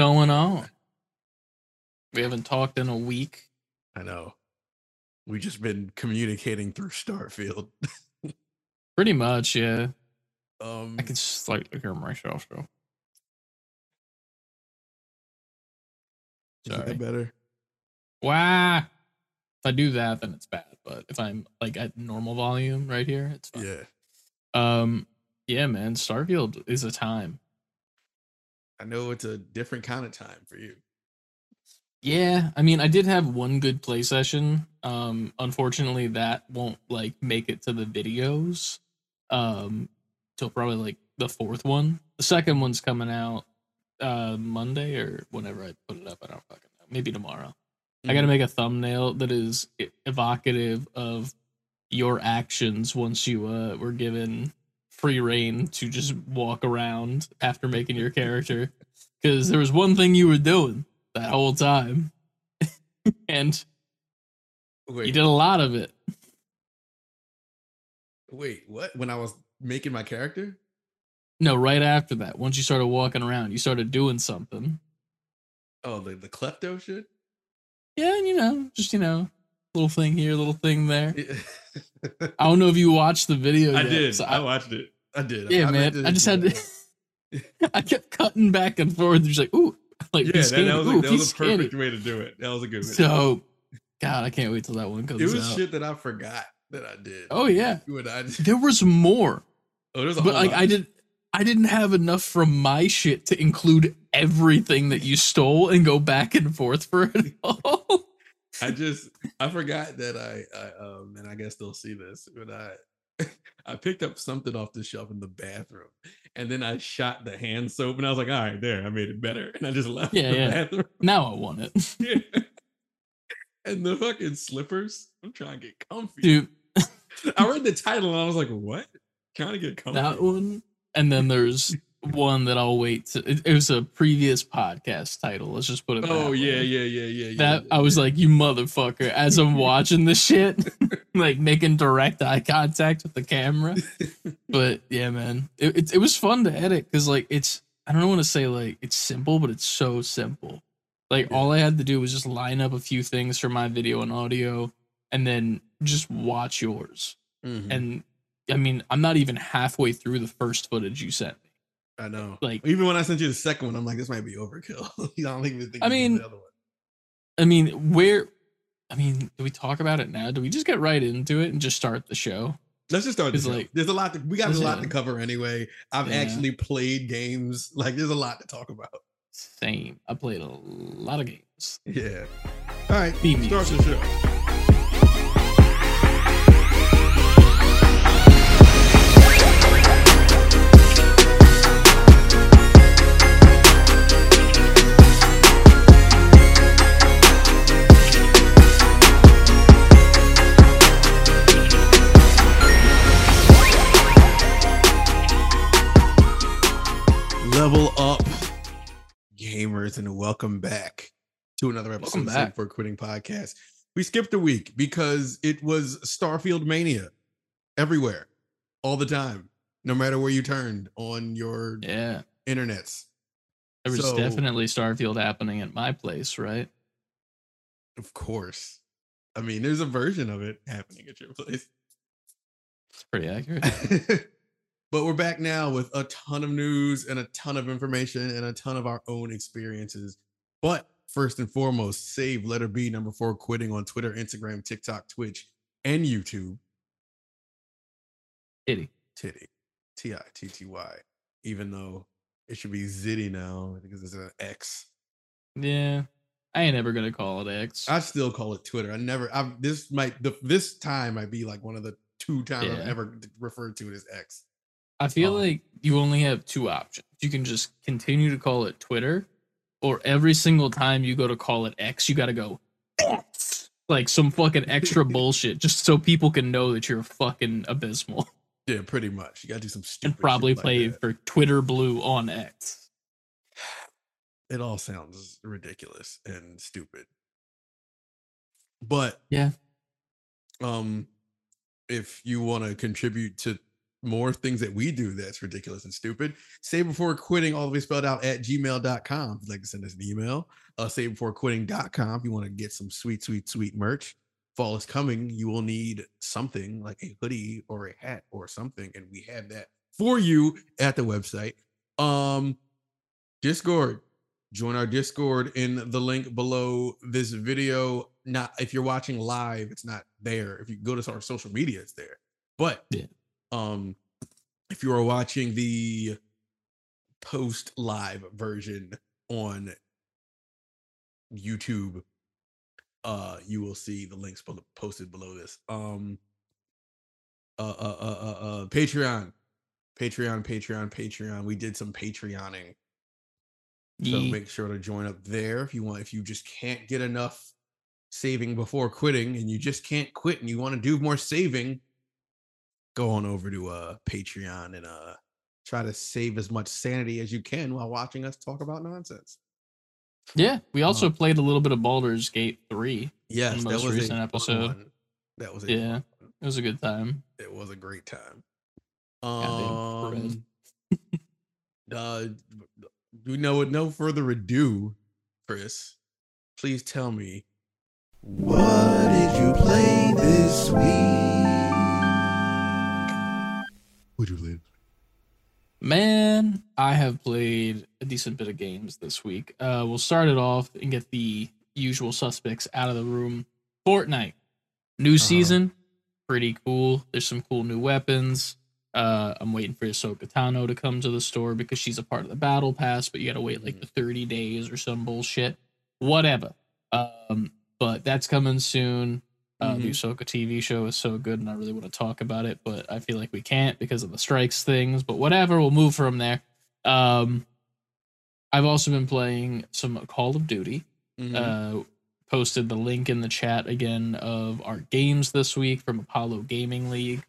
Going on? We haven't talked in a week. I know. We just been communicating through Starfield. Pretty much, yeah. Um, I can just slightly hear myself though. is that better? Wow. If I do that, then it's bad. But if I'm like at normal volume right here, it's fine. Yeah, Um, yeah, man. Starfield is a time. I know it's a different kind of time for you. Yeah, I mean, I did have one good play session. Um, unfortunately, that won't like make it to the videos. Um, till probably like the fourth one. The second one's coming out uh Monday or whenever I put it up. I don't fucking know. Maybe tomorrow. I got to make a thumbnail that is evocative of your actions once you uh were given free reign to just mm-hmm. walk around after making your character. Because there was one thing you were doing that whole time. And Wait, you did a lot of it. Wait, what? When I was making my character? no right after that. Once you started walking around you started doing something. Oh, the the klepto shit. yeah and you know just you know little thing here little thing there i don't know if you watched the video I yet, did. so I, watched it. I did. Yeah, I man. meant I just had to. I kept cutting back and forth. Just like, ooh, like yeah, that, that was, a, ooh, that was a perfect way to do it. That was a good. Way. So, God, I can't wait till that one comes it was out. shit that I forgot that I did. Oh yeah, You and I just, there was more, oh, there's a but like lot. I did, I didn't have enough from my shit to include everything that you stole and go back and forth for it all. I just I forgot that I I um and I guess they'll see this but I I picked up something off the shelf in the bathroom and then I shot the hand soap and I was like all right there I made it better and I just left Yeah, the yeah. bathroom now I want it, Yeah. and the fucking slippers I'm trying to get comfy dude. I read the title and I was like what trying to get comfy That one, and then there's one that I'll wait. To, it, it was a previous podcast title. Let's just put it. oh yeah way. yeah yeah yeah yeah, that yeah, I was yeah. like, you motherfucker, as I'm watching this shit, like making direct eye contact with the camera. But yeah, man, it it, it was fun to edit because like it's I don't want to say like it's simple, but it's so simple. Like Yeah. all I had to do was just line up a few things for my video and audio, and then just watch yours. Mhm. And I mean, I'm not even halfway through the first footage you sent me. I know like- even when I sent you the second one I'm like this might be overkill I don't even think I mean, the other one. I mean, where? I mean, do we talk about it now? Do we just get right into it and just start the show? Let's just start. Show. like- there's a lot. To, we got a lot to cover anyway. I've Yeah. actually played games. Like there's a lot to talk about. Same. I played a lot of games. Yeah. All right. Start the show. Gamers, and welcome back to another episode of for Quitting podcast. We skipped a week because it was Starfield Mania everywhere, all the time, no matter where you turned on your Yeah. internets. There was So- definitely Starfield happening at my place, right? Of course. I mean, there's a version of it happening at your place. It's pretty accurate. but we're back now with a ton of news and a ton of information and a ton of our own experiences. But first and foremost, save letter B number four quitting on Twitter, Instagram, TikTok, Twitch, and YouTube. Titty. Titty. T I T T Y. Even though it should be Zitty now because it's an X. Yeah. I ain't ever gonna call it X. I still call it Twitter. I never. I've this might the this time might be like one of the two times I've ever referred to it as X. I feel um, like you only have two options. You can just continue to call it Twitter, or every single time you go to call it X, you gotta go X. Like some fucking extra bullshit, just so people can know that you're fucking abysmal. Yeah, pretty much. You gotta do some stupid. And probably like play that. for Twitter Blue on X. It all sounds ridiculous and stupid. But Yeah. um, if you want to contribute to more things that we do that's ridiculous and stupid. Save before quitting, all the way spelled out at gmail.com. If you'd like to send us an email, uh, save before quitting.com. If you want to get some sweet, sweet, sweet merch, fall is coming. You will need something like a hoodie or a hat or something. And we have that for you at the website. Um, Discord, join our Discord in the link below this video. Not if you're watching live, it's not there. If you go to our social media, it's there. But Yeah. Um, if you are watching the post live version on YouTube, uh, you will see the links posted below this. Um, uh, uh, uh, uh, uh, Patreon, Patreon, Patreon, Patreon. We did some Patreoning. So make sure to join up there if you want. If you just can't get enough saving before quitting, and you just can't quit, and you want to do more saving, go on over to uh Patreon and uh try to save as much sanity as you can while watching us talk about nonsense. yeah, we also Uh, played a little bit of Baldur's Gate 3. Yes, that most was recent episode. one. That was a Yeah. It was a good time. It was a great time. Um, uh, we know with no further ado, Chris, please tell me What did you play this week? Would you live? Man, I have played a decent bit of games this week. Uh, we'll start it off and get the usual suspects out of the room. Fortnite, new season, pretty cool. There's some cool new weapons. Uh, I'm waiting for Ahsoka Tano to come to the store because she's a part of the battle pass, but you gotta wait like the 30 days or some bullshit. Whatever. Um, but that's coming soon. Uh, The Ahsoka TV show is so good, and I really want to talk about it, but I feel like we can't because of the strikes things. But whatever, we'll move from there. Um, I've also been playing some Call of Duty. Mhm. Uh, posted the link in the chat again of our games this week from Apollo Gaming League.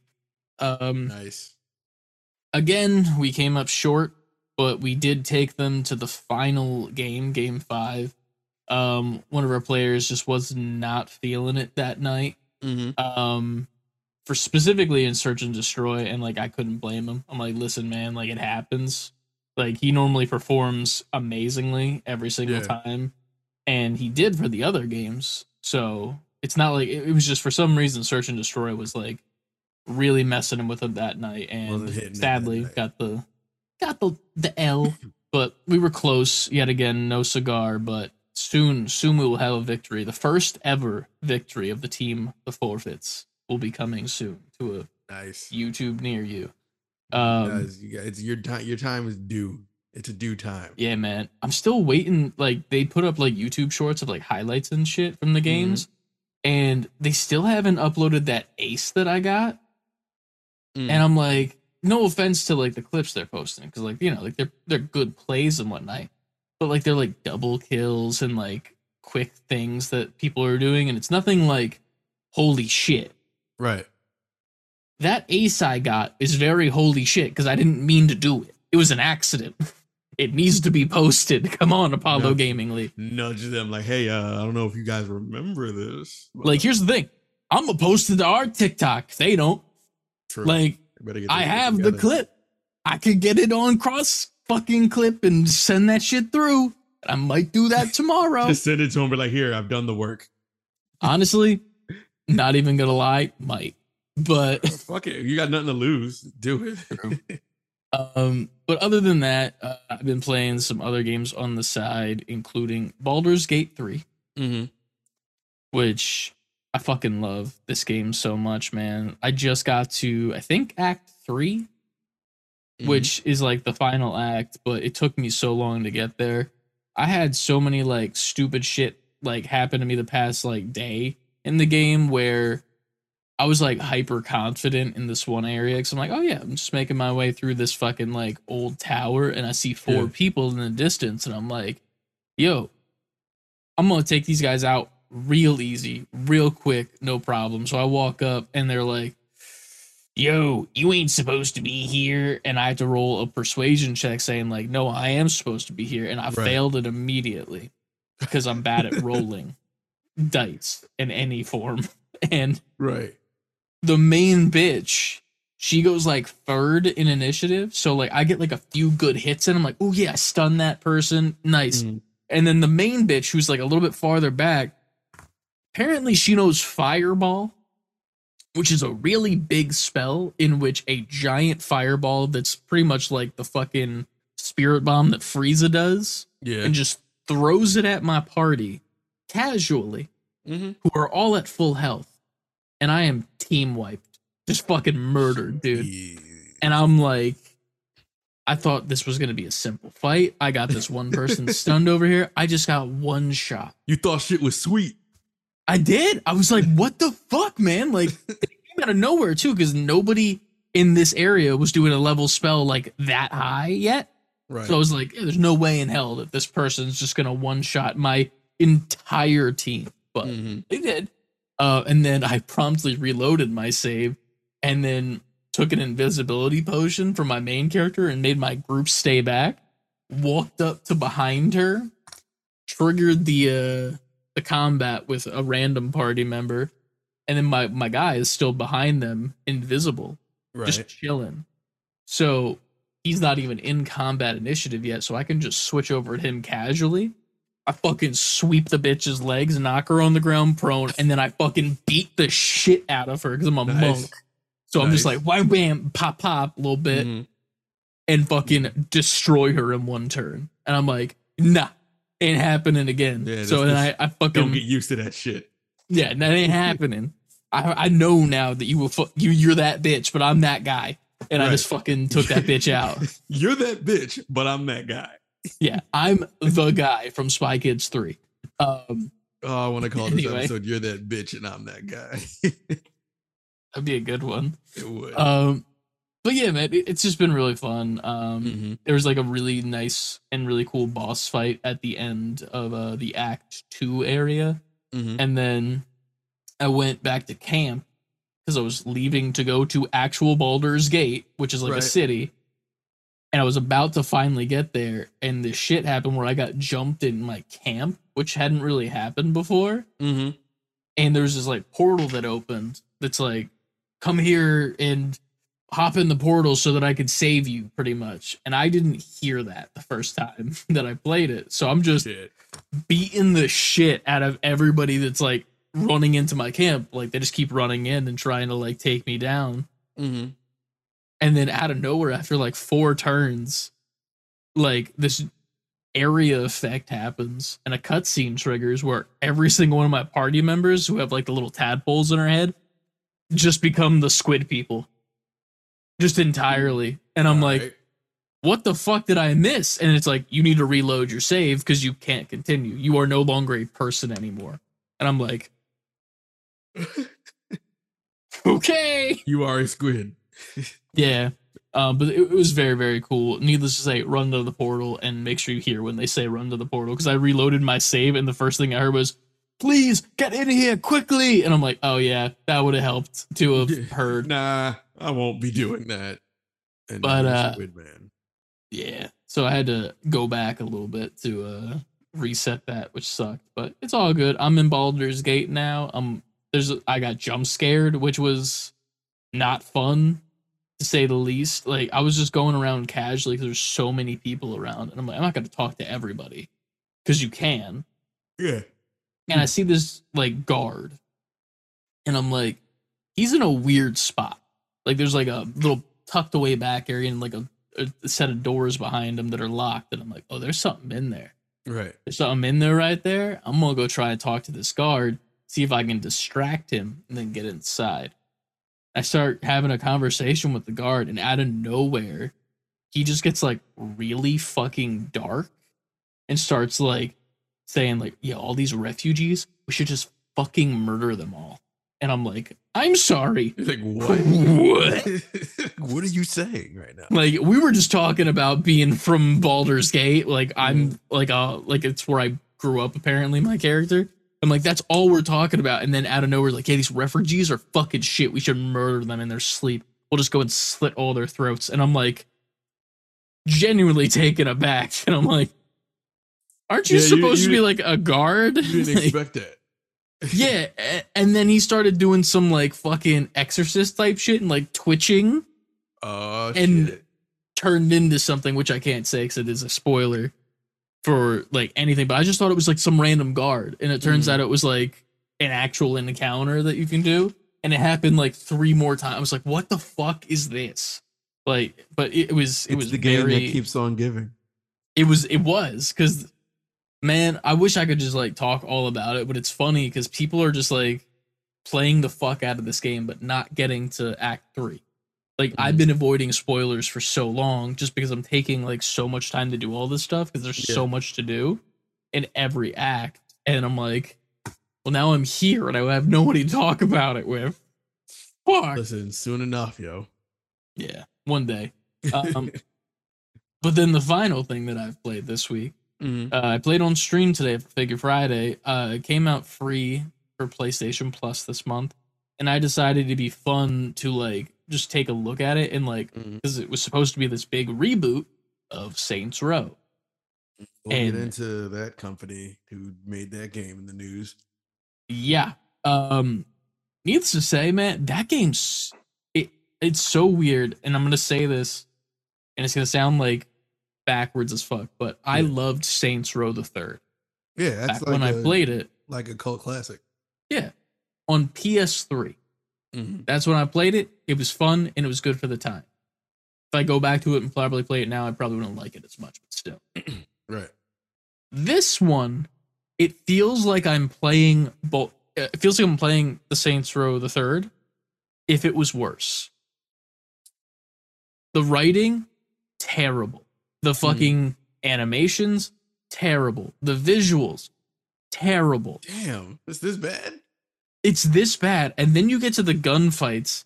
Um, nice. again, we came up short, but we did take them to the final game, game five. Um, one of our players just was not feeling it that night. Mm-hmm. Um, for specifically in search and destroy, and like I couldn't blame him. I'm like, listen, man, like it happens. Like he normally performs amazingly every single Yeah. time, and he did for the other games. So it's not like it, it was just for some reason search and destroy was like really messing him with him that night, and hitting it that sadly night. got the got the the L. but we were close yet again. No cigar, but soon soon we will have a victory. The first ever victory of the team, the forfeits, will be coming soon to a Nice. YouTube near you. Um, you guys, it's your time. Your time is due. It's a due time. yeah, man. I'm still waiting. Like they put up like YouTube shorts of like highlights and shit from the games, and they still haven't uploaded that ace that I got. Mm. And I'm like, no offense to like the clips they're posting, because like you know, like they're they're good plays and whatnot, but like they're like double kills and like quick things that people are doing, and it's nothing like holy shit. right. That ace I got is very holy shit because I didn't mean to do it. It was an accident. It needs to be posted. Come on, Apollo Yeah. Gaming League. Nudge them like, hey, uh, I don't know if you guys remember this. Like, here's the thing. I'm gonna post it to our TikTok. They don't. True. Like, You better get I have the clip. I could get it on cross fucking clip and send that shit through. I might do that tomorrow. Just send it to him. Be like, here, I've done the work. Honestly, not even gonna lie, might. But Fuck it. You got nothing to lose. Do it. um, but other than that, uh, I've been playing some other games on the side, including Baldur's Gate 3, mm-hmm. which I fucking love this game so much, man. I just got to I think Act 3, Mm-hmm. which is like the final act, but it took me so long to get there. I had so many like stupid shit like happen to me the past like day in the game where I was like hyper confident in this one area because I'm like, oh yeah, I'm just making my way through this fucking like old tower and I see four Yeah. people in the distance and I'm like, yo, I'm gonna take these guys out real easy, real quick, no problem. So I walk up and they're like, yo, you ain't supposed to be here. And I had to roll a persuasion check saying, like, no, I am supposed to be here. And I Right. failed it immediately because I'm bad at rolling dice in any form. And Right. the main bitch she goes like third in initiative. So like I get like a few good hits and I'm like, oh yeah, I stun that person. Nice. Mhm. And then the main bitch who's like a little bit farther back, apparently she knows fireball, which is a really big spell in which a giant fireball that's pretty much like the fucking spirit bomb that Frieza does Yeah. and just throws it at my party casually Mhm. who are all at full health and I am team wiped. Just fucking murdered, dude. Yeah. And I'm like, I thought this was gonna be a simple fight. I got this one person stunned over here. I just got one shot. You thought shit was sweet. I did. I was like, what the fuck, man? Like it came out of nowhere too, because nobody in this area was doing a level spell like that high yet. Right. So I was like, yeah, there's no way in hell that this person's just gonna one shot my entire team. But Mhm. they did. Uh, and then I promptly reloaded my save and then took an invisibility potion for my main character and made my group stay back. Walked up to behind her, triggered the uh the combat with a random party member, and then my my guy is still behind them, invisible, right. just chilling. So he's not even in combat initiative yet, so I can just switch over to him casually. I fucking sweep the bitch's legs, knock her on the ground prone, and then I fucking beat the shit out of her because I'm a Nice. monk. So I'm just like, wham, bam, pop, pop, a little bit, Mhm. and fucking destroy her in one turn. And I'm like, nah, ain't happening again. Yeah, so then I, I Don't get used to that shit. yeah, that ain't happening. I I know now that you will fu- you you're that bitch, but I'm that guy, and I just fucking took that bitch out. You're that bitch, but I'm that guy. Yeah, I'm the guy from Spy Kids three. Um, Oh, I want to call this Anyway. episode "You're That Bitch" and I'm that guy. that'd be a good one. it would. Um, but yeah, man, it's just been really fun. Um, Mhm. there was like a really nice and really cool boss fight at the end of uh, the Act Two area. Mhm. and then I went back to camp because I was leaving to go to actual Baldur's Gate, which is like Right. a city. And I was about to finally get there, and this shit happened where I got jumped in my camp, which hadn't really happened before. Mhm. And there's this like portal that opened that's like, come here and hop in the portal so that I could save you, pretty much. And I didn't hear that the first time that I played it. So I'm just Shit. beating the shit out of everybody that's like running into my camp. Like they just keep running in and trying to like take me down. Mhm. And then out of nowhere, after like four turns, like this area effect happens and a cutscene triggers where every single one of my party members who have like the little tadpoles in her head just become the squid people. Just entirely. And I'm like, Alright. what the fuck did I miss? And it's like, you need to reload your save because you can't continue. You are no longer a person anymore. And I'm like, okay. you are a squid. Yeah. Um, but it, it was very, very cool. Needless to say, run to the portal and make sure you hear when they say run to the portal. Because I reloaded my save and the first thing I heard was, please get in here quickly. And I'm like, oh yeah, that would have helped to have heard. Nah, I won't be doing that. And But, uh, man. Yeah. So I had to go back a little bit to uh reset that, which sucked. But it's all good. I'm in Baldur's Gate now. Um there's I got jump scared, which was not fun to say the least. Like I was just going around casually because there's so many people around, and I'm like, I'm not gonna talk to everybody. Because you can. Yeah. And I see this like guard. And I'm like, he's in a weird spot. Like there's like a little tucked away back area and like a, a set of doors behind him that are locked. And I'm like, oh, there's something in there. Right. There's something in there right there. I'm gonna go try and talk to this guard, see if I can distract him, and then get inside. I start having a conversation with the guard, and out of nowhere, he just gets like really fucking dark and starts like saying like, "Yeah, all these refugees, we should just fucking murder them all." And I'm like, "I'm sorry." You're like, what? What? what are you saying right now? like we were just talking about being from Baldur's Gate. Like I'm Mm. like uh like it's where I grew up. Apparently, my character. I'm like that's all we're talking about. And then out of nowhere, like, yeah, these refugees are fucking shit. We should murder them in their sleep. We'll just go and slit all their throats. And I'm like, genuinely taken aback. And I'm like, aren't you Yeah, supposed you to be like a guard? You didn't Like, expect that. Yeah, and then he started doing some like fucking exorcist type shit and like twitching Oh And- shit. turned into something which I can't say because it is a spoiler for like anything. But I just thought it was like some random guard, and it turns Mhm. out it was like an actual encounter that you can do, and it happened like three more times. I was like, "What the fuck is this?" Like, but it, it was it It's was the game very that keeps on giving. it was it was because man, I wish I could just like talk all about it, but it's funny because people are just like playing the fuck out of this game, but not getting to Act Three. Like I've Mhm. been avoiding spoilers for so long just because I'm taking like so much time to do all this stuff because there's Yeah. so much to do in every act, and I'm like, well, now I'm here and I have nobody to talk about it with. Fuck. Listen, soon enough, yo. Yeah, one day. Um, But then the final thing that I've played this week Mhm. uh, I played on stream today for Figure Friday. Uh, it came out free for PlayStation Plus this month, and I decided to be fun to like just take a look at it and like because it was supposed to be this big reboot of Saints Row. We'll get and- into that company who made that game in the news. Yeah. Um, needless to say, man, that game's it. It's so weird, and I'm gonna say this, and it's gonna sound like backwards as fuck, but I Yeah. loved Saints Row the Third Yeah, that's back like when I a- played it. like a cult classic. Yeah, on PS3. Mhm. That's when I played it. It was fun and it was good for the time. If I go back to it and probably play it now, I probably wouldn't like it as much, but still. Right. This one, it feels like I'm playing both. It feels like I'm playing the Saints Row the Third. If it was worse, the writing terrible. The fucking animations terrible. The visuals terrible. Damn, it's this bad? it's this bad and then you get to the gunfights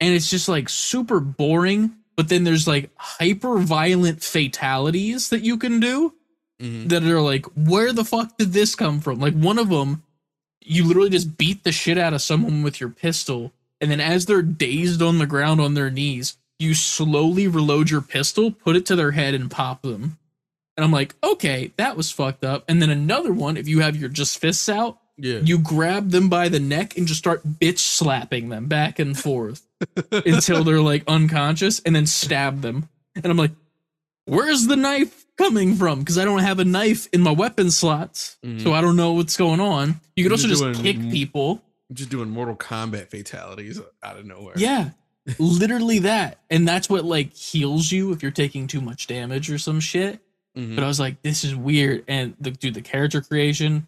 and it's just like super boring but then there's like hyper violent fatalities that you can do Mhm. that are like where the fuck did this come from like one of them you literally just beat the shit out of someone with your pistol and then as they're dazed on the ground on their knees you slowly reload your pistol put it to their head and pop them and i'm like okay that was fucked up and then another one if you have your just fists out Yeah. you grab them by the neck and just start bitch slapping them back and forth until they're like unconscious and then stab them. And I'm like, where's the knife coming from? Because I don't have a knife in my weapon slots. So Mhm. I don't know what's going on. You could also just doing kick people. just doing Mortal Kombat fatalities out of nowhere. Yeah. Literally that. And that's what like heals you if you're taking too much damage or some shit. Mhm. But I was like, this is weird. And the dude, the character creation,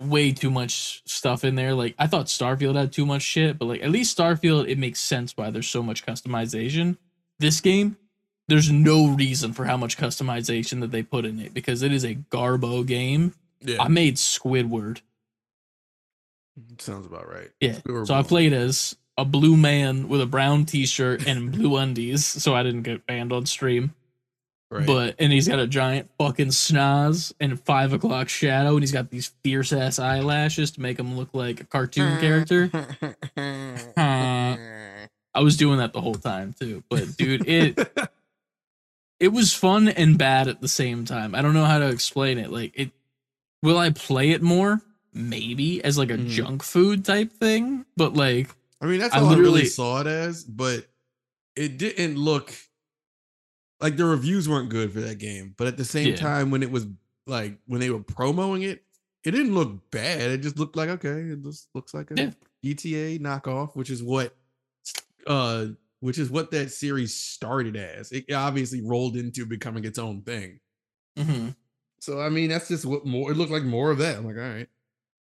way too much stuff in there. Like I thought Starfield had too much shit, but like at least Starfield, it makes sense why there's so much customization. This game, there's no reason for how much customization that they put in it because it is a Garbo game. yeah. I made Squidward. Sounds about right. Yeah. Squidward So I played as a blue man with a brown t-shirt and blue undies, so I didn't get banned on stream. Right. But and he's got a giant fucking snaz and five o'clock shadow, and he's got these fierce ass eyelashes to make him look like a cartoon character. Uh, I was doing that the whole time too. But dude, it it was fun and bad at the same time. I don't know how to explain it. Like it will I play it more? Maybe as like a Mhm. junk food type thing. But like I mean, that's I all I, really saw it as, but it didn't look like the reviews weren't good for that game. But at the same Yeah. time, when it was like when they were promoting it, it didn't look bad. It just looked like okay, it just looks like a Yeah. GTA knockoff, which is what uh which is what that series started as. It obviously rolled into becoming its own thing. mhm. So I mean, that's just what more it looked like more of that. I'm like, all right.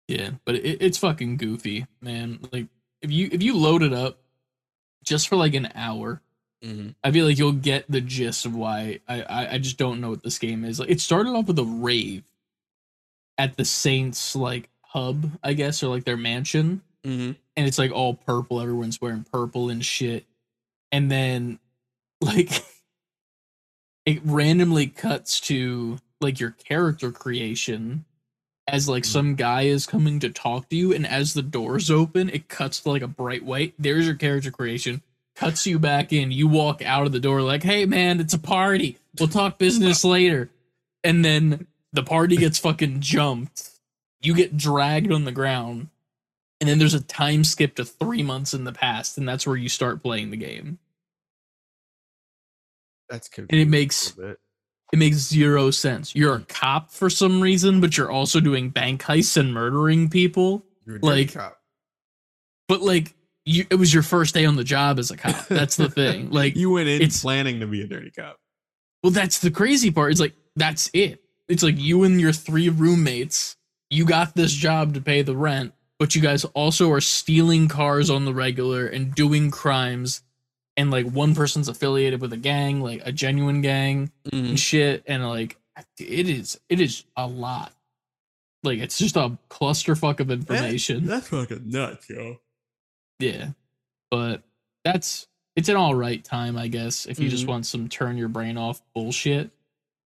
Yeah, but it, it's fucking goofy, man. Like if you if you load it up just for like an hour, Mhm. I feel like you'll get the gist of why I, I I just don't know what this game is. Like it started off with a rave at the Saints like hub, I guess, or like their mansion, Mhm. and it's like all purple. Everyone's wearing purple and shit, and then like it randomly cuts to like your character creation as like Mhm. some guy is coming to talk to you and as the doors open it cuts to like a bright white. There's your character creation. Cuts you back in. You walk out of the door like hey man it's a party. We'll talk business later. And then the party gets fucking jumped. You get dragged on the ground. And then there's a time skip to three months in the past and that's where you start playing the game. That's and it makes. It makes zero sense. You're a cop for some reason, but you're also doing bank heists and murdering people. You're a like- cop. But like, you, it was your first day on the job as a cop. That's the thing. Like, you went in it's- planning to be a dirty cop. Well, that's the crazy part. It's like that's it. It's like you and your three roommates, you got this job to pay the rent, but you guys also are stealing cars on the regular and doing crimes. And like one person's affiliated with a gang, like a genuine gang and shit. And like it is it is a lot. Like it's just a clusterfuck of information. That's fucking nuts, yo. Yeah. But that's it's an all right time, I guess, if you just Mhm. want some turn your brain off bullshit.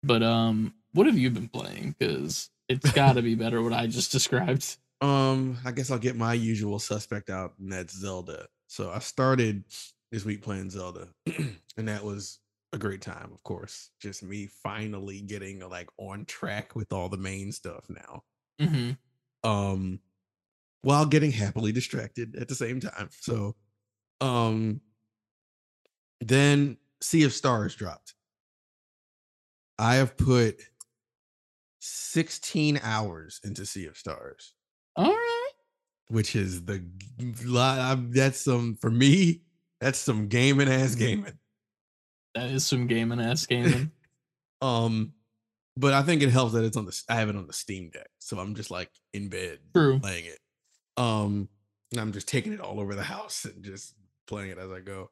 But um what have you been playing? Because it's gotta be better what I just described. Um, I guess I'll get my usual suspect out, and that's Zelda. So I started this week playing Zelda, and that was a great time, of course. Just me finally getting like on track with all the main stuff now. hmm Um, while getting happily distracted at the same time. So, um, then Sea of Stars dropped. I have put 16 hours into Sea of Stars All right. which is the That's some for me. That's some gaming ass gaming. That is some gaming ass gaming. Um, but I think it helps that it's on the. I have it on the Steam Deck, so I'm just like in bed True. playing it. Um, and I'm just taking it all over the house and just playing it as I go.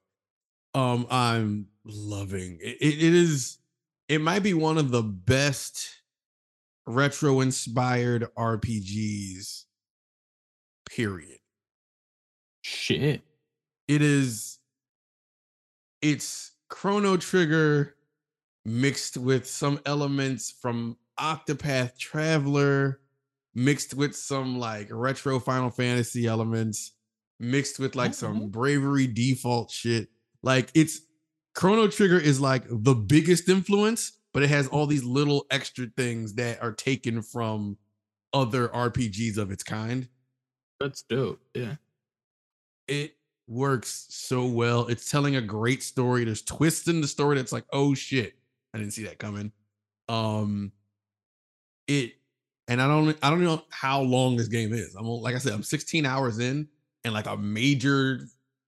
Um, I'm loving it. It, it is. It might be one of the best retro inspired RPGs. Period. Shit. it is it's chrono trigger mixed with some elements from octopath traveler mixed with some like retro final fantasy elements mixed with like some bravely default shit like it's chrono trigger is like the biggest influence but it has all these little extra things that are taken from other rpgs of its kind That's dope. Yeah. it works so well. It's telling a great story. There's twists in the story that's like, oh shit, I didn't see that coming. Um, it and I don't I don't know how long this game is. I'm like I said, I'm 16 hours in, and like a major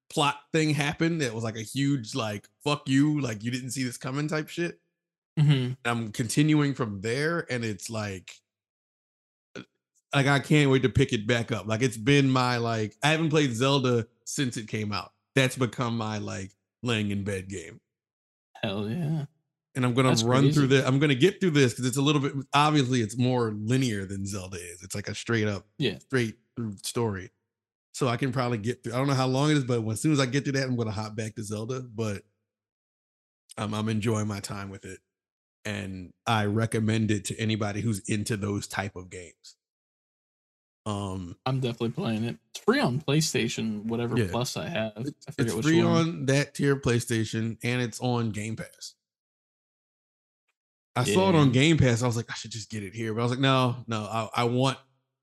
plot thing happened that was like a huge like fuck you, like you didn't see this coming type shit. hmm I'm continuing from there, and it's like, like I can't wait to pick it back up. Like it's been my like I haven't played Zelda since it came out. That's become my like laying in bed game, Hell yeah. and I'm gonna That's run through crazy. this. I'm gonna get through this because it's a little bit obviously it's more linear than Zelda is. It's like a straight up, Yeah. straight through story. So I can probably get through. I don't know how long it is, but as soon as I get through that, I'm gonna hop back to Zelda. But I'm I'm enjoying my time with it, and I recommend it to anybody who's into those type of games. Um, I'm definitely playing it. It's free on PlayStation, whatever Yeah. plus I have. it's, I it's free one. on that tier PlayStation, and it's on Game Pass. I saw it on Game Pass. I was like, I should just get it here, but I was like, no, no, I, I want,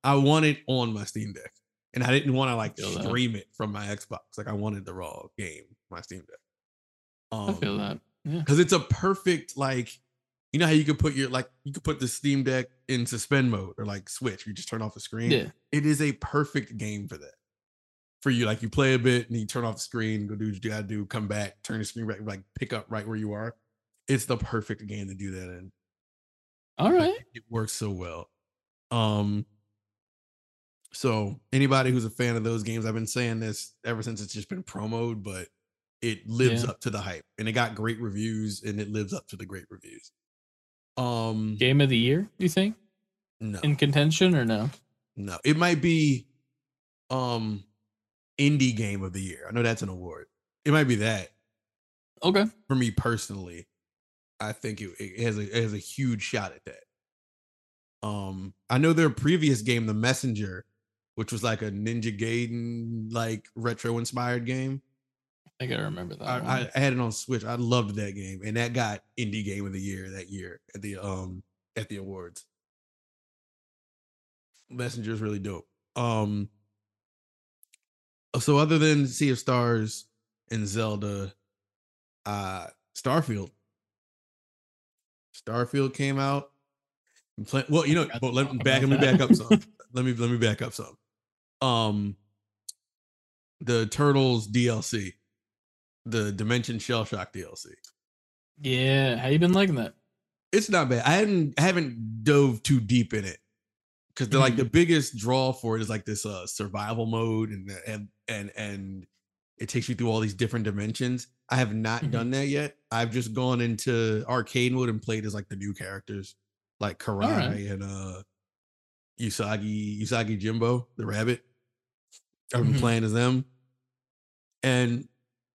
I want it on my Steam Deck, and I didn't want to like feel that. stream it from my Xbox. Like I wanted the raw game, my Steam Deck. Um, I feel that. Yeah. because it's a perfect like, you know how you could put your like you could put the Steam Deck in suspend mode or like switch. You just turn off the screen. Yeah. It is a perfect game for that. For you, like you play a bit and you turn off the screen, go do what you gotta do, come back, turn the screen back, like pick up right where you are. It's the perfect game to do that in. All right. Like, it works so well. Um so anybody who's a fan of those games, I've been saying this ever since it's just been promoed, but it lives Yeah. up to the hype and it got great reviews and it lives up to the great reviews. Um Game of the year, you think? no, In contention or no? no. It might be um indie game of the year. I know that's an award. It might be that Okay. for me personally. I think it, it has a it has a huge shot at that. Um, I know their previous game, The Messenger, which was like a Ninja Gaiden like retro inspired game. I gotta remember that. I. I, I had it on Switch. I loved that game, and that got indie game of the year that year at the um at the awards. Messenger is really dope. Um, so other than Sea of Stars and Zelda, uh, Starfield Starfield came out. play- well, you know, well, let, talk back, let me back up some. let me let me back up some. Um, the Turtles DLC, the Dimension Shell Shock DLC. Yeah, how you been liking that? It's not bad. I haven't I haven't dove too deep in it because the like Mm-hmm. the biggest draw for it is like this uh survival mode and and and and it takes you through all these different dimensions. I have not Mhm. done that yet. I've just gone into arcade mode and played as like the new characters, like Karai Alright. and uh Usagi Usagi Yojimbo, the rabbit. I've been Mhm. playing as them. And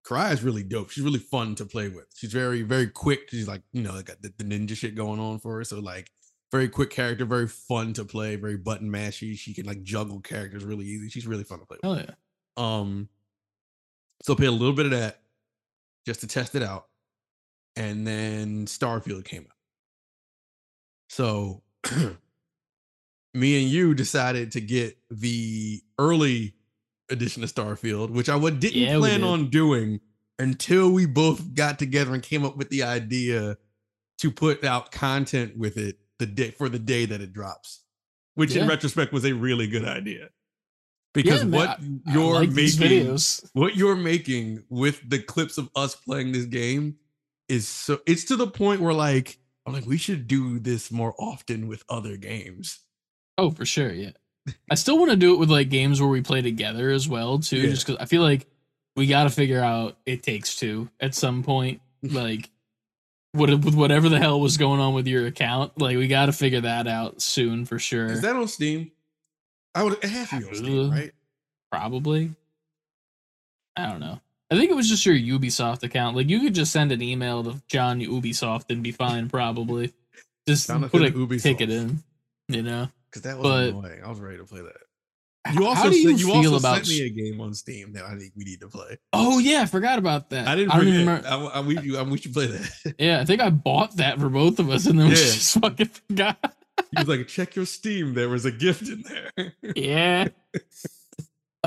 Karai is really dope. She's really fun to play with. She's very, very quick. She's like, you know, got the, the ninja shit going on for her. So like very quick character, very fun to play, very button mashy. She can like juggle characters really easy. She's really fun to play with. Hell yeah. Um, so played a little bit of that just to test it out, and then Starfield came out. So me and you decided to get the early edition of Starfield, which I would didn't Yeah, plan did. on doing until we both got together and came up with the idea to put out content with it the day for the day that it drops, which in retrospect was a really good idea. Because Yeah, man, what I- I you're like making what you're making with the clips of us playing this game is so it's to the point where like I'm like we should do this more often with other games. Oh, for sure, yeah. I still want to do it with like games where we play together as well too, Yeah. just because I feel like we got to figure out it takes two at some point. Like, what with whatever the hell was going on with your account, like we got to figure that out soon for sure. Is that on Steam? I would it has to be on Steam, right? Probably. I don't know. I think it was just your Ubisoft account. Like you could just send an email to John Ubisoft and be fine. Probably. Just Sound put a Ubisoft. ticket in. You know. Because that was but- annoying. I was ready to play that. You also How do you sent, you feel also about? sent me a game on Steam that I think we need to play. oh yeah, I forgot about that. I didn't don't forget. even I, remember- I, we, you- I, we should play that. Yeah, I think I bought that for both of us, and then we Yeah. just fucking forgot. he was like, check your Steam. There was a gift in there. yeah.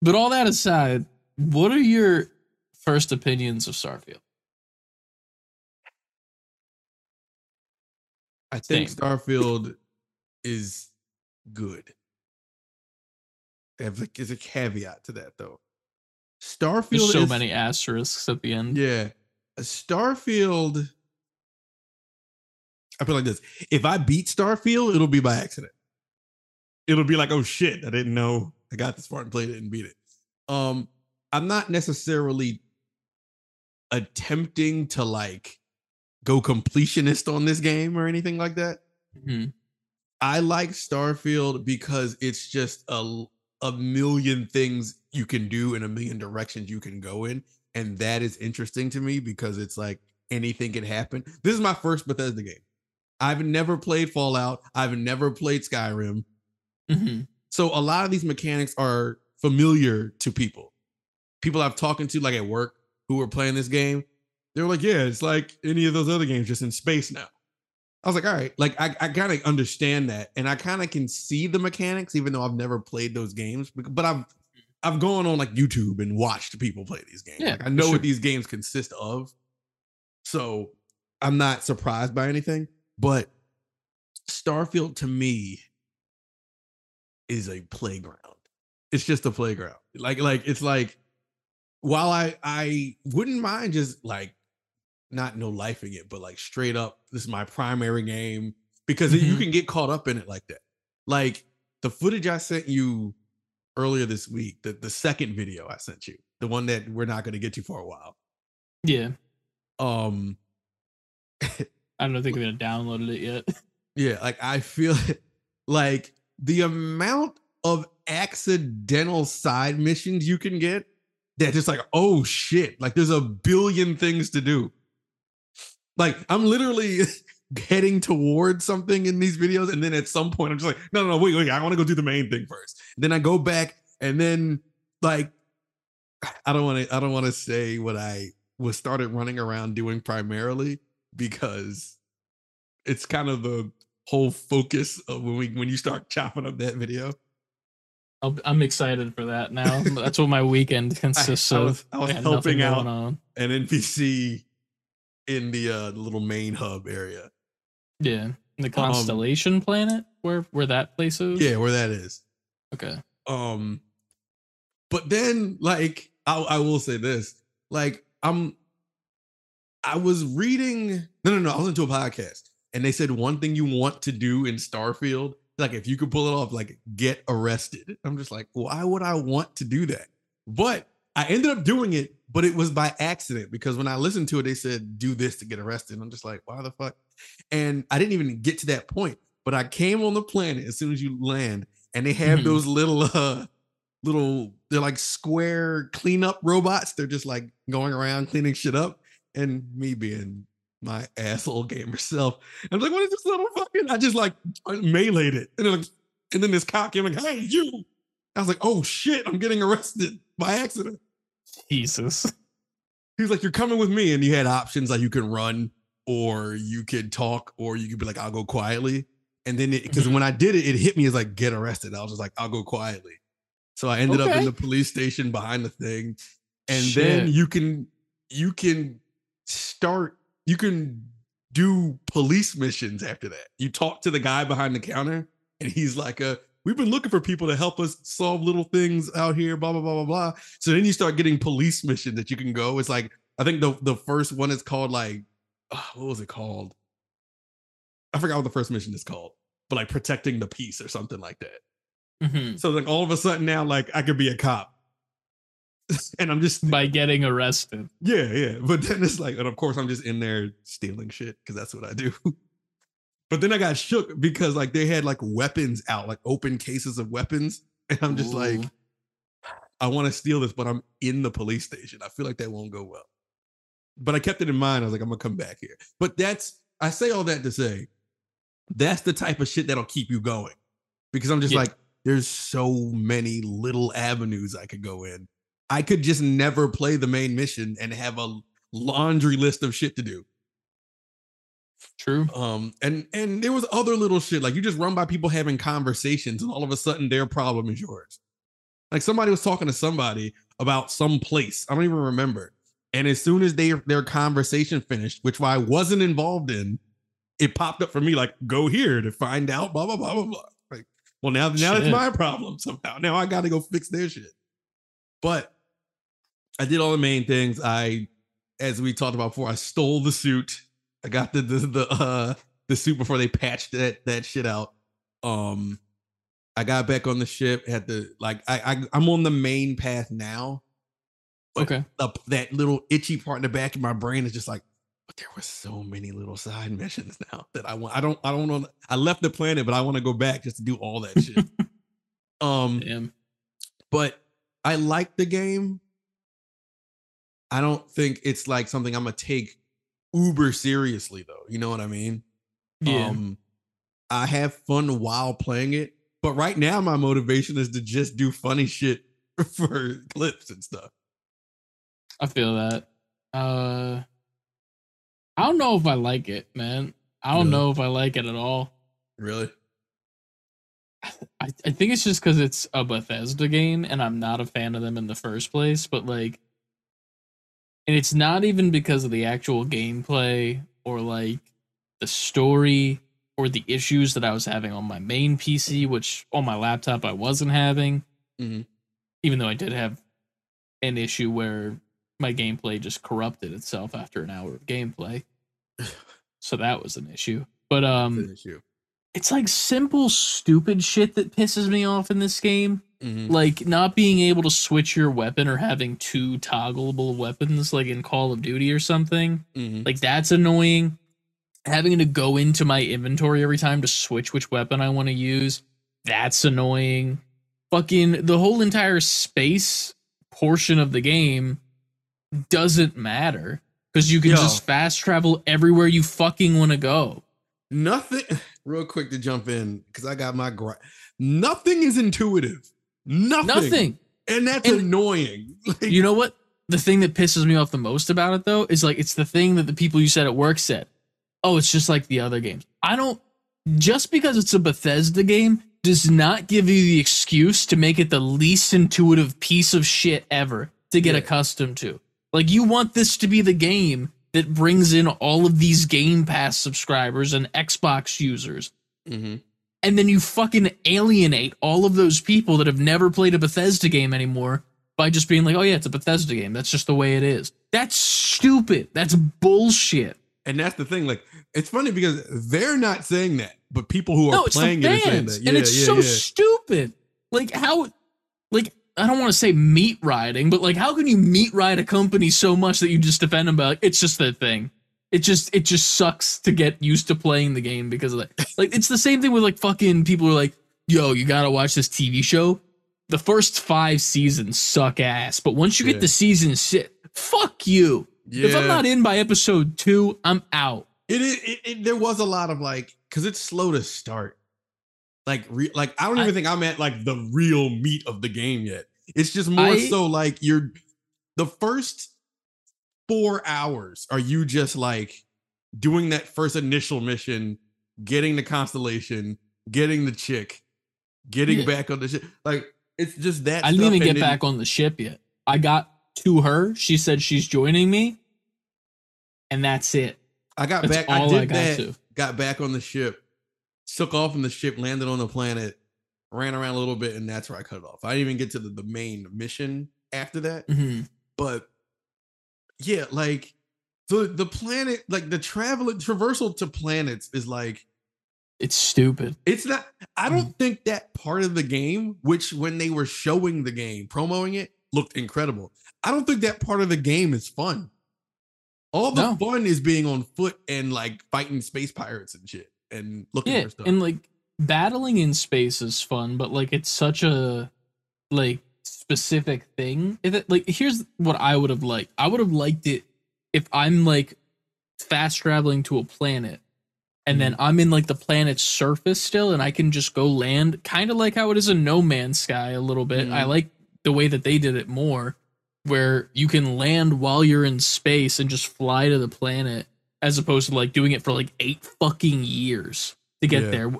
but all that aside, what are your first opinions of Starfield? I think Same. Starfield is good. There's a, there's a caveat to that though. Starfield There's so is, many asterisks at the end. Yeah. Starfield. I feel like this. If I beat Starfield, it'll be by accident. It'll be like, oh shit, I didn't know I got this far and played it and beat it. Um, I'm not necessarily attempting to like go completionist on this game or anything like that. Mhm. I like Starfield because it's just a a million things you can do in a million directions you can go in, and that is interesting to me because it's like anything can happen. This is my first Bethesda game. I've never played Fallout. I've never played Skyrim. Mhm. So a lot of these mechanics are familiar to people. People I've talking to, like at work, who were playing this game, they were like, "Yeah, it's like any of those other games, just in space now." I was like, "All right," like I, I kind of understand that, and I kind of can see the mechanics, even though I've never played those games. But I've I've gone on like YouTube and watched people play these games. Yeah, like I know sure. what these games consist of, so I'm not surprised by anything. But Starfield to me is a playground. It's just a playground. Like like it's like while I I wouldn't mind just like not no lifing it, but like straight up, this is my primary game because you Mhm. can get caught up in it like that. Like the footage I sent you earlier this week, the, the second video I sent you, the one that we're not going to get to for a while. Yeah, Um, I don't think I've downloaded it yet. Yeah, like I feel like the amount of accidental side missions you can get that just like, oh shit, like there's a billion things to do. Like I'm literally heading towards something in these videos, and then at some point I'm just like, no, no, no, wait, wait, I want to go do the main thing first. Then I go back, and then like I don't want to, I don't want to say what I was started running around doing primarily because it's kind of the whole focus of when we when you start chopping up that video. I'm excited for that now. That's what my weekend consists I of. was- I was helping out. on. An NPC in the uh the little main hub area. Yeah. The Constellation planet where where that place is? Yeah, where that is. Okay. Um, but then like I, I will say this, like I'm, I was reading. No, no, no. I was into a podcast, and they said one thing you want to do in Starfield, like if you could pull it off, like get arrested. I'm just like, why would I want to do that? But I ended up doing it, but it was by accident because when I listened to it, they said do this to get arrested. I'm just like, why the fuck? And I didn't even get to that point. But I came on the planet as soon as you land, and they have Mhm. those little uh little they're like square cleanup robots. They're just like going around cleaning shit up. And me being my asshole gamer self, I'm like, what is this little fucking? I just like meleeed it. And then like, and then this cop came like, hey, you. I was like, oh shit, I'm getting arrested by accident. Jesus. He's like, you're coming with me. And you had options like you could run or you could talk or you could be like, I'll go quietly. And then it because Mhm. when I did it, it hit me as like get arrested. I was just like, I'll go quietly. So I ended up in the police station behind the thing. And then you can you can start, you can do police missions after that. You talk to the guy behind the counter, and he's like, uh, we've been looking for people to help us solve little things out here, blah, blah, blah, blah, blah. So then you start getting police mission that you can go. It's like, I think the the first one is called like, ah, what was it called? I forgot what the first mission is called, but like protecting the peace or something like that. Mhm. So like all of a sudden now, like I could be a cop. and I'm just By getting arrested. yeah, yeah. But then it's like, and of course I'm just in there stealing shit because that's what I do. but then I got shook because like they had like weapons out, like open cases of weapons. And I'm just like, I want to steal this, but I'm in the police station. I feel like that won't go well. But I kept it in mind. I was like, I'm gonna come back here. But that's I say all that to say that's the type of shit that'll keep you going. Because I'm just Yeah. like, there's so many little avenues I could go in. I could just never play the main mission and have a laundry list of shit to do. True. Um, and and there was other little shit like you just run by people having conversations, and all of a sudden their problem is yours. Like somebody was talking to somebody about some place. I don't even remember. And as soon as they their conversation finished, which I wasn't involved in, it popped up for me like, go here to find out, blah, blah, blah, blah, blah. Like, well, now now it's my problem somehow. Now I gotta go fix their shit. But I did all the main things. I, as we talked about before, I stole the suit. I got the the the uh the suit before they patched that that shit out. Um I got back on the ship, had to like I, I I'm on the main path now. Okay. the, that little itchy part in the back of my brain is just like, but there were so many little side missions now that I want. I don't I don't know. I left the planet, but I want to go back just to do all that shit. um Damn. but I like the game. I don't think it's like something I'm gonna take uber seriously though. You know what I mean? Yeah. Um I have fun while playing it, but right now my motivation is to just do funny shit for clips and stuff. I feel that. Uh I don't know if I like it, man. I don't Really? know if I like it at all. Really? I, I think it's just because it's a Bethesda game and I'm not a fan of them in the first place, but like and it's not even because of the actual gameplay or like the story or the issues that I was having on my main PC, which on my laptop I wasn't having. Mhm. Even though I did have an issue where my gameplay just corrupted itself after an hour of gameplay. so that was an issue. But um issue. it's like simple stupid shit that pisses me off in this game Mhm. like not being able to switch your weapon or having two toggleable weapons like in call of duty or something Mhm. like that's annoying having to go into my inventory every time to switch which weapon i want to use that's annoying fucking the whole entire space portion of the game doesn't matter because you can Yo. just fast travel everywhere you fucking want to go Nothing. Real quick to jump in because I got my gri Nothing is intuitive. Nothing. nothing And that's And- annoying. Like, You know what? The thing that pisses me off the most about it though is like it's the thing that the people you said at work said. Oh, it's just like the other games. I don't just because it's a Bethesda game does not give you the excuse to make it the least intuitive piece of shit ever to get Yeah. accustomed to. Like you want this to be the game that brings in all of these Game Pass subscribers and Xbox users. Mm-hmm. And then you fucking alienate all of those people that have never played a Bethesda game anymore by just being like, oh yeah, it's a Bethesda game. That's just the way it is. That's stupid. That's bullshit. And that's the thing. Like, it's funny because they're not saying that, but people who are No, playing it are saying that. Yeah, and it's yeah, so yeah. stupid. Like how like I don't want to say meat riding, but like how can you meat ride a company so much that you just defend them by like it's just their thing. It just it just sucks to get used to playing the game because of that. Like it's the same thing with like fucking people who are like, yo, you gotta watch this TV show. The first five seasons suck ass, but once you Yeah. get the season six, fuck you. If I'm not in by episode two, I'm out. It is. It, it, there was a lot of like, because it's slow to start. Like, re, like I don't I- even think I'm at like the real meat of the game yet. It's just more I- so like you're the first four hours. Are you just like doing that first initial mission, getting the constellation, getting the chick, getting Yeah. back on the ship? Like it's just that. I didn't even get then- back on the ship yet. I got to her. She said she's joining me, and that's it. I got That's back. I did I got that. to. Got back on the ship, took off from the ship, landed on the planet, ran around a little bit, and that's where I cut it off. I didn't even get to the, the main mission after that. hmm But yeah, like the the planet, like the travel traversal to planets is like It's stupid. it's not. I don't mm. think that part of the game, which when they were showing the game, promoting it, looked incredible. I don't think that part of the game is fun. All the No. fun is being on foot and like fighting space pirates and shit and looking Yeah, for stuff. and like battling in space is fun, but like it's such a like specific thing. If it, like here's what I would have liked. I would have liked it if I'm like fast traveling to a planet and then I'm in like the planet's surface still and I can just go land kind of like how it is in No Man's Sky a little bit. I Mhm. like the way that they did it more where you can land while you're in space and just fly to the planet as opposed to like doing it for like 8 fucking years to get Yeah. there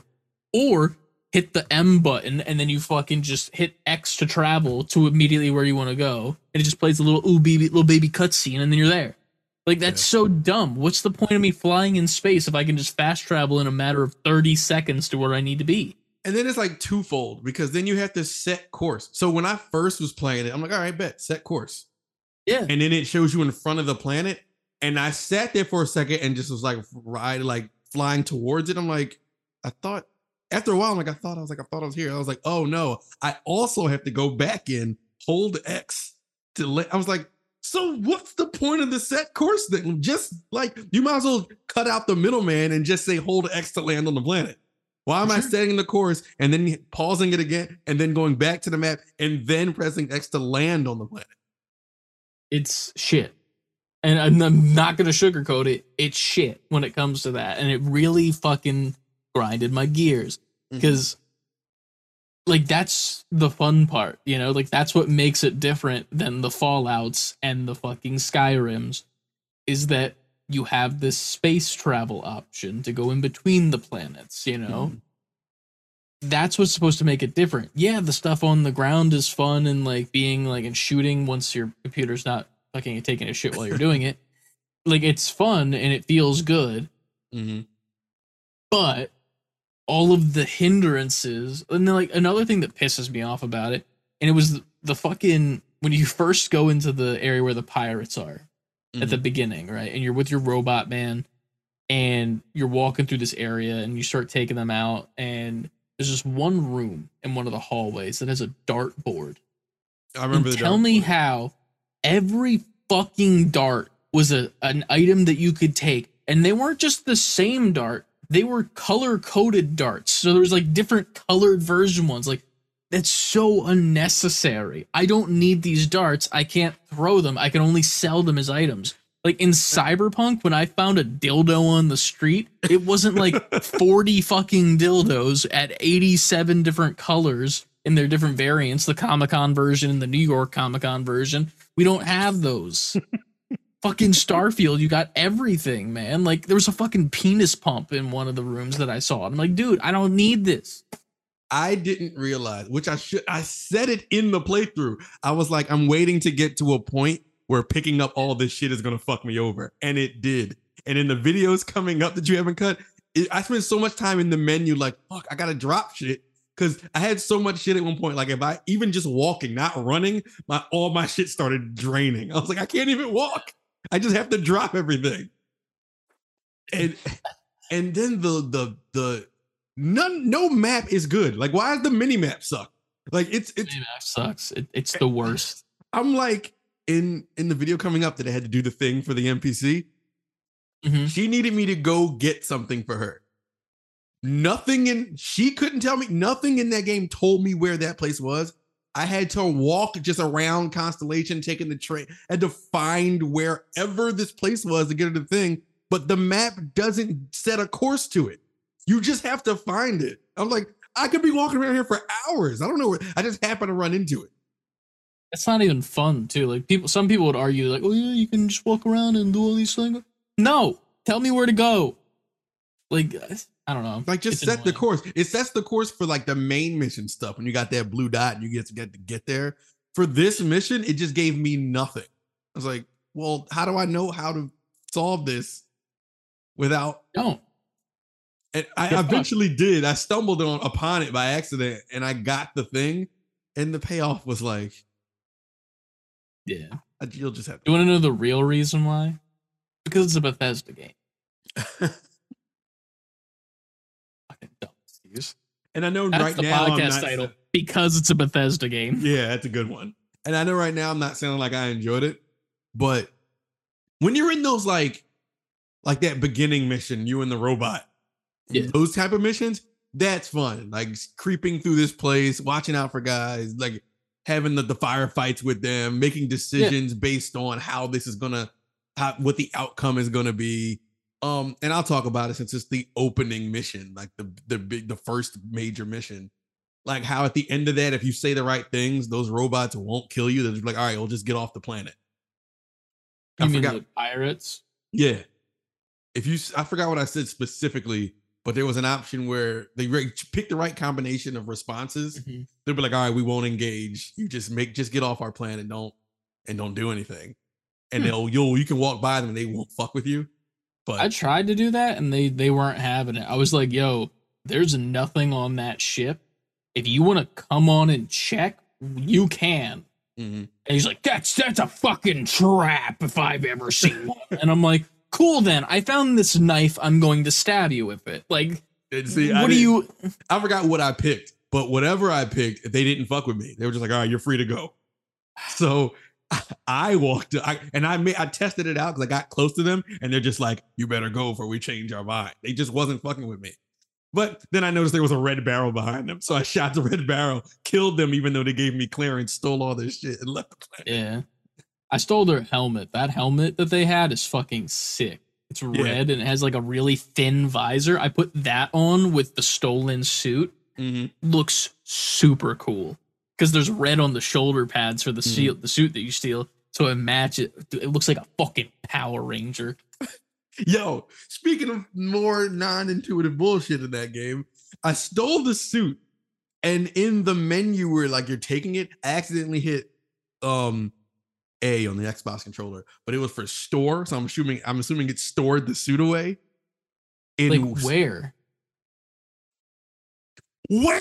or hit the M button and then you fucking just hit X to travel to immediately where you want to go and it just plays a little ooh baby little baby cutscene and then you're there. Like that's Yeah. so dumb. What's the point of me flying in space if I can just fast travel in a matter of 30 seconds to where I need to be? And then it's like twofold because then you have to set course. So when I first was playing it, I'm like, all right, bet, set course. Yeah. And then it shows you in front of the planet. And I sat there for a second and just was like ride, like flying towards it. I'm like, I thought after a while, I'm like, I thought I was like, I thought I was here. I was like, oh no, I also have to go back in, hold X to let I was like, so what's the point of the set course thing? Just like you might as well cut out the middleman and just say hold X to land on the planet. Why am I setting the course and then pausing it again and then going back to the map and then pressing X to land on the planet? it's shit. And I'm- I'm not gonna sugarcoat it. It's shit when it comes to that, and it really fucking grinded my gears because, like, that's the fun part, you know. Like that's what makes it different than the Fallout's and the fucking Skyrim's, is that you have this space travel option to go in between the planets, you know. Mhm. That's what's supposed to make it different. Yeah, the stuff on the ground is fun and like being like and shooting once your computer's not fucking taking a shit while you're doing it. Like it's fun and it feels good, Mhm. but all of the hindrances and then like another thing that pisses me off about it, and it was the, the fucking when you first go into the area where the pirates are at the Mhm. beginning, right? And you're with your robot man and you're walking through this area and you start taking them out and there's just one room in one of the hallways that has a dartboard. I remember And the tell me board. how every fucking dart was a an item that you could take and they weren't just the same dart they were color coded darts. So there was like different colored version ones. Like that's so unnecessary. I don't need these darts. I can't throw them. I can only sell them as items. Like in cyberpunk when i found a dildo on the street it wasn't like 40 fucking dildos at 87 different colors in their different variants the comic-con version and the new york comic-con version. We don't have those fucking starfield you got everything man like there was a fucking penis pump in one of the rooms that i saw i'm like dude i don't need this I didn't realize, which I should I said it in the playthrough. I was like, I'm waiting to get to a point where picking up all this shit is gonna fuck me over, and it did. And in the videos coming up that you haven't cut, it, I spent so much time in the menu, like fuck, I gotta drop shit because I had so much shit at one point. Like if I even just walking, not running, my all my shit started draining. I was like, I can't even walk. I just have to drop everything. And and then the the the none no map is good. Like why does the mini map suck? Like it's it's That sucks. It, it's the worst. I'm like in in the video coming up that I had to do the thing for the NPC. Mhm. She needed me to go get something for her. Nothing in she couldn't tell me nothing in that game told me where that place was. I had to walk just around Constellation, taking the train, had to find wherever this place was to get to the thing. But the map doesn't set a course to it. You just have to find it. I'm like, I could be walking around here for hours. I don't know where I just happen to run into it. It's not even fun too. Like people, some people would argue like, "Oh yeah, you can just walk around and do all these things." No, tell me where to go. Like I don't know. Like just It's set the course. It sets the course for like the main mission stuff when you got that blue dot and you get to get to get there. For this mission, it just gave me nothing. I was like, well, how do I know how to solve this without Don't. and I You're fucked. eventually did. I stumbled on upon it by accident and I got the thing. And the payoff was like, Yeah. you'll just have To You want to know the real reason why? Because it's a Bethesda game. dumb and I know That's right the now I'm podcast not title. Because it's a Bethesda game. Yeah, that's a good one. And I know right now I'm not sounding like I enjoyed it, but when you're in those like like that beginning mission, you and the robot, Yeah. those type of missions, that's fun. Like creeping through this place, watching out for guys, like having the, the firefights with them, making decisions based on how this is gonna how what the outcome is gonna be. Um, and I'll talk about it since it's the opening mission, like the the big the first major mission like how at the end of that, if you say the right things, those robots won't kill you. They're just like, all right, we'll just get off the planet. I mean forgot. the pirates? Yeah. If you, I forgot what I said specifically, but there was an option where they re- pick the right combination of responses. Mhm. They'll be like, all right, we won't engage. You just make, just get off our planet. Don't, and don't do anything. And Hmm. they'll, you'll, you can walk by them and they won't fuck with you. But I tried to do that and they they weren't having it. I was like, "Yo, there's nothing on that ship. If you want to come on and check, you can." Mhm. And he's like, "That's that's a fucking trap if I've ever seen one." and I'm like, "Cool, then. I found this knife. I'm going to stab you with it." Like, see, what do you? I forgot what I picked, but whatever I picked, they didn't fuck with me. They were just like, all right, you're free to go. So I walked, I, and I made, I tested it out because I got close to them, and they're just like, you better go before we change our mind. They just wasn't fucking with me. But then I noticed there was a red barrel behind them, so I shot the red barrel, killed them, even though they gave me clearance, stole all their shit, and left the. Yeah, I stole their helmet. That helmet that they had is fucking sick. It's red and it has like a really thin visor. I put that on with the stolen suit. Mhm. looks super cool because there's red on the shoulder pads for the Mhm. seal, the suit that you steal. So it matches. It looks like a fucking Power Ranger. Yo, speaking of more non-intuitive bullshit in that game, I stole the suit, and in the menu where like you're taking it, I accidentally hit um A on the Xbox controller, but it was for store, so I'm assuming I'm assuming it stored the suit away. In Like where? Where?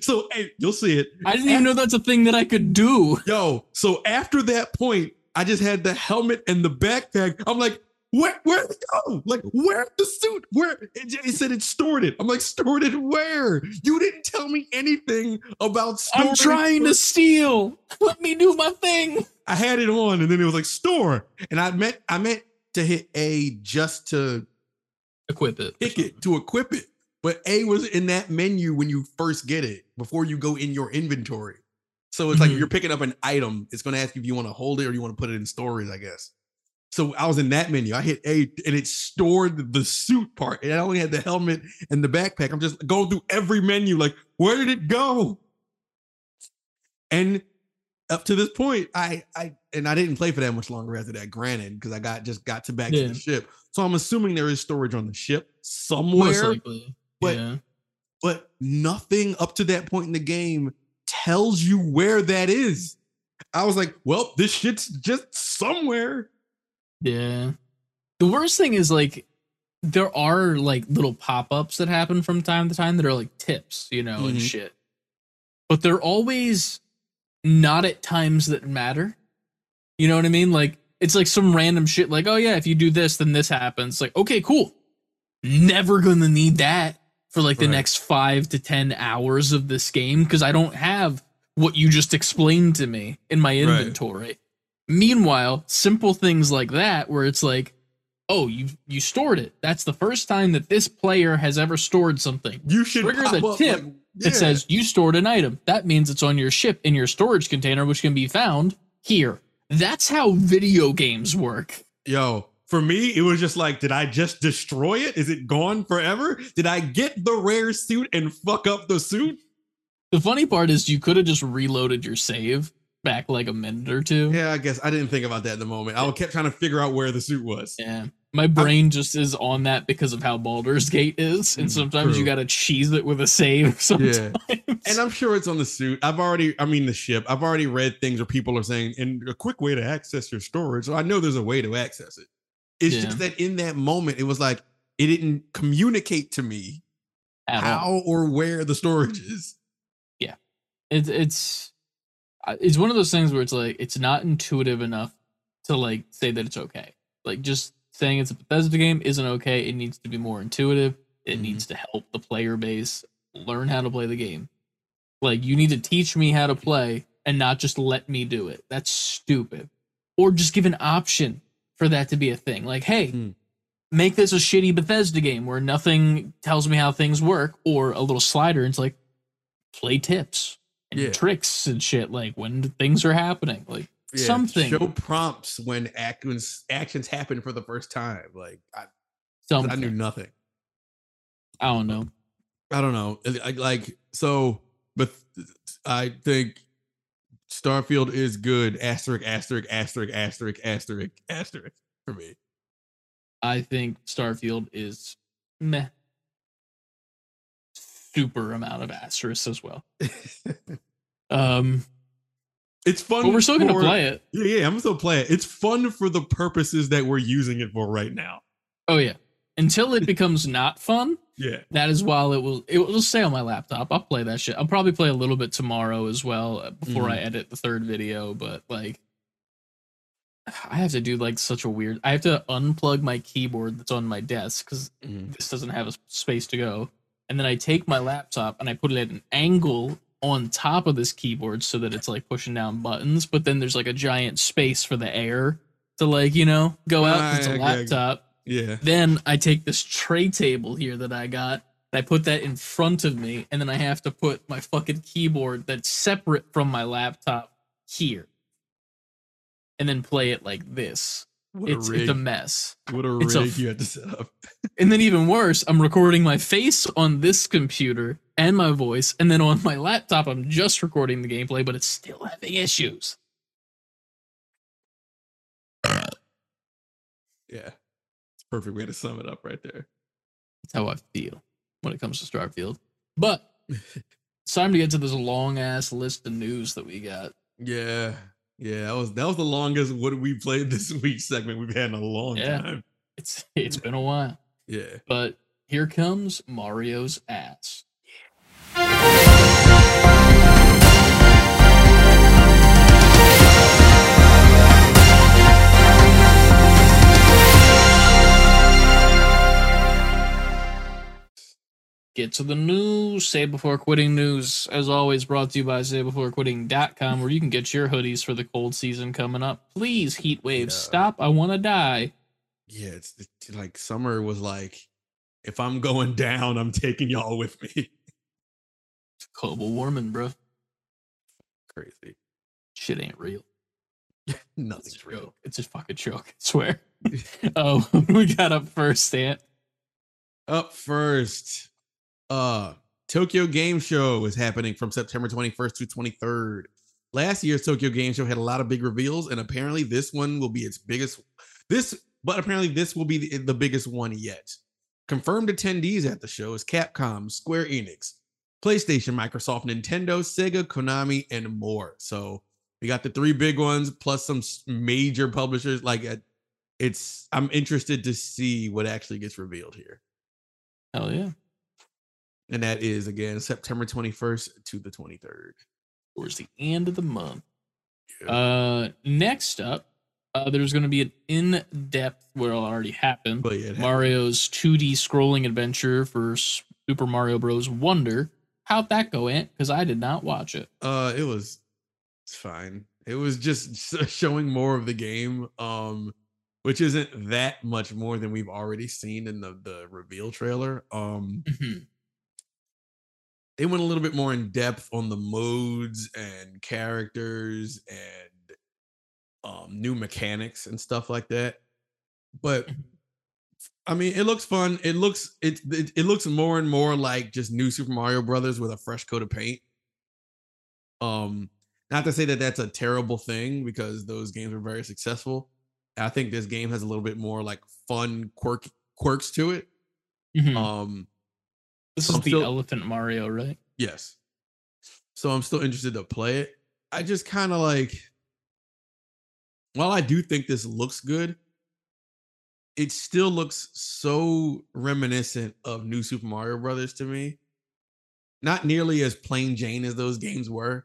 So hey, you'll see it. I didn't even know that's a thing that I could do. Yo, so after that point, I just had the helmet and the backpack. I'm like, where, where'd it go? Like, where's the suit? Where it, it said it stored it. I'm like, stored it where? You didn't tell me anything about. I'm trying to steal. Let me do my thing. I had it on, and then it was like store, and I meant I meant to hit A just to Equip it. pick it to equip it, but A was in that menu when you first get it before you go in your inventory. So it's like Mhm. you're picking up an item. It's going to ask you if you want to hold it or you want to put it in storage, I guess. So I was in that menu. I hit A and it stored the suit part. And I only had the helmet and the backpack. I'm just going through every menu, like, where did it go? And up to this point, I I and I didn't play for that much longer after that, granted, because I got just got to back to the ship. So I'm assuming there is storage on the ship somewhere. But- yeah. but nothing up to that point in the game tells you where that is. I was like, well, this shit's just somewhere. Yeah. The worst thing is like there are like little pop-ups that happen from time to time that are like tips, you know, and Mhm. shit. But they're always not at times that matter. You know what I mean? Like it's like some random shit like, "Oh yeah, if you do this then this happens." Like, "Okay, cool." Never going to need that for like the Right. next 5 to 10 hours of this game because I don't have what you just explained to me in my Right. inventory. Meanwhile, simple things like that where it's like, "Oh, you you stored it. That's the first time that this player has ever stored something." You should Trigger the tip like, It yeah. says you stored an item. That means it's on your ship in your storage container, which can be found here. That's how video games work. Yo, for me, it was just like, did I just destroy it? Is it gone forever? Did I get the rare suit and fuck up the suit? The funny part is you could have just reloaded your save back like a minute or two. Yeah, I guess I didn't think about that in the moment. I kept trying to figure out where the suit was. Yeah. My brain just is on that because of how Baldur's Gate is. And Mm, sometimes you gotta cheese it with a save sometimes. And I'm sure it's on the suit. I've already, I mean, the ship. I've already read things where people are saying, and a quick way to access your storage. So I know there's a way to access it. It's Yeah. just that in that moment, it was like, it didn't communicate to me At all. how or where the storage is. Yeah, it's it's uh, it's one of those things where it's like it's not intuitive enough to like say that it's okay. Like just saying it's a Bethesda game isn't okay. It needs to be more intuitive. It Mhm. needs to help the player base learn how to play the game. Like you need to teach me how to play and not just let me do it. That's stupid. Or just give an option for that to be a thing. Like, hey, Hmm. make this a shitty Bethesda game where nothing tells me how things work, or a little slider. And it's like play tips and Yeah. tricks and shit. Like when things are happening. Like Yeah, something. Show prompts when actions actions happen for the first time. Like I, something. I knew nothing. I don't know. I don't know. I- Like so, but I think Starfield is good. Asterisk, asterisk, asterisk, asterisk, asterisk, asterisk for me. I think Starfield is meh. Super amount of asterisks as well. Um, it's fun. but we're still gonna play it. Yeah, yeah, I'm still play it. It's fun for the purposes that we're using it for right now. Oh yeah. Until it becomes not fun, Yeah, that is while it will it will stay on my laptop. I'll play that shit. I'll probably play a little bit tomorrow as well uh, before I edit the third video. But like, I have to do like such a weird. I have to unplug my keyboard that's on my desk because Mhm. this doesn't have a space to go. And then I take my laptop and I put it at an angle on top of this keyboard so that it's like pushing down buttons. But then there's like a giant space for the air to like you know go out. 'cause It's a yeah, yeah. laptop. Yeah. Then I take this tray table here that I got, I put that in front of me, and then I have to put my fucking keyboard that's separate from my laptop here. And then play it like this. What It's a rig! it's a mess. what a it's rig f- you had to set up. And then even worse, I'm recording my face on this computer and my voice, and then on my laptop I'm just recording the gameplay, but it's still having issues. Yeah, a perfect way to sum it up right there. That's how I feel when it comes to Starfield. But it's time to get to this long ass list of news that we got. Yeah, yeah. That was that was the longest what we played this week segment we've had in a long Yeah. time. It's it's been a while. Yeah. But here comes Mario's ass. Get to the news. Save Before Quitting news, as always, brought to you by SaveBeforeQuitting.com, where you can get your hoodies for the cold season coming up. Please, heat waves, Yeah. stop. I want to die. Yeah, it's, it's like summer was like, if I'm going down, I'm taking y'all with me. Global warming, bro. Crazy. Shit ain't real. Nothing's a real. joke. It's a fucking joke. I swear. oh, we got up first, Ant? Up first, uh, Tokyo Game Show is happening from September 21st to 23rd. Last year's Tokyo Game Show had a lot of big reveals, and apparently this one will be its biggest. This, but apparently this will be the, the biggest one yet. Confirmed attendees at the show is Capcom, Square Enix, PlayStation, Microsoft, Nintendo, Sega, Konami, and more. So We got the three big ones plus some major publishers. Like uh, it's, I'm interested to see what actually gets revealed here, Hell yeah. And that is again September 21st to the 23rd. Towards the end of the month. Yeah. Uh, next up, uh, there's going to be an in-depth, where well, already happened. But yeah, it. Mario's 2D scrolling adventure for Super Mario Bros. Wonder. How'd that go, Ant? Because I did not watch it. Uh, it was it's fine. It was just showing more of the game, um, which isn't that much more than we've already seen in the the reveal trailer. Um, Mhm. They went a little bit more in depth on the modes and characters and um new mechanics and stuff like that. But Mhm. I mean, it looks fun. It looks it, it it looks more and more like just new Super Mario Brothers with a fresh coat of paint. Um, not to say that that's a terrible thing because those games were very successful. I think this game has a little bit more like fun quirk quirks to it. Mhm. Um, this is I'm the still- Elephant Mario, right? Yes. So I'm still interested to play it. I just kind of like, while I do think this looks good, it still looks so reminiscent of New Super Mario Brothers to me. Not nearly as plain Jane as those games were.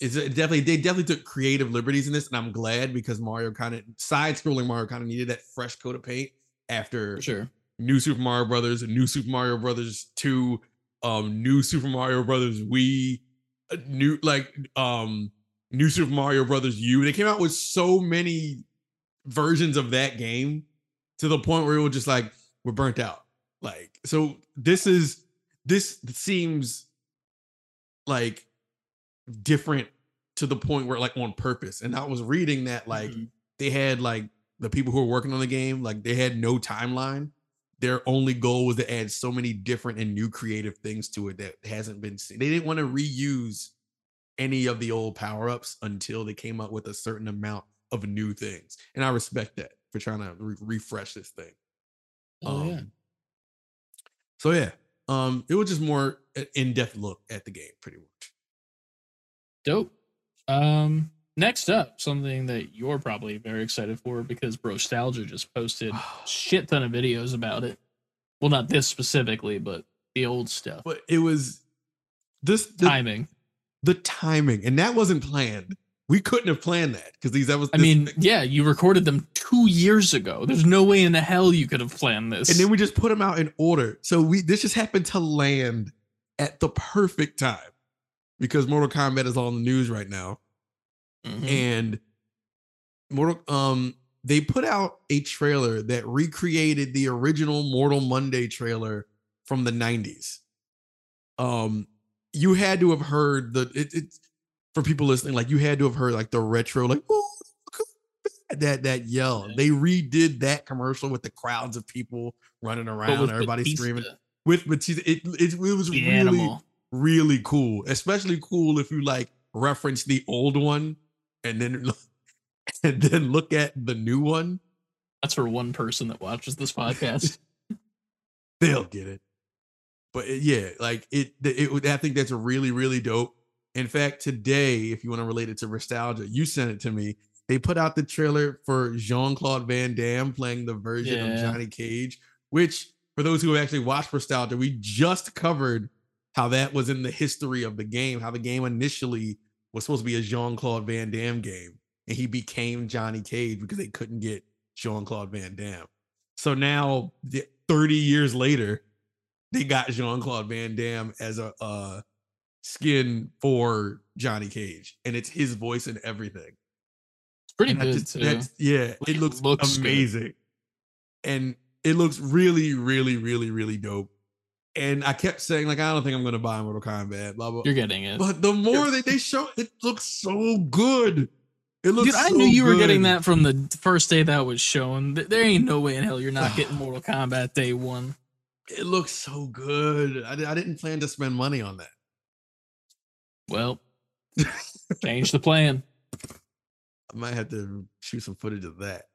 It's it definitely they definitely took creative liberties in this, and I'm glad because Mario kind of side scrolling Mario kind of needed that fresh coat of paint after For sure. New Super Mario Brothers, New Super Mario Brothers 2, um, New Super Mario Brothers Wii, uh, new like um New Super Mario Brothers U. They came out with so many versions of that game to the point where it was just like we're burnt out. Like so this is this seems like different to the point where like on purpose. And I was reading that like Mhm. they had like the people who were working on the game, like they had no timeline. Their only goal was to add so many different and new creative things to it that hasn't been seen. They didn't want to reuse any of the old power ups until they came up with a certain amount of new things. And I respect that for trying to re- refresh this thing. Oh, yeah. Um, So yeah, um, it was just more an in-depth look at the game, pretty much. Dope. Um, next up, something that you're probably very excited for because Brostalgia just posted a shit ton of videos about it. Well, not this specifically, but the old stuff. But it was this the, Timing. the timing, and that wasn't planned. We couldn't have planned that because these that was I mean, yeah, you recorded them two years ago. There's no way in the hell you could have planned this. and then we just put them out in order. So we this just happened to land at the perfect time because Mortal Kombat is on the news right now. Mhm. and Mortal um they put out a trailer that recreated the original Mortal Monday trailer from the 90s. Um you had to have heard the it, it's for people listening like you had to have heard like the retro like that that yell. They redid that commercial with the crowds of people running around, everybody Batista, screaming with Batista. It, it, it was the really animal. really cool. Especially cool if you like reference the old one and then and then look at the new one. That's for one person that watches this podcast. They'll get it. But it- yeah, like it, it, would- I think that's really, really dope. In fact, today, if you want to relate it to nostalgia, you sent it to me. They put out the trailer for Jean Claude Van Damme playing the version of Johnny Cage, which, for those who have actually watched Nostalgia, we just covered how that was in the history of the game, how the game initially was supposed to be a Jean Claude Van Damme game, and he became Johnny Cage because they couldn't get Jean Claude Van Damme. So now, 30 years later, they got Jean Claude Van Damme as a uh, skin for Johnny Cage, and it's his voice and everything. It's pretty And good just- too. that's- yeah, it it looks, looks good. amazing, and it looks really, really, really, really dope. And I kept saying like, I don't think I'm gonna buy Mortal Kombat, blah blah. You're getting it. But the more that they show, it looks so good. It looks. Dude, I knew you were getting that from the first day that was shown. There ain't no way in hell you're not getting Mortal Kombat day one. It looks so good. I, I didn't plan to spend money on that. Well, change the plan I might have to shoot some footage of that.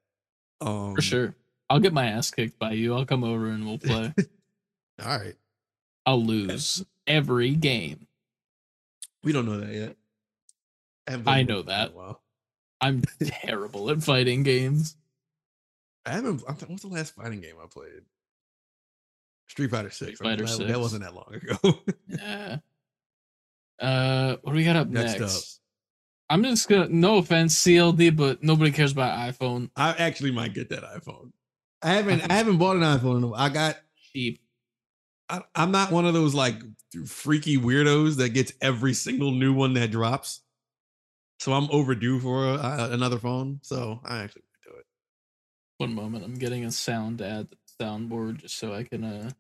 Um, for sure. I'll get my ass kicked by you. I'll come over and we'll play. All right. I'll lose every game. We don't know that yet. I know Mortal Kombat in that. I'm terrible at fighting games. I haven't. I'm, what's the last fighting game I played? Street Fighter Six. Street Fighter that, 6. that wasn't that long ago. Yeah. Uh, what do we got up next? Next up. I'm just gonna. No offense, CLD, but nobody cares about iPhone. I actually might get that iPhone. I haven't. I haven't bought an iPhone. In a, while. I got. Cheap. I, I'm not one of those like freaky weirdos that gets every single new one that drops. So I'm overdue for a, a- another phone. So I actually do it. One moment, I'm getting a sound ad soundboard just so I can, uh,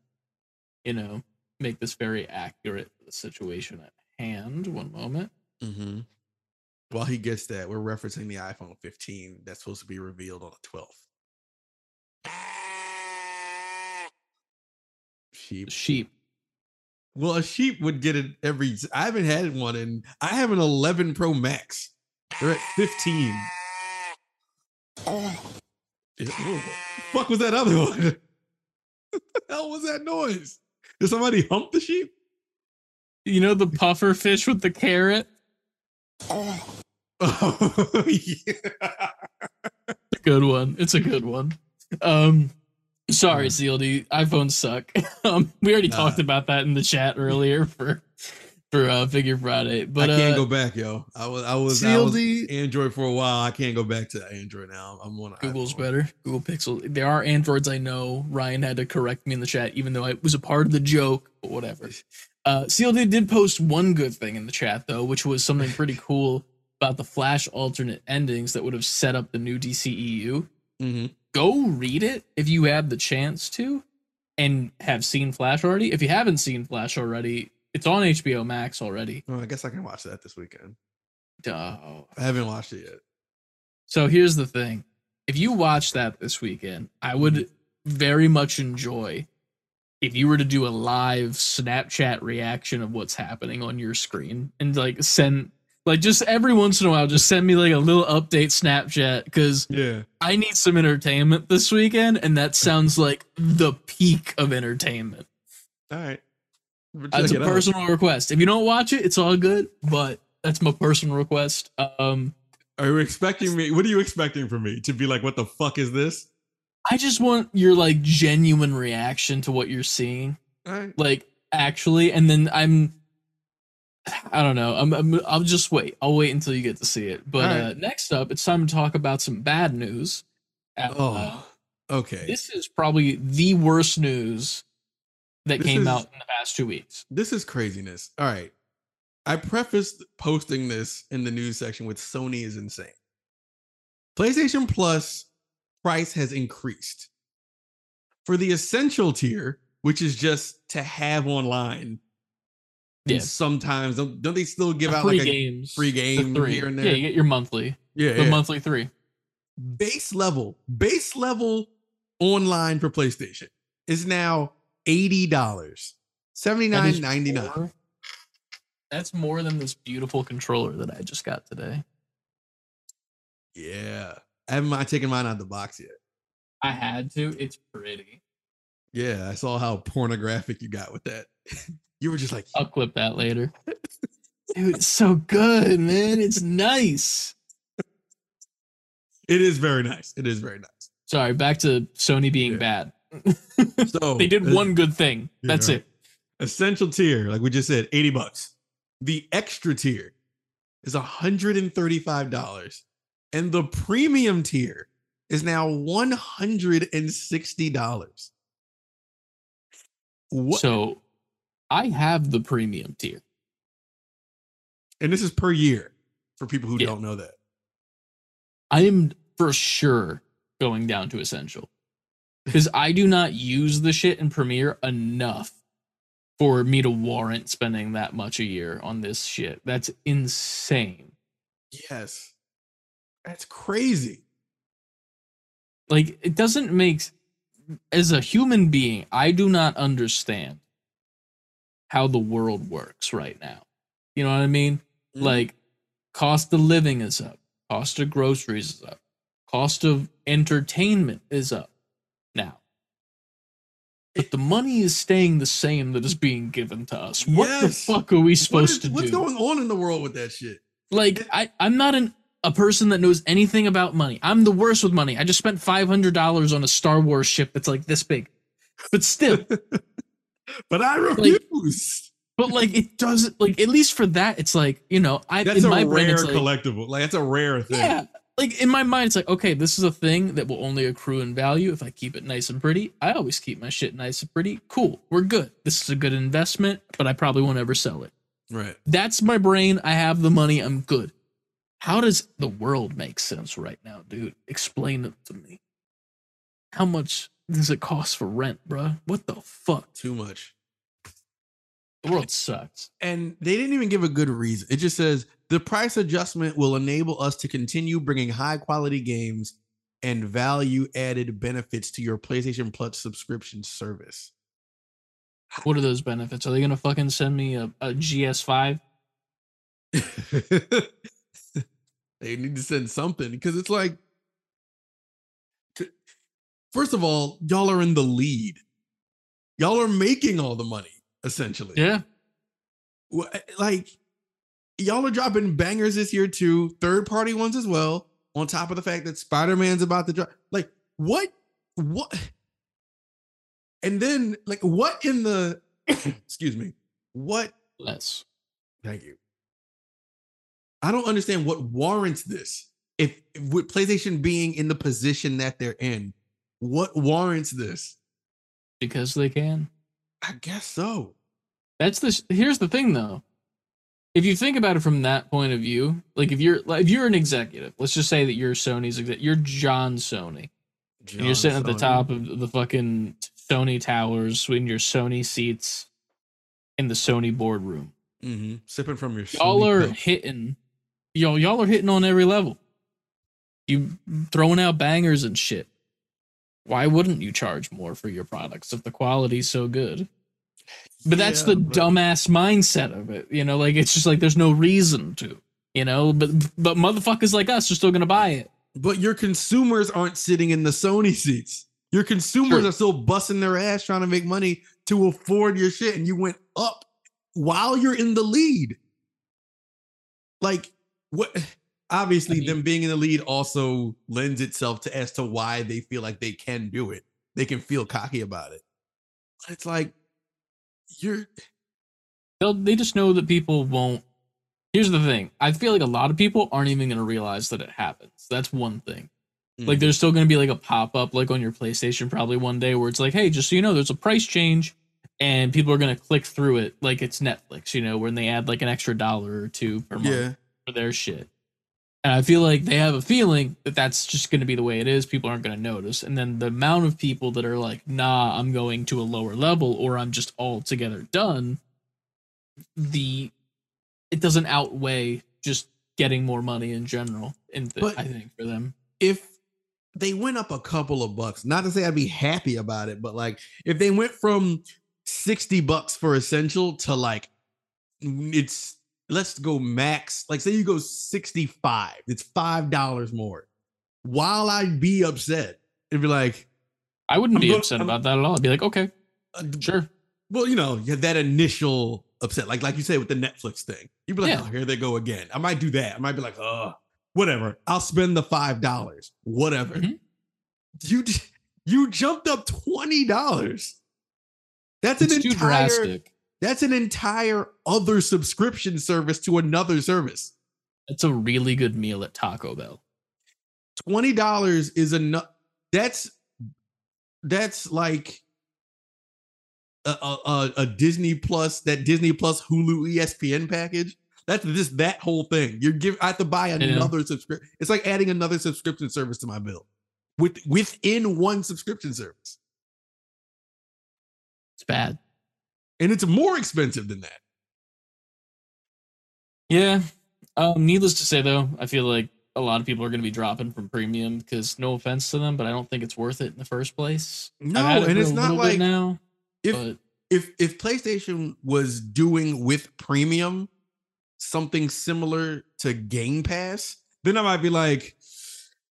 you know, make this very accurate to the situation at hand. One moment. Mm-hmm. While he gets that, we're referencing the iPhone 15 that's supposed to be revealed on the 12th. Sheep. Sheep. Well, a sheep would get it every. I haven't had one, and I have an 11 Pro Max. They're at 15. Yeah, whoa, fuck was that other one? what the hell was that noise? Did somebody hump the sheep? You know the puffer fish with the carrot? Oh, yeah. good one. It's a good one. Um, sorry, CLD. iPhones suck. um, we already Nah. talked about that in the chat earlier for for uh, Figure Friday. But I can't uh, go back, yo. I was, I was, I was Android for a while. I can't go back to Android now. I'm on Google's iPhone. better. Google Pixel. There are Androids I know. Ryan had to correct me in the chat, even though I was a part of the joke. But whatever. Uh, CLD did post one good thing in the chat though, which was something pretty cool about the Flash alternate endings that would have set up the new DCEU. Mhm. Go read it if you have the chance to and have seen Flash already. If you haven't seen Flash already, it's on HBO Max already. Well, I guess I can watch that this weekend. Duh. I haven't watched it yet. So here's the thing. If you watch that this weekend, I would very much enjoy if you were to do a live Snapchat reaction of what's happening on your screen and like send like just every once in a while just send me like a little update Snapchat cuz Yeah. I need some entertainment this weekend, and that sounds like the peak of entertainment. All right. That's a it out. personal request. If you don't watch it, it's all good, but that's my personal request. Um, Are you expecting me? What are you expecting from me? To be like, what the fuck is this? I just want your like genuine reaction to what you're seeing, All right. like actually, and then I'm. I don't know. I'm, I'm. I'll just wait. I'll wait until you get to see it. But All uh, next up, it's time to talk about some bad news. Uh, Oh, okay. this is probably the worst news that This came is- out in the past two weeks. this is craziness. All right. I prefaced posting this in the news section with Sony is insane. PlayStation Plus price has increased. For the essential tier, which is just to have online. Yeah. Sometimes don't, don't they still give The out free like a games, free game three. here and Yeah, you get your monthly, yeah, the yeah. monthly three. base level, base level online for PlayStation is now $80. That is $79.99. more- That's more than this beautiful controller that I just got today. Yeah. I haven't mind taken mine out of the box yet. I had to. It's pretty. Yeah, I saw how pornographic you got with that. you were just like, I'll clip that later. Dude, it's so good, man. It's nice. it is very nice. It is very nice. Sorry, back to Sony being Yeah. bad. So they did uh, one good thing. That's right. it. essential tier, like we just said, 80 bucks. The extra tier is $135. And the premium tier is now $160. What? So I have the premium tier. and this is per year for people who Yeah. don't know that. I am for sure going down to essential because I do not use the shit in Premiere enough for me to warrant spending that much a year on this shit. That's insane. Yes. That's crazy. Like it doesn't make as a human being, I do not understand how the world works right now. You know what I mean? Mhm. Like cost of living is up, cost of groceries is up, cost of entertainment is up now. But the money is staying the same that is being given to us. What the fuck are we supposed is- to do? what's going on in the world with that shit? Like I, I'm not an a person that knows anything about money. I'm the worst with money. I just spent five hundred dollars on a Star Wars ship that's like this big. But still, but I refuse. but like it doesn't like at least for that, it's like, you know, I that's in a my rare brain it's like, collectible. Like that's a rare thing. Yeah. Like in my mind, it's like, okay, this is a thing that will only accrue in value if I keep it nice and pretty. I always keep my shit nice and pretty. Cool. We're good. This is a good investment, but I probably won't ever sell it. Right. That's my brain. I have the money. I'm good. How does the world make sense right now, dude? Explain it to me. How much does it cost for rent, bruh? What the fuck? Too much. The world sucks. And they didn't even give a good reason. It just says the price adjustment will enable us to continue bringing high quality games and value added benefits to your PlayStation Plus subscription service. What are those benefits? Are they gonna fucking send me a, a GS5? they need to send something because it's like, first of all, y'all are in the lead. Y'all are making all the money essentially. Yeah. Eh, like, y'all are dropping bangers this year too, third party ones as well. On top of the fact that Spider Man's about to drop, like, what, what, and then like, what in the, excuse me, what Less. Thank you. I don't understand what warrants this. If, if with PlayStation being in the position that they're in, what warrants this? Because they can. I guess so. That's the here's the thing though. If you think about it from that point of view, like if you're like if you're an executive, let's just say that you're Sony's exec, you're John Sony, and you're sitting at the top of the fucking Sony towers in your Sony seats in the Sony boardroom. Mhm. sipping from your. Y'all Sony are cup. hitting, y'all y'all are hitting on every level. You throwing out bangers and shit. Why wouldn't you charge more for your products if the quality's so good? But that's Yeah, the but- dumbass mindset of it. You know, like it's just like there's no reason to. You know, but but motherfuckers like us are still gonna buy it. But your consumers aren't sitting in the Sony seats. Your consumers are still busting their ass trying to make money to afford your shit, and you went up while you're in the lead. Like what? Obviously, I mean- them being in the lead also lends itself to as to why they feel like they can do it. They can feel cocky about it. But it's like you're They'll they just know that people won't. Here's the thing. I feel like a lot of people aren't even gonna realize that it happens. That's one thing. Like Mm. there's still gonna be like a pop up like on your PlayStation probably one day where it's like, hey, just so you know, there's a price change, and people are gonna click through it like it's Netflix, you know, when they add like an extra dollar or two per month yeah. for their shit. And I feel like they have a feeling that that's just gonna be the way it is. People aren't gonna notice, and then the amount of people that are like, nah, I'm going to a lower level, or I'm just altogether done. The it doesn't outweigh just getting more money in general. In th- But- I think for them. if they went up a couple of bucks, not to say I'd be happy about it, but like if they went from 60 bucks for essential to like it's let's go max, like say you go 65, it's five dollars more. While I'd be upset, it'd be like, I wouldn't I'm be go- upset I'm- about that at all. I'd be like, okay, uh, sure. well, you know, you that initial upset, like like you said with the Netflix thing. You'd be like, Yeah. oh, here they go again. I might do that. I might be like, oh, whatever. I'll spend the five dollars. Whatever. Mhm. You you jumped up twenty dollars. That's It's an too entire. drastic. That's an entire other subscription service to another service. That's a really good meal at Taco Bell. Twenty dollars is enough. That's that's like a, a, a- Disney Plus, that Disney Plus Hulu ESPN package. That's just that whole thing. You're give I have to buy another subscription. It's like adding another subscription service to my bill. With within one subscription service. It's bad. And it's more expensive than that. Yeah. Um, needless to say, though, I feel like a lot of people are going to be dropping from premium because no offense to them, but I don't think it's worth it in the first place. No, it and it's not like now. if but if if PlayStation was doing with premium something similar to Game Pass, then I might be like,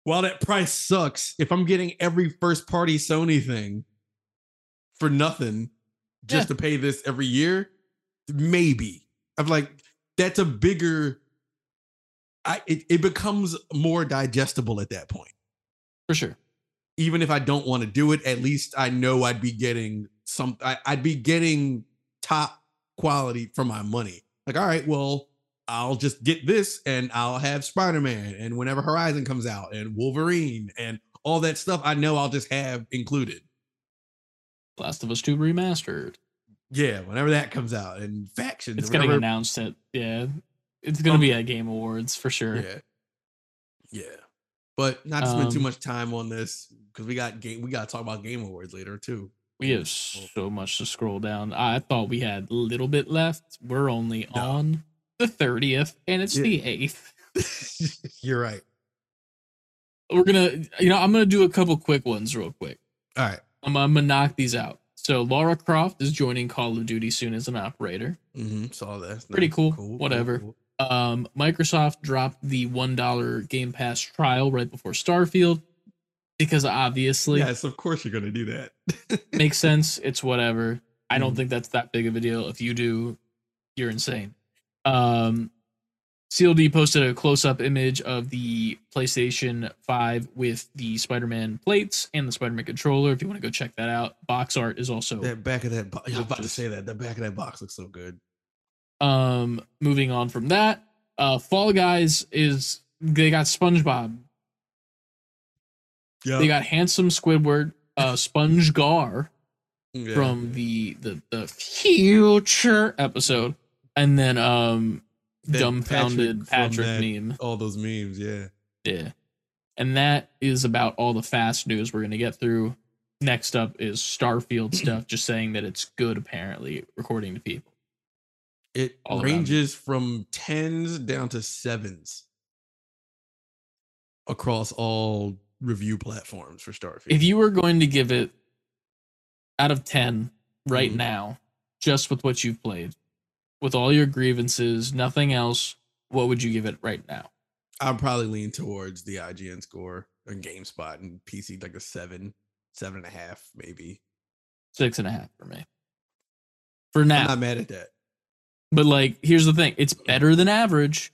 while that price sucks, if I'm getting every first party Sony thing for nothing just to pay this every year, maybe. I'm like, that's a bigger I it, it becomes more digestible at that point. For sure. Even if I don't want to do it, at least I know I'd be getting some. I, I'd be getting top quality for my money. Like, all right, well, I'll just get this, and I'll have Spider Man, and whenever Horizon comes out, and Wolverine, and all that stuff, I know I'll just have included. Last of Us 2 remastered. Yeah, whenever that comes out, and factions. It's getting whatever- announced at yeah. It's gonna Um, be at Game Awards for sure. Yeah. Yeah. But not to spend too Um, much time on this because we got game we gotta talk about game awards later too. We have so much to scroll down. I thought we had a little bit left. We're only No. on the 30th and it's Yeah. the 8th. You're right. We're gonna you know, I'm gonna do a couple quick ones real quick. All right. I'm, I'm gonna knock these out. So Lara Croft is joining Call of Duty soon as an operator. Mm-hmm. Saw that. That's Pretty nice. cool. Whatever. Um, Microsoft dropped the one dollar Game Pass trial right before Starfield because obviously Yes, of course you're gonna do that. makes sense. It's whatever. I don't Mhm. think that's that big of a deal. If you do, you're insane. Um, CLD posted a close-up image of the PlayStation 5 with the Spider-Man plates and the Spider-Man controller. If you want to go check that out, box art is also that back of that box. I was about to say that. The back of that box looks so good. Um, moving on from that, uh, Fall Guys is they got SpongeBob, Yeah. they got handsome Squidward, uh, SpongeGar yeah. from the the the future episode, and then um, dumbfounded Patrick, that- meme, all those memes. Yeah. yeah, and that is about all the fast news we're gonna get through. Next up is Starfield stuff, just saying that it's good apparently, according to people. It All ranges from tens down to sevens across all review platforms for Starfield. if you were going to give it out of 10 right Mhm. now just with what you've played with all your grievances nothing else what would you give it right now I'd probably lean towards the IGN score and GameSpot and PC like a seven, seven and a half, maybe. six and a half for me for now. I'm not mad at that. but like here's the thing it's better than average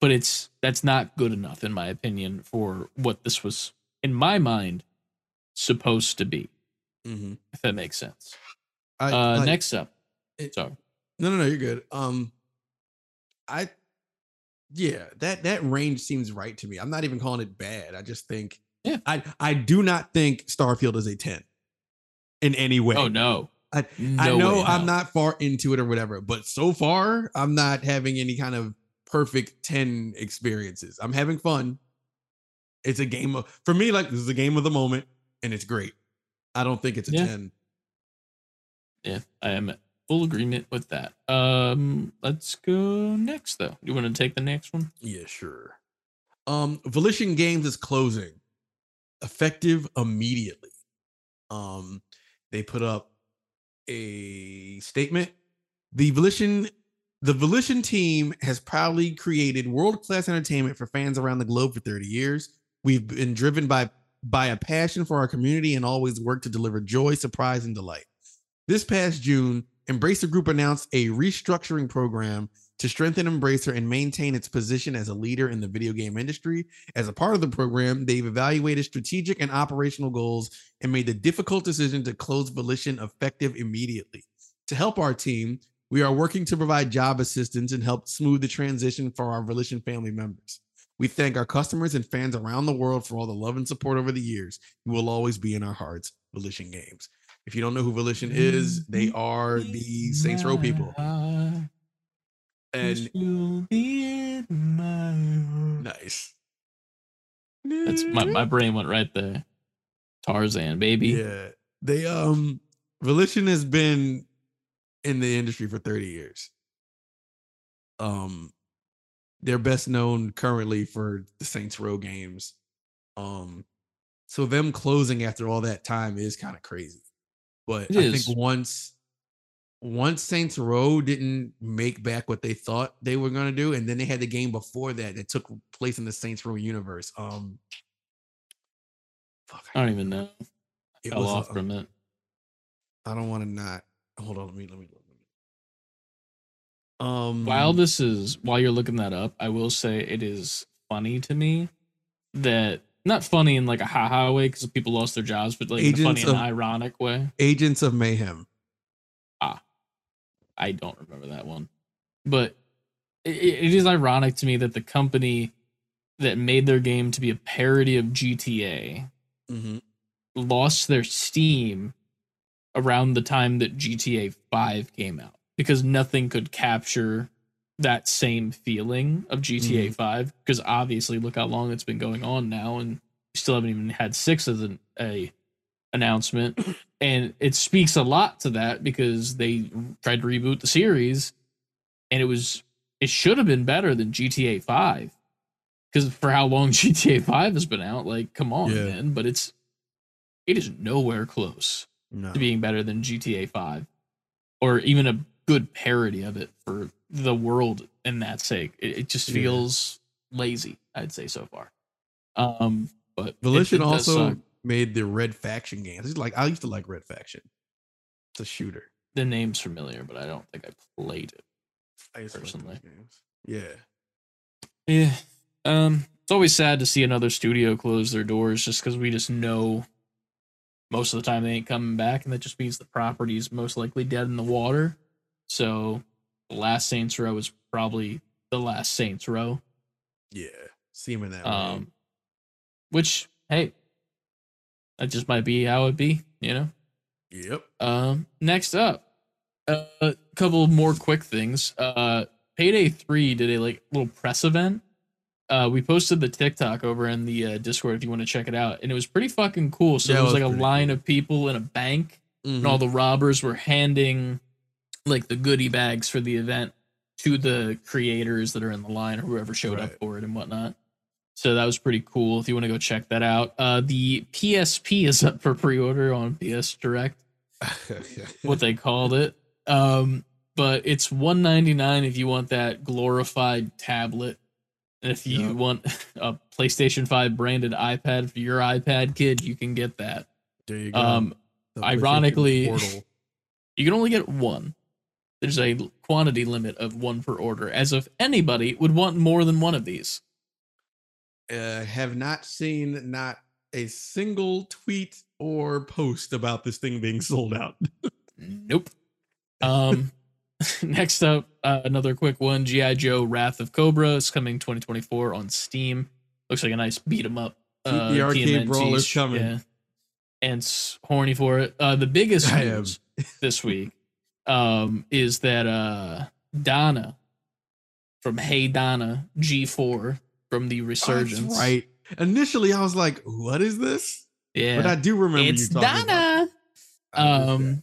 but it's that's not good enough in my opinion for what this was in my mind supposed to be Mm-hmm. if that makes sense I, uh like- next up it- sorry No, no, no, you're good. Um, I, yeah, that that range seems right to me. I'm not even calling it bad. I just think, Yeah. I I do not think Starfield is a ten in any way. oh no I- I know way, I'm not far into it or whatever, but so far I'm not having any kind of perfect 10 experiences. I'm having fun. It's a game of for me, like this is a game of the moment, and it's great. I don't think it's a Yeah. 10. Yeah, I am full agreement with that. Um, let's go next though. You want to take the next one? Yeah, sure. Um, Volition Games is closing, effective immediately. Um, they put up a statement. The Volition, the Volition team has proudly created world-class entertainment for fans around the globe for 30 years. We've been driven by by a passion for our community and always work to deliver joy, surprise, and delight. This past June, Embracer Group announced a restructuring program to strengthen Embracer and maintain its position as a leader in the video game industry. As a part of the program, they've evaluated strategic and operational goals and made the difficult decision to close Volition effective immediately. To help our team, we are working to provide job assistance and help smooth the transition for our Volition family members. We thank our customers and fans around the world for all the love and support over the years. You will always be in our hearts, Volition Games. If you don't know who Volition is, they are the Saints Row people. And nice. That's my, my brain went right there. Tarzan, baby. Yeah. They um Volition has been in the industry for 30 years. Um they're best known currently for the Saints Row games. Um so them closing after all that time is kind of crazy. But It I is. think once once Saints Row didn't make back what they thought they were going to do and then they had the game before that that took place in the Saints Row universe. Um fuck, I don't even know. it Fell was, off uh, from it. I don't want to not. Hold on, let me let me look. Um, while this is while you're looking that up, I will say it is funny to me that not funny in like a haha way because people lost their jobs, but like in a funny Agents and ironic way. Agents of Mayhem. Ah, I don't remember that one, but it, it is ironic to me that the company that made their game to be a parody of GTA Mm-hmm. lost their steam around the time that GTA 5 came out because nothing could capture that same feeling of GTA mm-hmm. 5 because obviously look how long it's been going on now and we still haven't even had 6 as an a announcement and it speaks a lot to that because they tried to reboot the series and it was it should have been better than GTA 5 because for how long GTA 5 has been out like come on Yeah. man but it's it is nowhere close No. to being better than GTA 5 or even a good parody of it for the world in that sake. It, it just Yeah. feels lazy, I'd say so far. Um, but Volition it does also made the Red Faction games. Like I used to like Red Faction. It's a shooter. the name's familiar, but I don't think I played it. I used to like Personally. games. Yeah. Yeah. Um, it's always sad to see another studio close their doors just because we just know most of the time they ain't coming back, and that just means the property's most likely dead in the water. So, last Saints Row is probably the last Saints Row. Yeah. Seeming that way. Um, which hey, that just might be how it be, you know. Yep. Um, next up, uh, a couple more quick things. Uh, Payday Three did a like little press event. Uh, we posted the TikTok over in the uh, Discord if you want to check it out, and it was pretty fucking cool. So Yeah, it there was was like a line cool. of people in a bank, and Mhm. all the robbers were handing like the goodie bags for the event to the creators that are in the line or whoever showed up for it and whatnot. So that was pretty cool. If you want to go check that out, uh, the PSP is up for pre-order on PS Direct what they called it. Um, but it's one ninety nine if you want that glorified tablet, and if you Yep. want a PlayStation Five branded iPad for your iPad kid, you can get that. there you go. Um, ironically- you can only get one. There's a quantity limit of one per order, as if anybody would want more than one of these. uh, have not seen not a single tweet or post about this thing being sold out. Nope. Um, next up, uh, another quick one: GI Joe: Wrath of Cobra is coming 2024 on Steam. Looks like a nice beat 'em up. Uh, the arcade TMNT brawlers coming. yeah. and horny for it. Uh, the biggest news this week um, is that uh, Donna from Hey Donna G4 from the Resurgence. That's right. Initially, I was like, "What is this?" Yeah. But I do remember it's you talking. Donna. Um,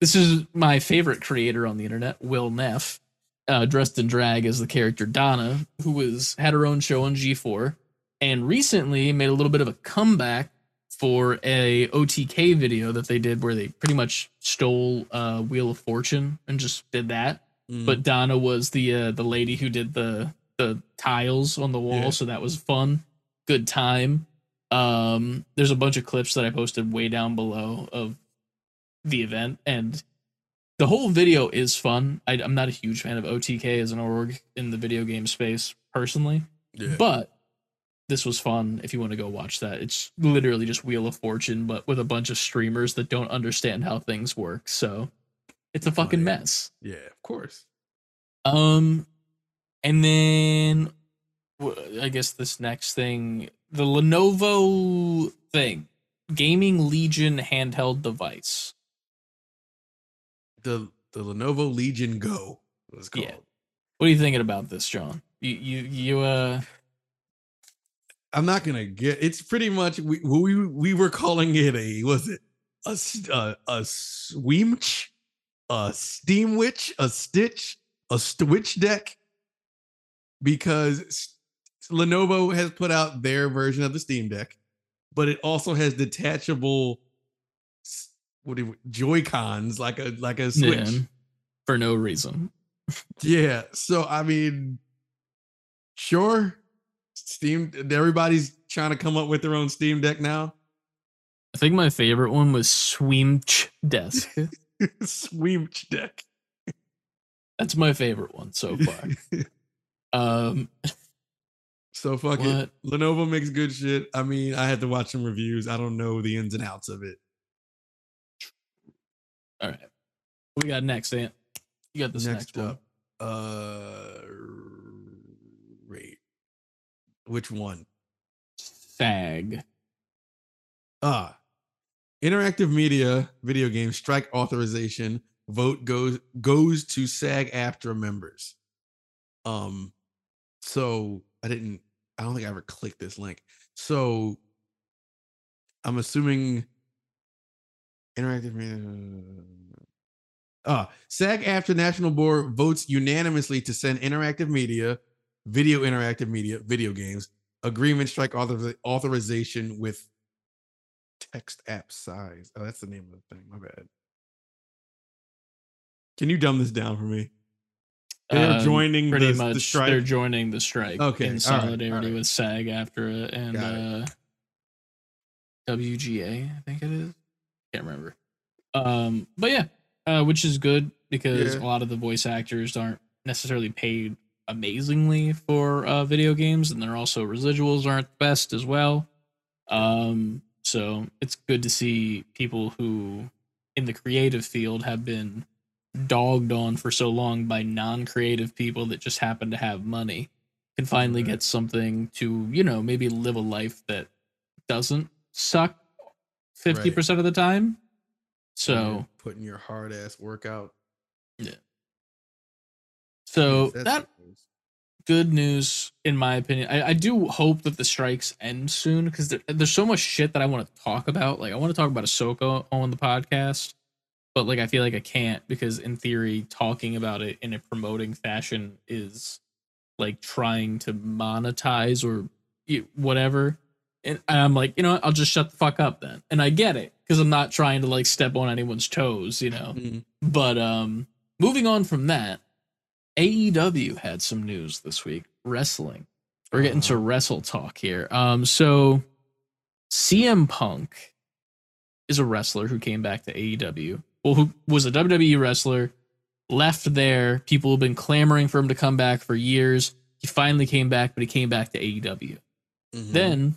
this is my favorite creator on the internet, Will Neff, uh, dressed in drag as the character Donna, who was had her own show on G4, and recently made a little bit of a comeback for a OTK video that they did where they pretty much stole uh, Wheel of Fortune and just did that. Mm, But Donna was the uh, the lady who did the the tiles on the wall, Yeah. so that was fun, good time. Um, there's a bunch of clips that I posted way down below of the event, and the whole video is fun. I, I'm not a huge fan of OTK as an org in the video game space personally, yeah. but this was fun. If you want to go watch that, it's literally just Wheel of Fortune, but with a bunch of streamers that don't understand how things work. So it's a fucking Funny. mess. yeah, of course. Um, and then I guess this next thing, the Lenovo thing, Gaming Legion handheld device. The the Lenovo Legion Go was called. Yeah. What are you thinking about this, John? You you you uh I'm not gonna get. It's pretty much we we we were calling it a was it a a, a swimch, a steam witch, a stitch, a switch deck, because Lenovo has put out their version of the Steam Deck, but it also has detachable what do you, Joy Cons like a like a switch. yeah, for no reason. Yeah. So I mean, sure. Steam. Everybody's trying to come up with their own Steam Deck now. I think my favorite one was Swimch Desk. Swimch deck. That's my favorite one so far. um, so fuck What? it. Lenovo makes good shit. I mean, I had to watch some reviews. I don't know the ins and outs of it. all right. What we got next, Ant? You got this Next next, one. uh, which one? SAG. Ah, interactive media video game strike authorization vote goes goes to SAG-AFTRA members. Um, so I didn't. I don't think I ever clicked this link. So I'm assuming interactive media. Ah, SAG-AFTRA National Board votes unanimously to send interactive media, video interactive media, video games agreement strike author- authorization with text app size. Oh, that's the name of the thing. My bad. Can you dumb this down for me? They're Um, joining pretty the, the much. They're joining the strike. Okay, in solidarity all right. with SAG-AFTRA it and Got uh, WGA, I think it is. Can't remember. Um, but yeah, uh, which is good because Yeah. a lot of the voice actors aren't necessarily paid amazingly for uh, video games, and they're also residuals aren't the best as well. Um, so it's good to see people who in the creative field have been dogged on for so long by non-creative people that just happen to have money can finally get something to you know maybe live a life that doesn't suck 50% of the time so You're putting your hard ass workout. So That's that is. good news in my opinion i, I do hope that the strikes end soon because there, there's so much shit that i want to talk about like i want to talk about ahsoka on the podcast but like i feel like i can't because in theory talking about it in a promoting fashion is like trying to monetize or whatever and i'm like you know what, i'll just shut the fuck up then and i get it because i'm not trying to like step on anyone's toes you know Mhm. but um moving on from that, AEW had some news this week. Wrestling. We're getting to Uh-huh. wrestle talk here. Um so CM Punk is a wrestler who came back to AEW. Well, who was a WWE wrestler, left there. People have been clamoring for him to come back for years. He finally came back, but he came back to AEW. Mhm. Then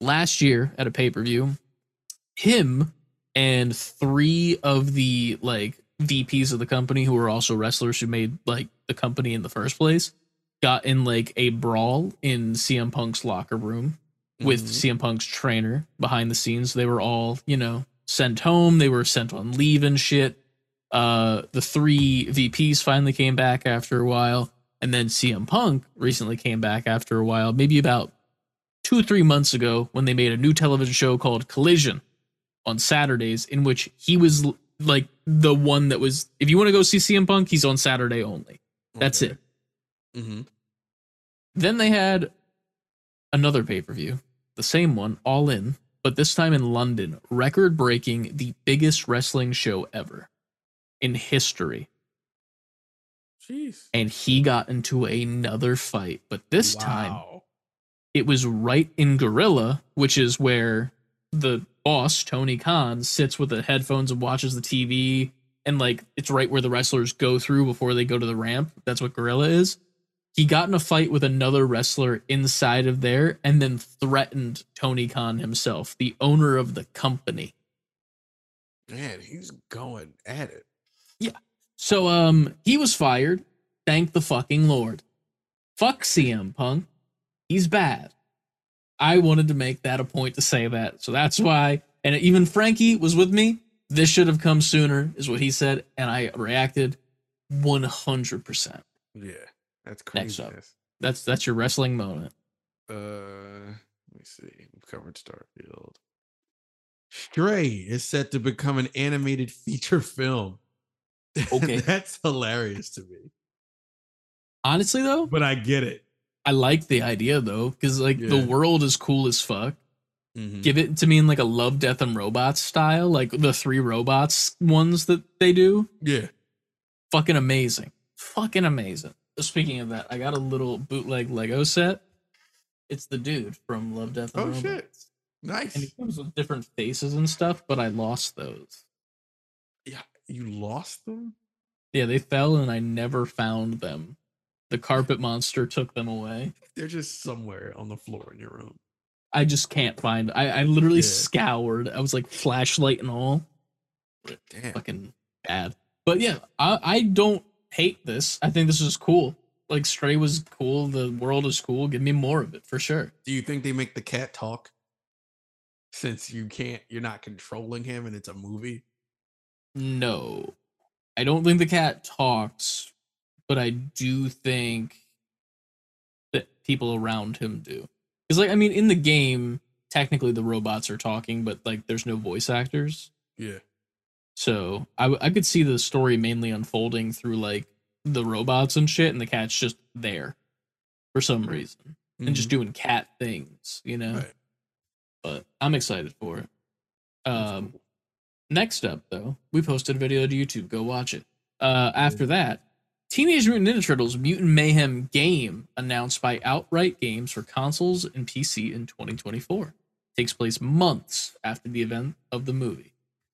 last year at a pay per view, him and three of the like VPs of the company who were also wrestlers who made like the company in the first place got in like a brawl in CM Punk's locker room with Mhm. CM Punk's trainer behind the scenes. They were all, you know, sent home. They were sent on leave and shit. Uh, the three VPs finally came back after a while, and then CM Punk recently came back after a while, maybe about two or three months ago, when they made a new television show called Collision on Saturdays, in which he was like the one that was. If you want to go see CM Punk, he's on Saturday only. That's Okay. it. Mm-hmm. Then they had another pay per view, the same one, all in, but this time in London, record breaking, the biggest wrestling show ever in history. Jeez. And he got into another fight, but this time it was right in Gorilla, which is where the boss, Tony Khan, sits with the headphones and watches the TV. And like it's right where the wrestlers go through before they go to the ramp. That's what Gorilla is. He got in a fight with another wrestler inside of there and then threatened Tony Khan himself, the owner of the company. Man, he's going at it. Yeah. So um he was fired. Thank the fucking Lord. Fuck CM Punk. He's bad. I wanted to make that a point to say that. So that's why and even Frankie was with me. This should have come sooner is what he said and I reacted 100%. Yeah, that's Next up. That's that's your wrestling moment. Uh, let me see. We've covered Starfield. Stray is set to become an animated feature film. Okay. that's hilarious to me. Honestly though, But I get it. I like the idea though cuz like the world is cool as fuck. Mhm. Give it to me in like a Love, Death and Robots style, like the three robots ones that they do. Yeah. fucking amazing. Fucking amazing. Speaking of that, I got a little bootleg Lego set. It's the dude from Love, Death, and Oh, Robots. shit. Nice. And it comes with different faces and stuff, but I lost those. yeah, you lost them. Yeah, they fell and I never found them. The carpet monster took them away. They're just somewhere on the floor in your room. I just can't find. I, I literally Yeah. scoured. I was like flashlight and all. Damn. Fucking bad. But yeah, I, I don't hate this. I think this is cool. Like Stray was cool. The world is cool. Give me more of it for sure. Do you think they make the cat talk? Since you can't, you're not controlling him, and it's a movie. No, I don't think the cat talks, but I do think that people around him do. Because, like, I mean, in the game, technically the robots are talking, but like, there's no voice actors. Yeah. So I, w- I could see the story mainly unfolding through like the robots and shit, and the cat's just there for some reason and just doing cat things, you know. Mm-hmm. Right. But I'm excited for it. Um, cool. next up though, we posted a video to YouTube. Go watch it. Uh, after that, Teenage Mutant Ninja Turtles Mutant Mayhem game announced by Outright Games for consoles and PC in 2024. Takes place months after the event of the movie.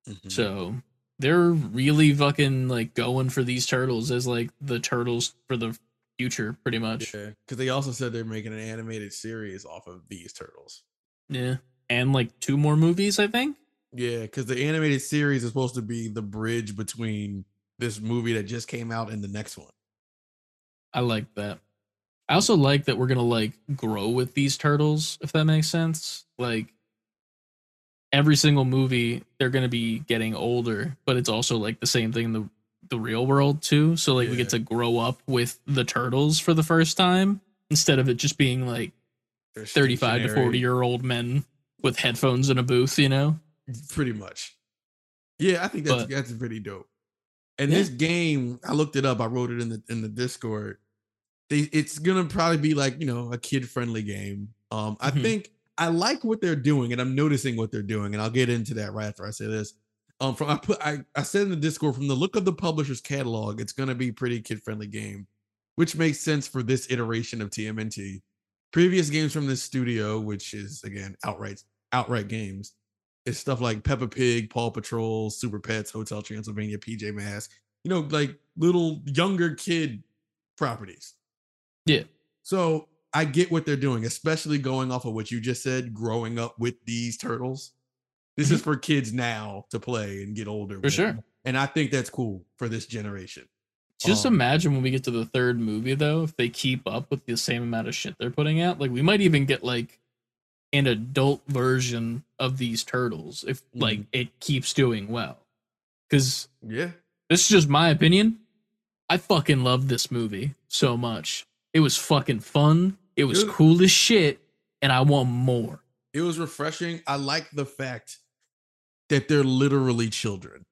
Mhm. So they're really fucking like going for these turtles as like the turtles for the future, pretty much. yeah, because they also said they're making an animated series off of these turtles. Yeah. And like two more movies, I think. Yeah, because the animated series is supposed to be the bridge between this movie that just came out and the next one. I like that. I also like that we're gonna like grow with these turtles, if that makes sense. Like every single movie, they're gonna be getting older, but it's also like the same thing in the the real world too. So like we get to grow up with the turtles for the first time instead of it just being like They're 35 to 40 year old men with headphones in a booth, you know? pretty much. Yeah, I think that's But- that's pretty dope. And Yeah. this game, I looked it up. I wrote it in the in the Discord. They, it's gonna probably be like you know a kid friendly game. Um, I Mhm. think I like what they're doing, and I'm noticing what they're doing, and I'll get into that right after I say this. Um, from I put I I said in the Discord from the look of the publisher's catalog, it's gonna be pretty kid friendly game, which makes sense for this iteration of TMNT. Previous games from this studio, which is again outright outright games, is stuff like Peppa Pig, Paw Patrol, Super Pets, Hotel Transylvania, PJ Masks. You know, like little younger kid properties. Yeah. So I get what they're doing, especially going off of what you just said, growing up with these turtles. This is for kids now to play and get older. For with. sure. And I think that's cool for this generation. Just Um, imagine when we get to the third movie, though, if they keep up with the same amount of shit they're putting out, like we might even get like an adult version of these turtles if hmm. like it keeps doing well. Because Yeah. this is just my opinion. I fucking love this movie so much. It was fucking fun. It was Dude. cool as shit, and I want more. It was refreshing. I like the fact that they're literally children.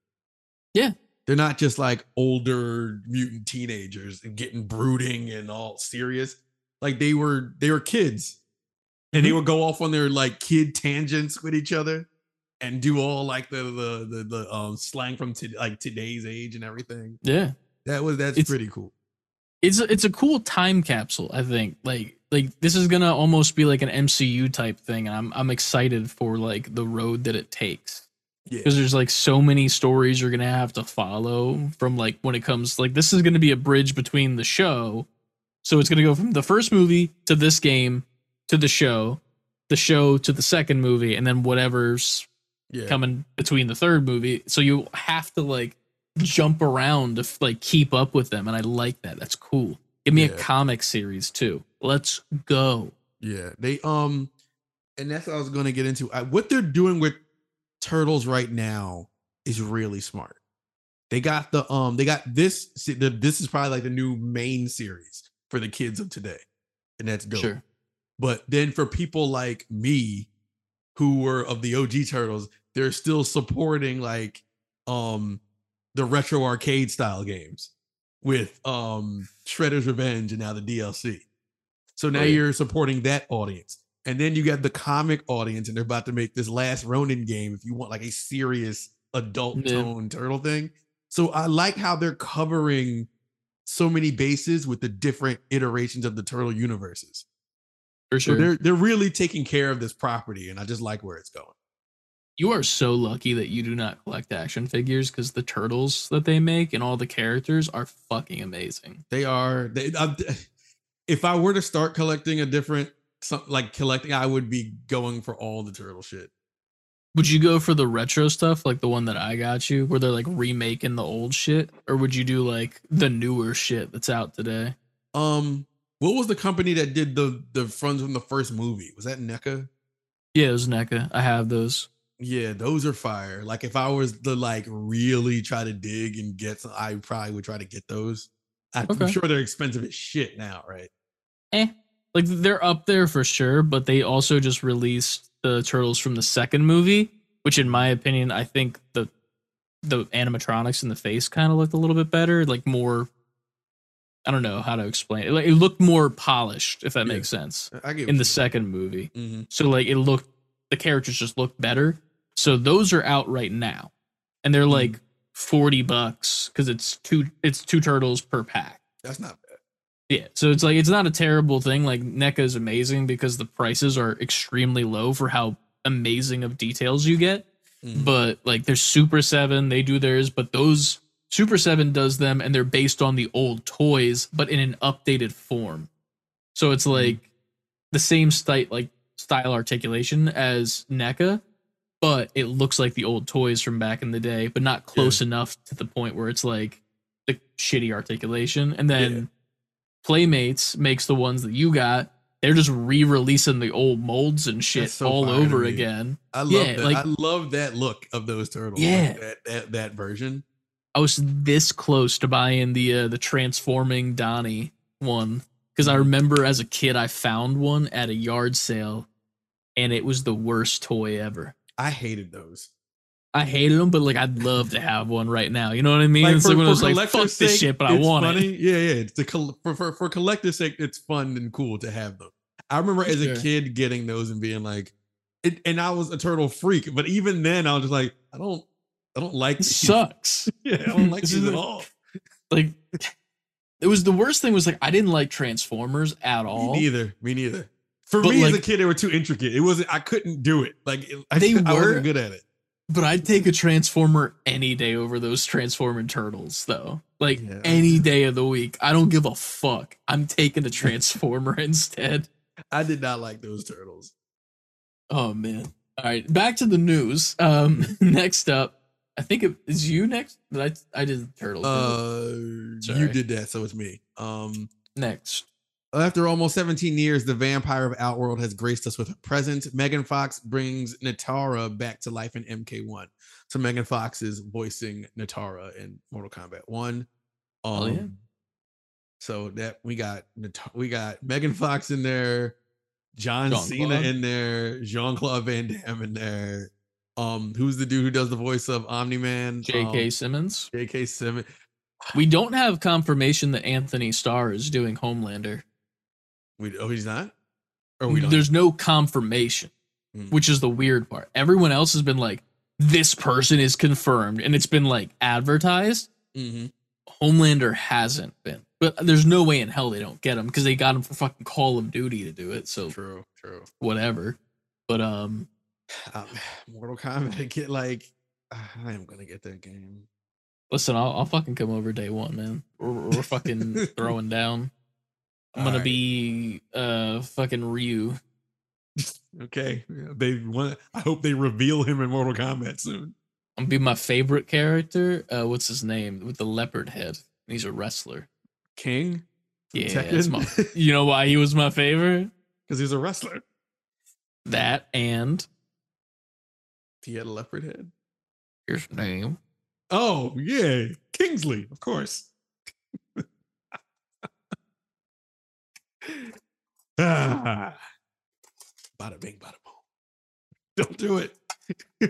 Yeah. They're not just like older mutant teenagers and getting brooding and all serious. Like they were they were kids. And they would go off on their like kid tangents with each other and do all like the the the, the um slang from to, like today's age and everything. Yeah. That was that's It's- pretty cool. it's a, it's a cool time capsule i think like like this is gonna almost be like an mcu type thing and i'm i'm excited for like the road that it takes Yeah. because there's like so many stories you're gonna have to follow from like when it comes like this is gonna be a bridge between the show so it's gonna go from the first movie to this game to the show the show to the second movie and then whatever's Yeah. coming between the third movie so you have to like jump around to like keep up with them and i like that that's cool give me Yeah. a comic series too let's go Yeah, they um, and that's what I was going to get into. I, what they're doing with turtles right now is really smart. They got the um, they got this. The, this is probably like the new main series for the kids of today, and that's dope. sure But then for people like me, who were of the OG turtles, they're still supporting like um the retro arcade style games with um Shredder's Revenge and now the DLC. So now Oh, yeah. you're supporting that audience. And then you got the comic audience, and they're about to make this last Ronin game if you want like a serious adult Yeah. tone turtle thing. So I like how they're covering so many bases with the different iterations of the turtle universes. For So sure they're they're really taking care of this property, and I just like where it's going. You are so lucky that you do not collect action figures because the turtles that they make and all the characters are fucking amazing. They are. They. I, if I were to start collecting a different, some, like collecting, I would be going for all the turtle shit. Would you go for the retro stuff like the one that I got you, where they're like remaking the old shit, or would you do like the newer shit that's out today? Um, what was the company that did the the fronts from the first movie? Was that NECA? Yeah, it was NECA. I have those. Yeah, those are fire. Like if I was to like really try to dig and get some, I probably would try to get those. I'm Okay. sure they're expensive as shit now, right? Eh, like they're up there for sure, but they also just released the turtles from the second movie, which in my opinion, I think the the animatronics in the face kind of looked a little bit better, like more. I don't know how to explain it. Like, it looked more polished, if that Yeah. makes sense, I get in the second movie. hmm So like it looked, the characters just looked better. So those are out right now, and they're like forty bucks because it's two it's two turtles per pack. That's not bad. Yeah, so it's like it's not a terrible thing. Like NECA is amazing because the prices are extremely low for how amazing of details you get. Mhm. But like there's Super 7, they do theirs, but those Super 7 does them and they're based on the old toys but in an updated form. So it's hmm. like the same style like style articulation as NECA, but it looks like the old toys from back in the day, but not close enough to the point where it's like the shitty articulation. And then Yeah. Playmates makes the ones that you got. They're just re-releasing the old molds and shit so all over again. I love Yeah, that. like- I love that look of those turtles. like Yeah. that, that that version. I was this close to buying the uh, the transforming Donnie one because I Mm-hmm. remember as a kid I found one at a yard sale, and it was the worst toy ever. I hated those. I hated them, but like I'd love to have one right now. You know what I mean? Like it's for, like when I was like, "Fuck this sake, shit," but I want funny. it. Yeah, yeah. It's the for, for for collector's sake, it's fun and cool to have them. I remember as a kid getting those and being like, it, and I was a turtle freak. But even then, I was just like, I don't, I don't like It sucks. Yeah, I don't like these at all. Like it was the worst thing was like I didn't like Transformers at all. Me neither. Me neither. For But, me as a kid, they were too intricate. It wasn't. I couldn't do it. Like it- I, They I were- wasn't good at it. But I'd take a Transformer any day over those Transforming Turtles, though. Like Yeah. any day of the week. I don't give a fuck. I'm taking a Transformer instead. I did not like those turtles. Oh man. All right, back to the news. Um next up, I think it is you next. Did I I did turtles. Uh, you did that, so it's me. Um, next. After almost 17 years, the vampire of Outworld has graced us with a presence. Megan Fox brings Nitara back to life in MK1. So Megan Fox is voicing Nitara in Mortal Kombat 1. Um, Hell yeah. So that we got Nat- we got Megan Fox in there, John Cena Jean-Claude. in there, Jean Claude Van Damme in there. Um, who's the dude who does the voice of Omni Man? J.K. Um, Simmons. J.K. Simmons. We don't have confirmation that Anthony Starr is doing Homelander. We oh he's not. Or we don't. There's no confirmation, Mm. which is the weird part. Everyone else has been like, this person is confirmed, and it's been like advertised. Mhm. Homelander hasn't been, but there's no way in hell they don't get him because they got him for fucking Call of Duty to do it. So True. True. whatever. But um, um, Mortal Kombat get like I am gonna get that game. listen, I'll, I'll fucking come over day one, man. We're, we're fucking throwing down. I'm gonna Alright. be uh fucking Ryu. Okay, they want. I hope they reveal him in Mortal Kombat soon. I'm gonna be my favorite character. Uh, what's his name with the leopard head? He's a wrestler. King, Yeah, my, you know why he was my favorite? because he's a wrestler. That and He had a leopard head. here's his name. Oh yeah, Kingsley, of course. ah. Bada bing, bada boom. Don't do it. my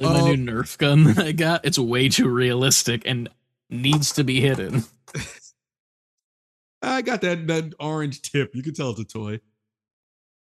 Oh. new Nerf gun that I got. It's way too realistic and needs to be hidden. I got that that orange tip. You can tell it's a toy.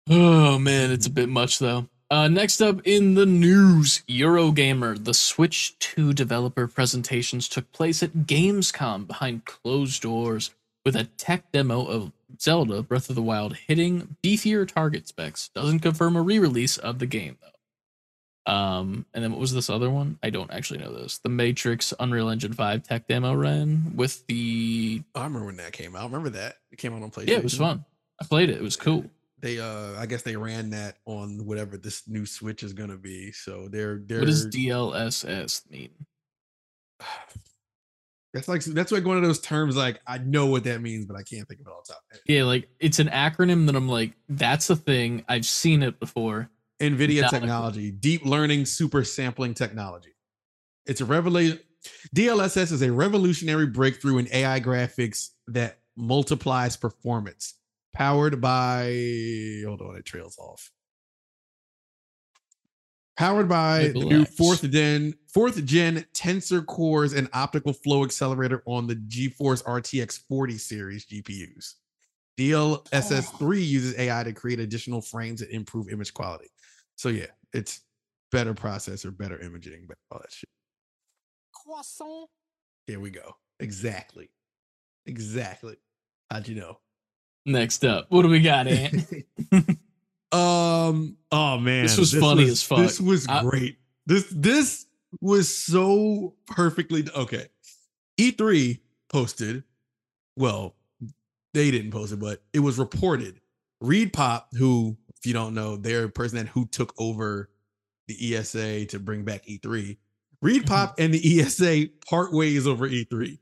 Oh man, it's a bit much though. Uh, next up in the news, Eurogamer, the Switch 2 developer presentations took place at Gamescom behind closed doors with a tech demo of Zelda Breath of the Wild hitting beefier target specs. Doesn't confirm a re release of the game though. Um, and then what was this other one? I don't actually know this. The Matrix Unreal Engine 5 tech demo ran with the I remember when that came out. Remember that. It came out on PlayStation. Yeah, it was fun. I played it. It was cool. They uh I guess they ran that on whatever this new Switch is gonna be. So they're they're What does DLSS mean? that's like that's like one of those terms like I know what that means, but I can't think of it all the time. Yeah, like it's an acronym that I'm like, that's a thing. I've seen it before. NVIDIA Not technology, deep learning super sampling technology. It's a revelation. DLSS is a revolutionary breakthrough in AI graphics that multiplies performance, powered by. Hold on, it trails off. Powered by the new fourth gen fourth gen tensor cores and optical flow accelerator on the GeForce RTX 40 series GPUs. DLSS 3 uses AI to create additional frames and improve image quality. So yeah, it's better processor, better imaging, but all that shit. Croissant. Here we go. Exactly. Exactly. How'd you know? Next up, what do we got, Ant? um. Oh man, This was funny as fuck. This was I- great. This this was so perfectly okay. E3 posted. Well, they didn't post it, but it was reported. ReedPop, who, if you don't know, they're a person that who took over the ESA to bring back E3. Reed Mhm. Pop and the ESA part ways over E3.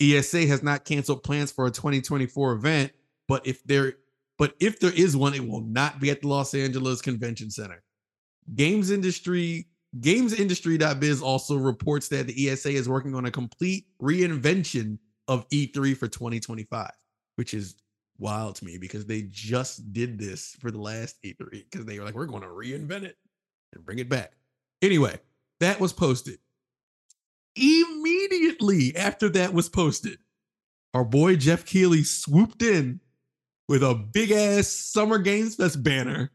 ESA has not canceled plans for a 2024 event, but if there but if there is one, it will not be at the Los Angeles Convention Center. Games industry gamesindustry.biz also reports that the ESA is working on a complete reinvention of E3 for 2025, which is wild to me because they just did this for the last E3 because they were like, we're going to reinvent it and bring it back. Anyway, that was posted. Immediately after that was posted, our boy Jeff Keighley swooped in with a big ass Summer Games Fest banner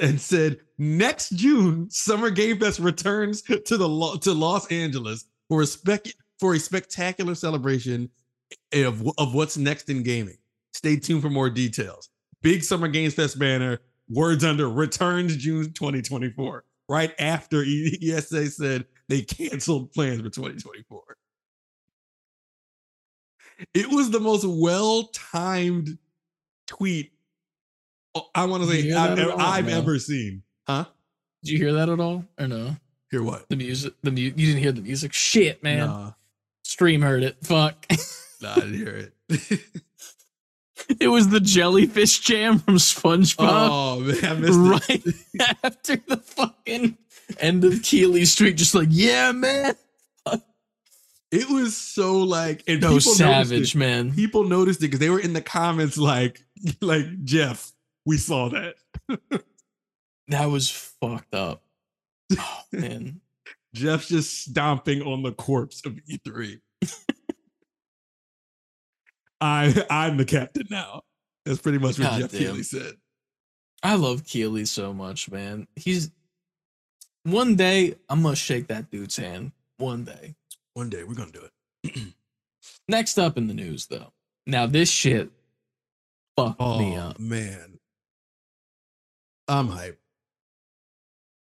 and said, "Next June, Summer Game Fest returns to the to Los Angeles for a spec for a spectacular celebration of of what's next in gaming. Stay tuned for more details. Big Summer Games Fest banner, words under returns June 2024. Right after ESA said they canceled plans for 2024. It was the most well timed tweet oh, I want to say I've, ever, all? I've No. ever seen. Huh? Did you hear that at all? Or no? Hear what? The music the mu- you didn't hear the music. Shit, man. Nah, Stream heard it. Fuck. nah, I didn't hear it. it was the jellyfish jam from SpongeBob. oh man, I missed it. right after the fucking end of Keighley Street, just like, yeah, man. It was so like and noticed savage, it. man. People noticed it because they were in the comments like like Jeff, we saw that. That was fucked up. Oh, man. Jeff's just stomping on the corpse of E3. I I'm the captain now. That's pretty much what God Jeff damn. Keighley said. I love Keighley so much, man. He's one day I'm gonna shake that dude's hand. One day. One day we're gonna do it. Next up in the news, though. Now this shit fucked me Oh up. man. I'm hyped.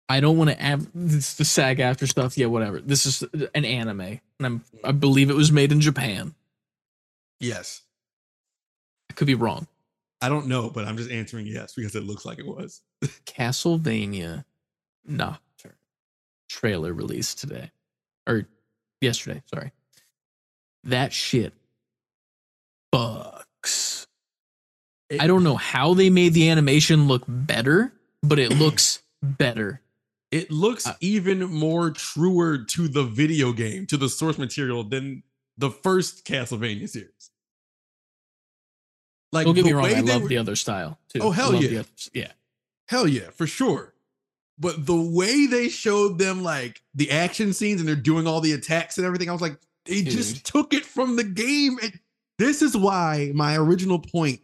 I don't want to add this the SAG-AFTRA stuff. Yeah, whatever. This is an anime, and I'm I believe it was made in Japan. Yes. I could be wrong. I don't know, but I'm just answering yes because it looks like it was. Castlevania Nocturne trailer released today or yesterday. Sorry, that shit fucks. I don't know how they made the animation look better, but it looks better. It looks Uh, even more truer to the video game, to the source material than the first Castlevania series. Like Don't get me wrong, I love were- the other style too. Oh, hell yeah. the others. yeah. Hell yeah, for sure. But the way they showed them like the action scenes and they're doing all the attacks and everything, I was like, they Dude. just took it from the game. And this is why my original point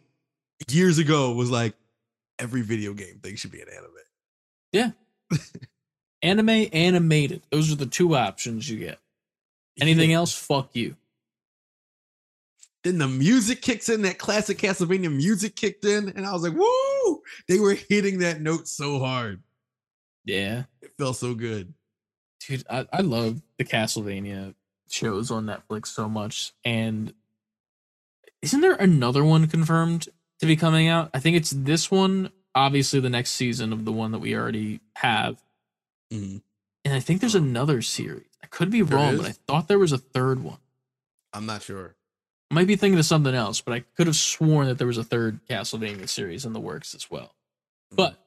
years ago was like, every video game thing should be an anime. Yeah. anime, animated. Those are the two options you get. Anything Yeah. else, fuck you. Then the music kicks in, that classic Castlevania music kicked in, and I was like, woo! They were hitting that note so hard. Yeah, It felt so good. dude, I, I love the Castlevania shows on Netflix so much. And isn't there another one confirmed to be coming out? I think it's this one. Obviously, the next season of the one that we already have, Mhm. and I think there's another series. I could be There wrong, but I thought there was a third one. I'm not sure. I might be thinking of something else, but I could have sworn that there was a third Castlevania series in the works as well. Mm. But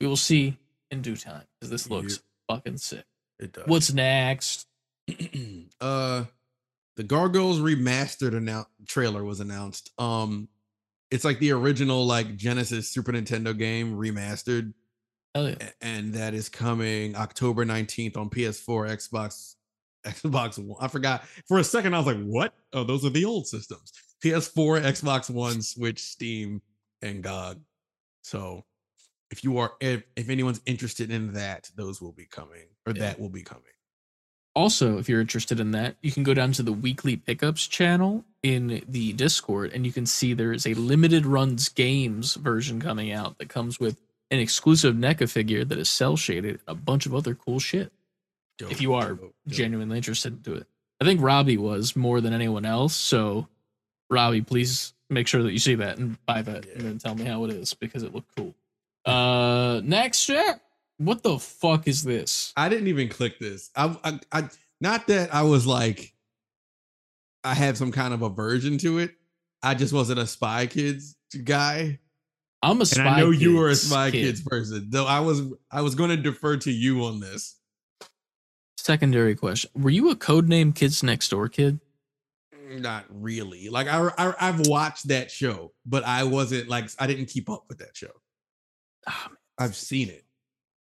we will see in due time because this looks Yep. fucking sick. It does. What's next? uh the Gargoyles remastered annou- trailer was announced. Um it's like the original like Genesis Super Nintendo game remastered Hell yeah. and that is coming October 19th on PS4, Xbox Xbox One. I forgot. For a second I was like, "What? Oh, those are the old systems." PS4, Xbox One, Switch, Steam, and GOG. So, if you are if, if anyone's interested in that, those will be coming or Yeah. that will be coming. Also, if you're interested in that, you can go down to the weekly pickups channel in the Discord and you can see there is a limited runs games version coming out that comes with an exclusive NECA figure that is cel shaded a bunch of other cool shit. if you are dope, dope. genuinely interested in it. I think Robbie was more than anyone else. So, Robbie, please make sure that you see that and buy that and then tell me how it is because it looked cool. Uh, next, yeah. What the fuck is this? I didn't even click this. I, I, I, not that I was like, I had some kind of aversion to it. I just wasn't a Spy Kids guy, I'm a Spy and I know you were a Spy kid. Kids person. Though I was, I was going to defer to you on this. Secondary question: Were you a codename Kids Next Door kid? Not really. Like I, I, I've watched that show, but I wasn't like I didn't keep up with that show. Man, I've seen it.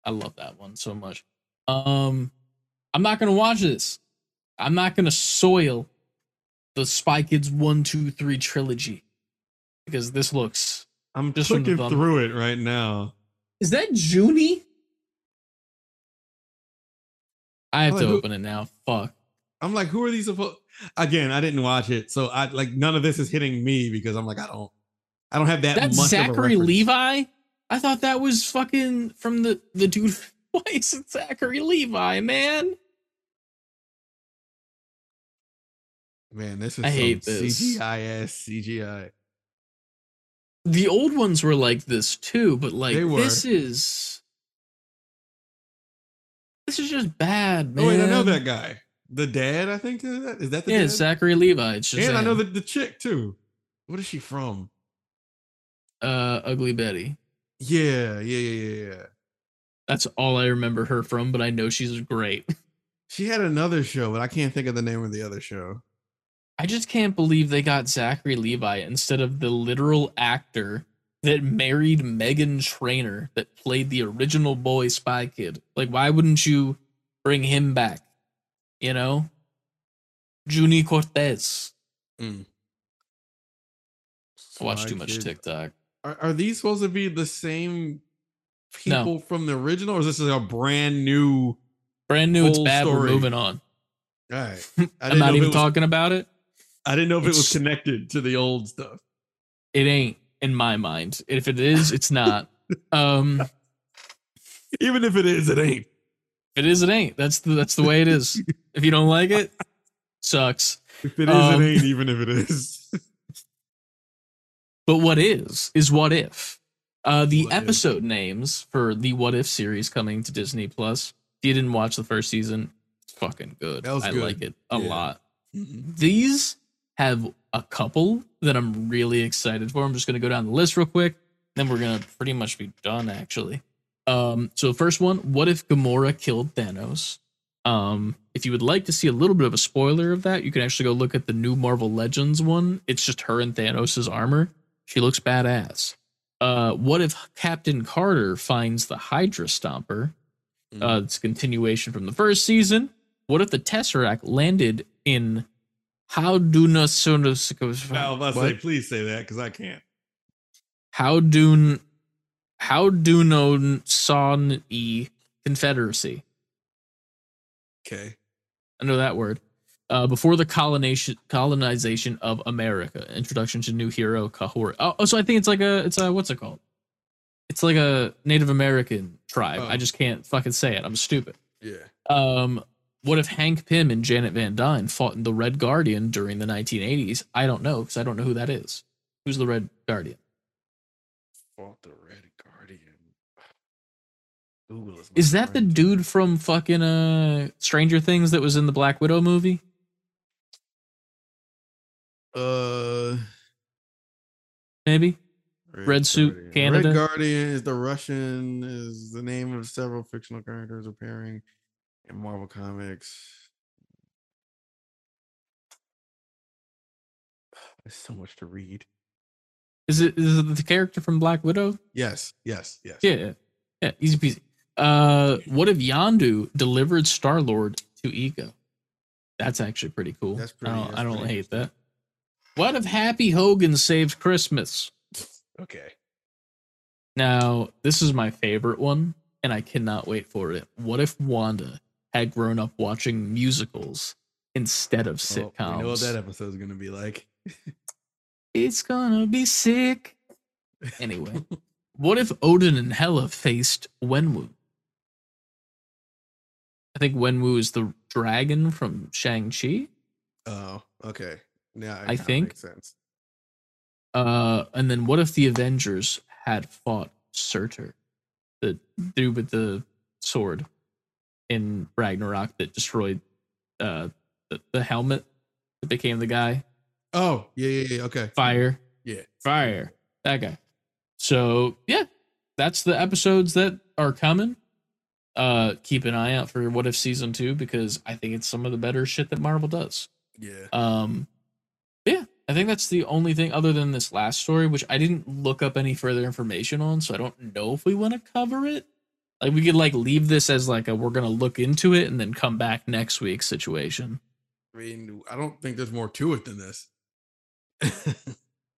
I love that one so much. Um, I'm not gonna watch this. I'm not gonna soil the Spy Kids one, two, three trilogy because this looks. I'm Just from the clicking thumb- through it right now. Is that Juni? I have Oh, to open it now. Fuck. I'm like, who are these supposed? Again, I didn't watch it, so I like none of this is hitting me because I'm like, I don't, I don't have that That's much of a Zachary. Levi. I thought that was fucking from the the dude. Why is it Zachary Levi, man? Man, this is I hate this. CGI ass CGI. The old ones were like this too, but like this is this is just bad, man. Oh wait, I know that guy. The dad, I think is that, is that the Yeah, dad? Zachary Levi. It's just and I know the, the chick too. What is she from? uh, Ugly Betty. Yeah, yeah, yeah, yeah. That's all I remember her from, but I know she's great. She had another show, but I can't think of the name of the other show. I just can't believe they got Zachary Levi instead of the literal actor that married Meghan Trainor that played the original boy Spy Kid. Like, why wouldn't you bring him back? You know? Juni Cortez. Mm. I watch too much. TikTok. Are, are these supposed to be the same No. people from the original, or is this a brand new? Brand new, it's bad. We're moving on. All right, I'm not even was- talking about it. I didn't know if it was connected to the old stuff. It ain't in my mind. If it is, it's not. um, Even if it is, it ain't. If it is, it ain't. That's the that's the way it is. If you don't like it, sucks. If it is, Um, it ain't. Even if it is. But what is is what if? Uh, the What if? episode names for the What If series coming to Disney Plus. If you didn't watch the first season, it's fucking good. I good. like it a Yeah. lot. Mhm. These have a couple that I'm really excited for. I'm just gonna go down the list real quick, then we're gonna pretty much be done actually. Um, so first one, what if Gamora killed Thanos? Um, if you would like to see a little bit of a spoiler of that, you can actually go look at the new Marvel Legends one. It's just her and Thanos' armor. She looks badass. Uh, what if Captain Carter finds the Hydra Stomper? Uh, it's a continuation from the first season. What if the Tesseract landed in How do I was about to say, please say that because I can't. How do How do no son e Confederacy? Okay. I know that word. Uh, before the colonization colonization of America, introduction to new hero Kahor. Oh, oh, so I think it's like a it's a what's it called? It's like a Native American tribe. I Oh. just can't fucking say it. I'm stupid. Yeah. Um, what if Hank Pym and Janet Van Dyne fought in the Red Guardian during the 1980s? I don't know because I don't know who that is. Who's the Red Guardian? Fought the Red Guardian. Google is, Is that the dude from fucking uh Stranger Things that was in the Black Widow movie? Uh, Maybe. Red Suit Guardian. Canada? Red Guardian is the Russian. Is the name of several fictional characters appearing in Marvel Comics. There's so much to read. Is it is it the character from Black Widow? Yes, yes, yes. Yeah, yeah, easy peasy. Uh, what if Yondu delivered Star Lord to Ego? That's actually pretty cool. That's I don't, I don't pretty hate that. What if Happy Hogan saved Christmas? Okay. Now, this is my favorite one, and I cannot wait for it. What if Wanda had grown up watching musicals instead of sitcoms? we know what that episode's gonna be like. It's gonna be sick. Anyway, what if Odin and Hela faced Wenwu? I think Wenwu is the dragon from Shang-Chi. Oh, okay. It I think-. Uh, and then what if the Avengers had fought Surtur, the dude with the sword in Ragnarok that destroyed uh the, the helmet that became the guy? Oh, yeah, yeah, yeah. Okay. Fire. Yeah. Fire. That guy. So yeah, that's the episodes that are coming. Uh keep an eye out for what if season two because I think it's some of the better shit that Marvel does. Yeah. Um yeah, I think that's the only thing other than this last story, which I didn't look up any further information on, so I don't know if we want to cover it. Like we could like leave this as like a we're gonna look into it and then come back next week situation. I mean, I don't think there's more to it than this.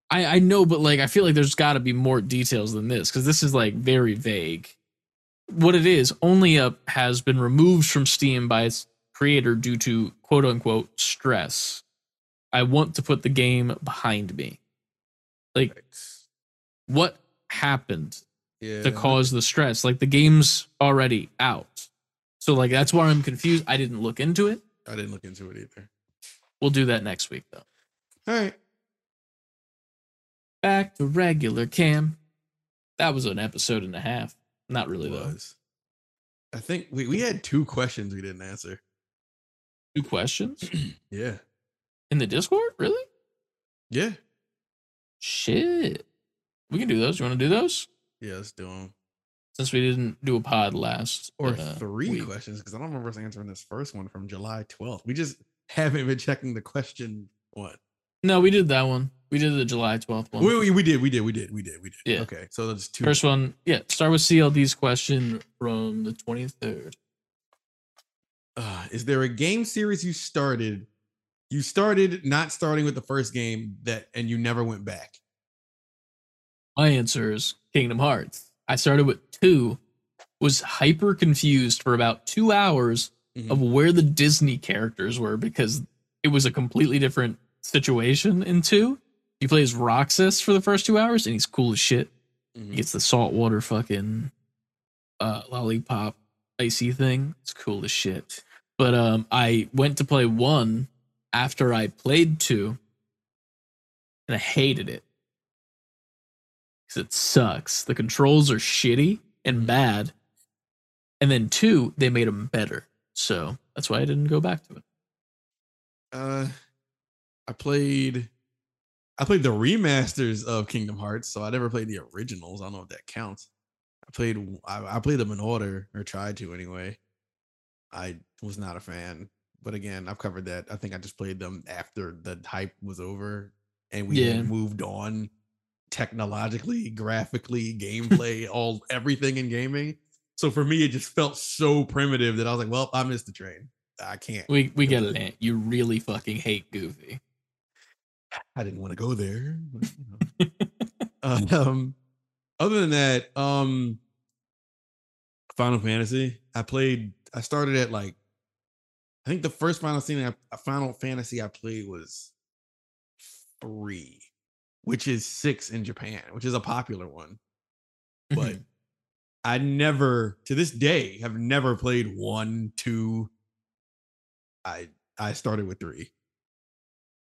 I I know, but like I feel like there's got to be more details than this because this is like very vague. What it is, Only Up has been removed from Steam by its creator due to quote unquote stress. I want to put the game behind me. Like what happened yeah. to cause the stress? Like the game's already out. So like that's why I'm confused. I didn't look into it. I didn't look into it either. We'll do that next week though. All right. Back to regular cam. That was an episode and a half. Not really It though. I think we, we had two questions we didn't answer. Two questions Yeah. In the Discord? Really? Yeah. Shit. We can do those. You want to do those? Yeah, let's do them. Since we didn't do a pod last Or uh, three week. questions because I don't remember us answering this first one from July 12th. We just haven't been checking the question one. No, we did that one. We did the July 12th one. We, we, we did, we did, we did, we did, we did. Yeah. Okay. So that's two. First one, yeah. Start with CLD's question from the 23rd. uh, is there a game series you started you started not starting with the first game that and you never went back My answer is Kingdom Hearts. I started with two, was hyper confused for about two hours Mhm. of where the Disney characters were because it was a completely different situation in two. He plays Roxas for the first two hours and he's cool as shit. Mhm. He gets the saltwater fucking uh lollipop icy thing. It's cool as shit. But um I went to play one after I played two and I hated it. Cuz it sucks. The controls are shitty and bad. And then two, they made them better. So that's why I didn't go back to it. uh i played i played the remasters of kingdom hearts so i never played the originals i don't know if that counts i played i, I played them in order or tried to anyway i was not a fan but again i've covered that i think i just played them after the hype was over and we Yeah. moved on technologically graphically gameplay all everything in gaming so for me it just felt so primitive that i was like well i missed the train i can't We we get it. You really fucking hate Goofy. I didn't want to go there. but, you know. um, other than that, um, Final Fantasy. I played. I started at like, I think the first Final Scene I, uh, uh, Final Fantasy I played was three, which is six in Japan, which is a popular one. but Mhm. I never to this day have never played one, two. I I started with three.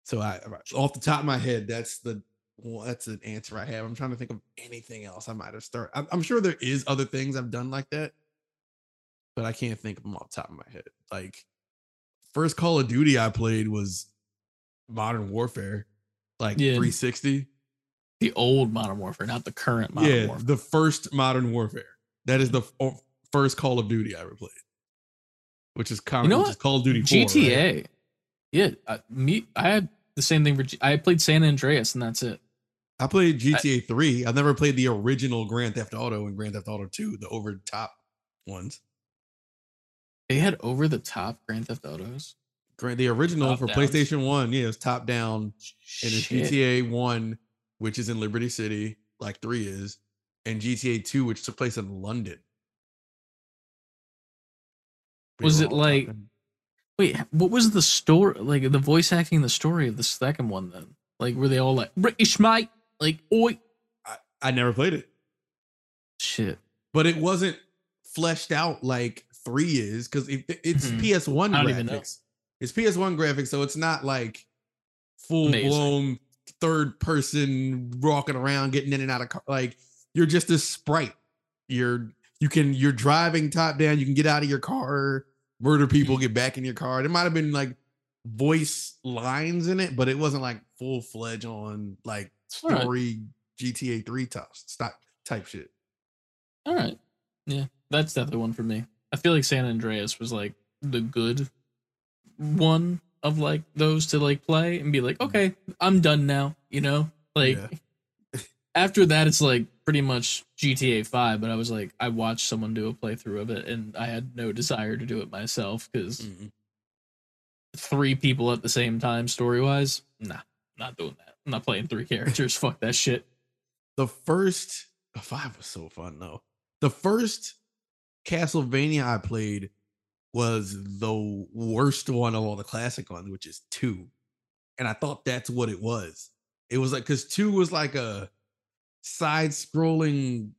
So I uh, off the top of my head, that's the well, that's an answer I have. I'm trying to think of anything else I might have started. I'm, I'm sure there is other things I've done like that, but I can't think of them off the top of my head. Like first Call of Duty I played was Modern Warfare, like Yeah. 360. the old Modern Warfare, not the current Modern yeah, Warfare. the first Modern Warfare. That is the f- o- first Call of Duty I ever played, which is kind You know which what? is Call of Duty 4, GTA. right? Yeah, I, me. I had the same thing for. G- I played San Andreas, and that's it. I played GTA 3. I've never played the original Grand Theft Auto and Grand Theft Auto 2, the over top ones. They had over the top Grand Theft Autos. Grand, the original Top for. PlayStation 1, yeah, it's top down. And it's GTA 1, which is in Liberty City, like 3 is, and GTA 2, which took place in London. Was it like- down. Wait, what was the story? Like the voice acting, the story of the second one. Then, like, were they all like British mate? Like, oi, I, I never played it. shit. but it wasn't fleshed out like three is because it, it's Mhm. PS1 I don't even know. graphics. It's PS1 graphics, so it's not like full Amazing. blown third person walking around, getting in and out of car. Like you're just a sprite. You're you can you're driving top down. You can get out of your car, murder people, Mm-hmm. get back in your car. There might have been like voice lines in it, but it wasn't like full fledged on like All right. story GTA three type type shit. All right, yeah, that's definitely one for me. I feel like San Andreas was like the good one of like those to like play and be like, mm-hmm. okay, I'm done now. You know, like Yeah. after that, it's like pretty much GTA Five. But I was like, I watched someone do a playthrough of it, and I had no desire to do it myself because Mm-mm. three people at the same time, story wise, nah, not doing that. I'm not playing three characters. Fuck that shit. the first the five was so fun though. The first Castlevania I played was the worst one of all the classic ones, which is two. And I thought that's what it was. It was like because two was like a side-scrolling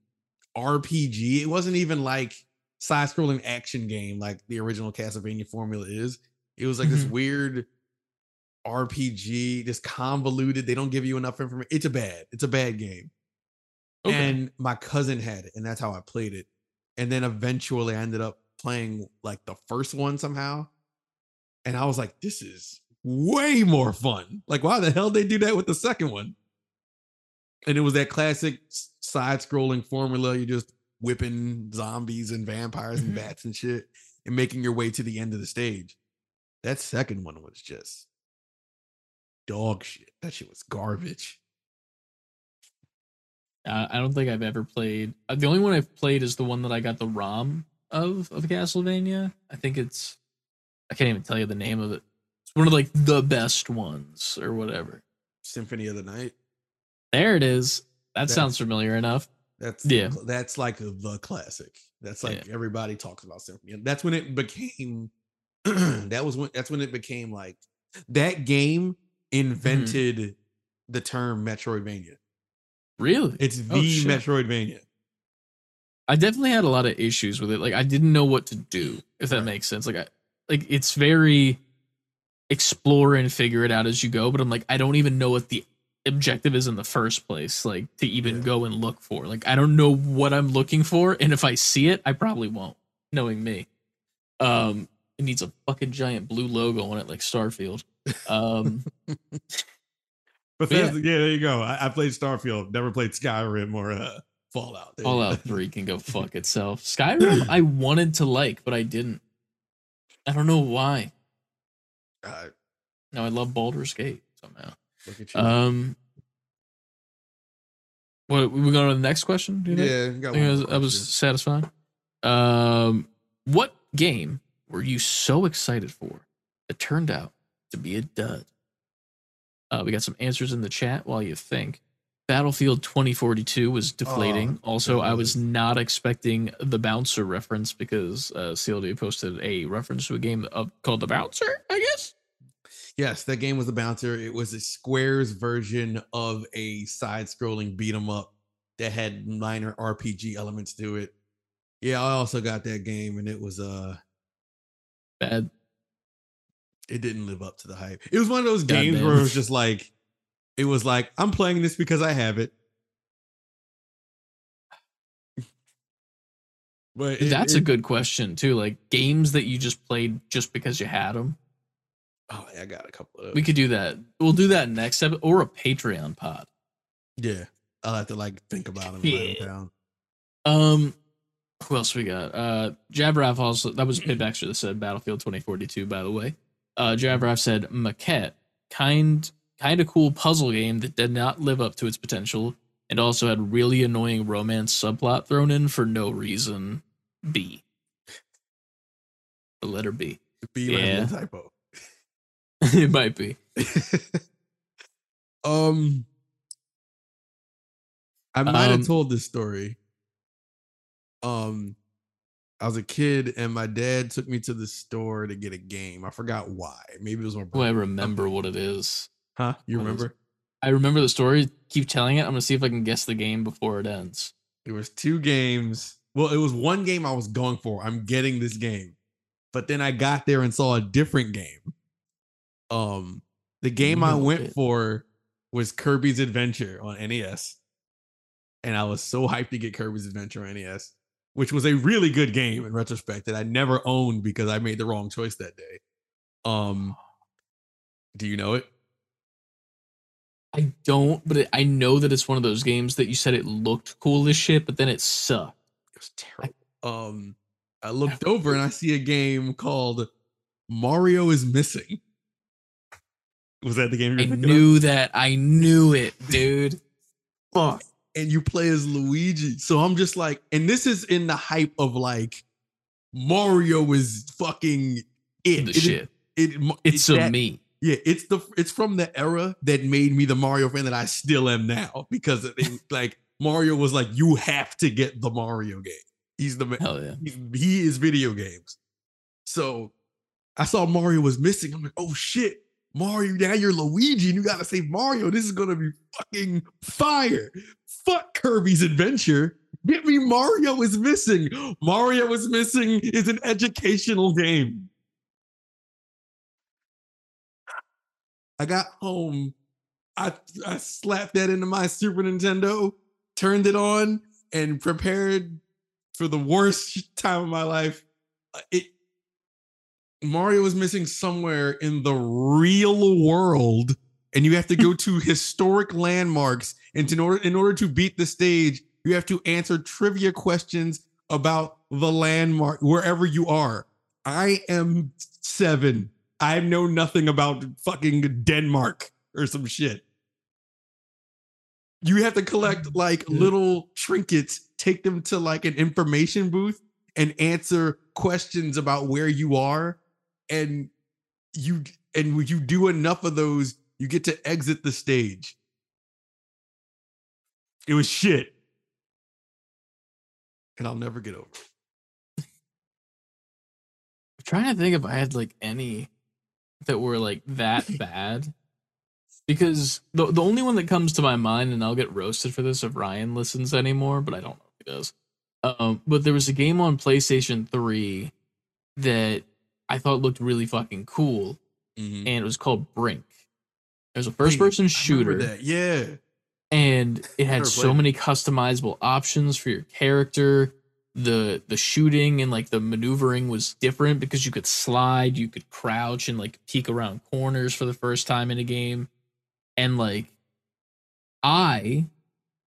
RPG. It wasn't even like side-scrolling action game like the original Castlevania formula is. It was like this Mhm. weird RPG, just convoluted. They don't give you enough information. It's a bad, it's a bad game. Okay. And my cousin had it, and that's how I played it. And then eventually I ended up playing like the first one somehow. And I was like, this is way more fun. Like, why the hell they do that with the second one? And it was that classic side scrolling formula. You're just whipping zombies and vampires and mm-hmm. bats and shit and making your way to the end of the stage. That second one was just dog shit. That shit was garbage. Uh, I don't think I've ever played. uh, The only one I've played is the one that I got the ROM of of Castlevania. I think it's. I can't even tell you the name of it. It's one of like the best ones or whatever. Symphony of the Night. There it is. That That's- sounds familiar enough. That's Yeah. that's like the classic. That's like everybody talks about Symphony. That's when it became that was when that's when it became like that game invented the term Metroidvania. Really, It's Oh, the shit. Metroidvania. I definitely had a lot of issues with it. Like I didn't know what to do, if that Right. makes sense. Like I like it's very explore and figure it out as you go, but I'm like, I don't even know what the objective is in the first place, like to even Yeah. go and look for. Like I don't know what I'm looking for, and if I see it, I probably won't, knowing me. Um it needs a fucking giant blue logo on it like Starfield. Um But yeah. yeah. there you go. I, I played Starfield, never played Skyrim or uh, Fallout. There. Fallout 3 can go fuck itself. Skyrim I wanted to like, but I didn't. I don't know why. Uh, Now I love Baldur's Gate somehow. look at you. Um, what we go to the next question? Do you think? yeah, got I was, I was satisfied. Um, what game were you so excited for that turned out to be a dud? Uh, we got some answers in the chat while you think. Battlefield 2042 was deflating. also, I was not expecting the bouncer reference because uh, CLD posted a reference to a game of, called The Bouncer, I guess. Yes, that game was the bouncer. It was a Square's version of a side-scrolling beat 'em up that had minor RPG elements to it. Yeah, I also got that game and it was uh Bad. It didn't live up to the hype. It was one of those games where it was just like it was like I'm playing this because I have it. But it- That's a good question too. Like games that you just played just because you had them. Oh, yeah, I got a couple of We could do that. We'll do that next episode or a Patreon pod. Yeah, I'll have to like think about them. Yeah. Um, who else we got? Uh, Jabraff also that was Pit Baxter that said Battlefield 2042. By the way, uh, Jabraff said Maquette, kind kind of cool puzzle game that did not live up to its potential, and also had really annoying romance subplot thrown in for no reason. B. The letter B. B might be a typo. it might be. um, I might Um, have told this story. Um, I was a kid and my dad took me to the store to get a game. I forgot why. Maybe it was my Oh, I remember what it is. Huh? You it? remember? I remember the story. Keep telling it. I'm gonna see if I can guess the game before it ends. It was two games. Well, it was one game I was going for. I'm getting this game. But then I got there and saw a different game. Um, the game I went bit. for was Kirby's Adventure on NES. And I was so hyped to get Kirby's Adventure on NES, which was a really good game in retrospect that I never owned because I made the wrong choice that day. Um, do you know it? I don't, but it, I know that it's one of those games that you said it looked cool as shit, but then it sucked. It was terrible. Um, I looked over and I see a game called Mario is Missing. Was that the game I knew that. I knew it, dude. Fuck. And you play as Luigi. So I'm just like, and this is in the hype of like Mario is fucking it. The It shit. It, It's it, a me. Yeah, it's the it's from the era that made me the Mario fan that I still am now because it, like Mario was like you have to get the Mario game. He's the ma- Hell yeah. he, he is video games. So I saw Mario was missing. I'm like, oh shit, Mario, now you're Luigi and you gotta save Mario. This is gonna be fucking fire. Fuck Kirby's adventure. Get me Mario is missing. Mario is missing is an educational game. I got home. I I slapped that into my Super Nintendo, turned it on, and prepared for the worst time of my life. Uh, It Mario is missing somewhere in the real world, and you have to go to historic landmarks. And in order in order to beat the stage, you have to answer trivia questions about the landmark wherever you are. I am seven. I know nothing about fucking Denmark or some shit. You have to collect mm, like little trinkets, take them to like an information booth and answer questions about where you are. And you and when you do enough of those, you get to exit the stage. It was shit. And I'll never get over it. I'm trying to think if I had like any that were like that bad. Because the the only one that comes to my mind, and I'll get roasted for this if Ryan listens anymore, but I don't know if he does. Um, but there was a game on PlayStation 3 that I thought looked really fucking cool, mm-hmm. and it was called Brink. It was a first person Hey, I remember shooter. Yeah. and it had so many customizable options for your character the the shooting and like the maneuvering was different because you could slide you could crouch and like peek around corners for the first time in a game and like i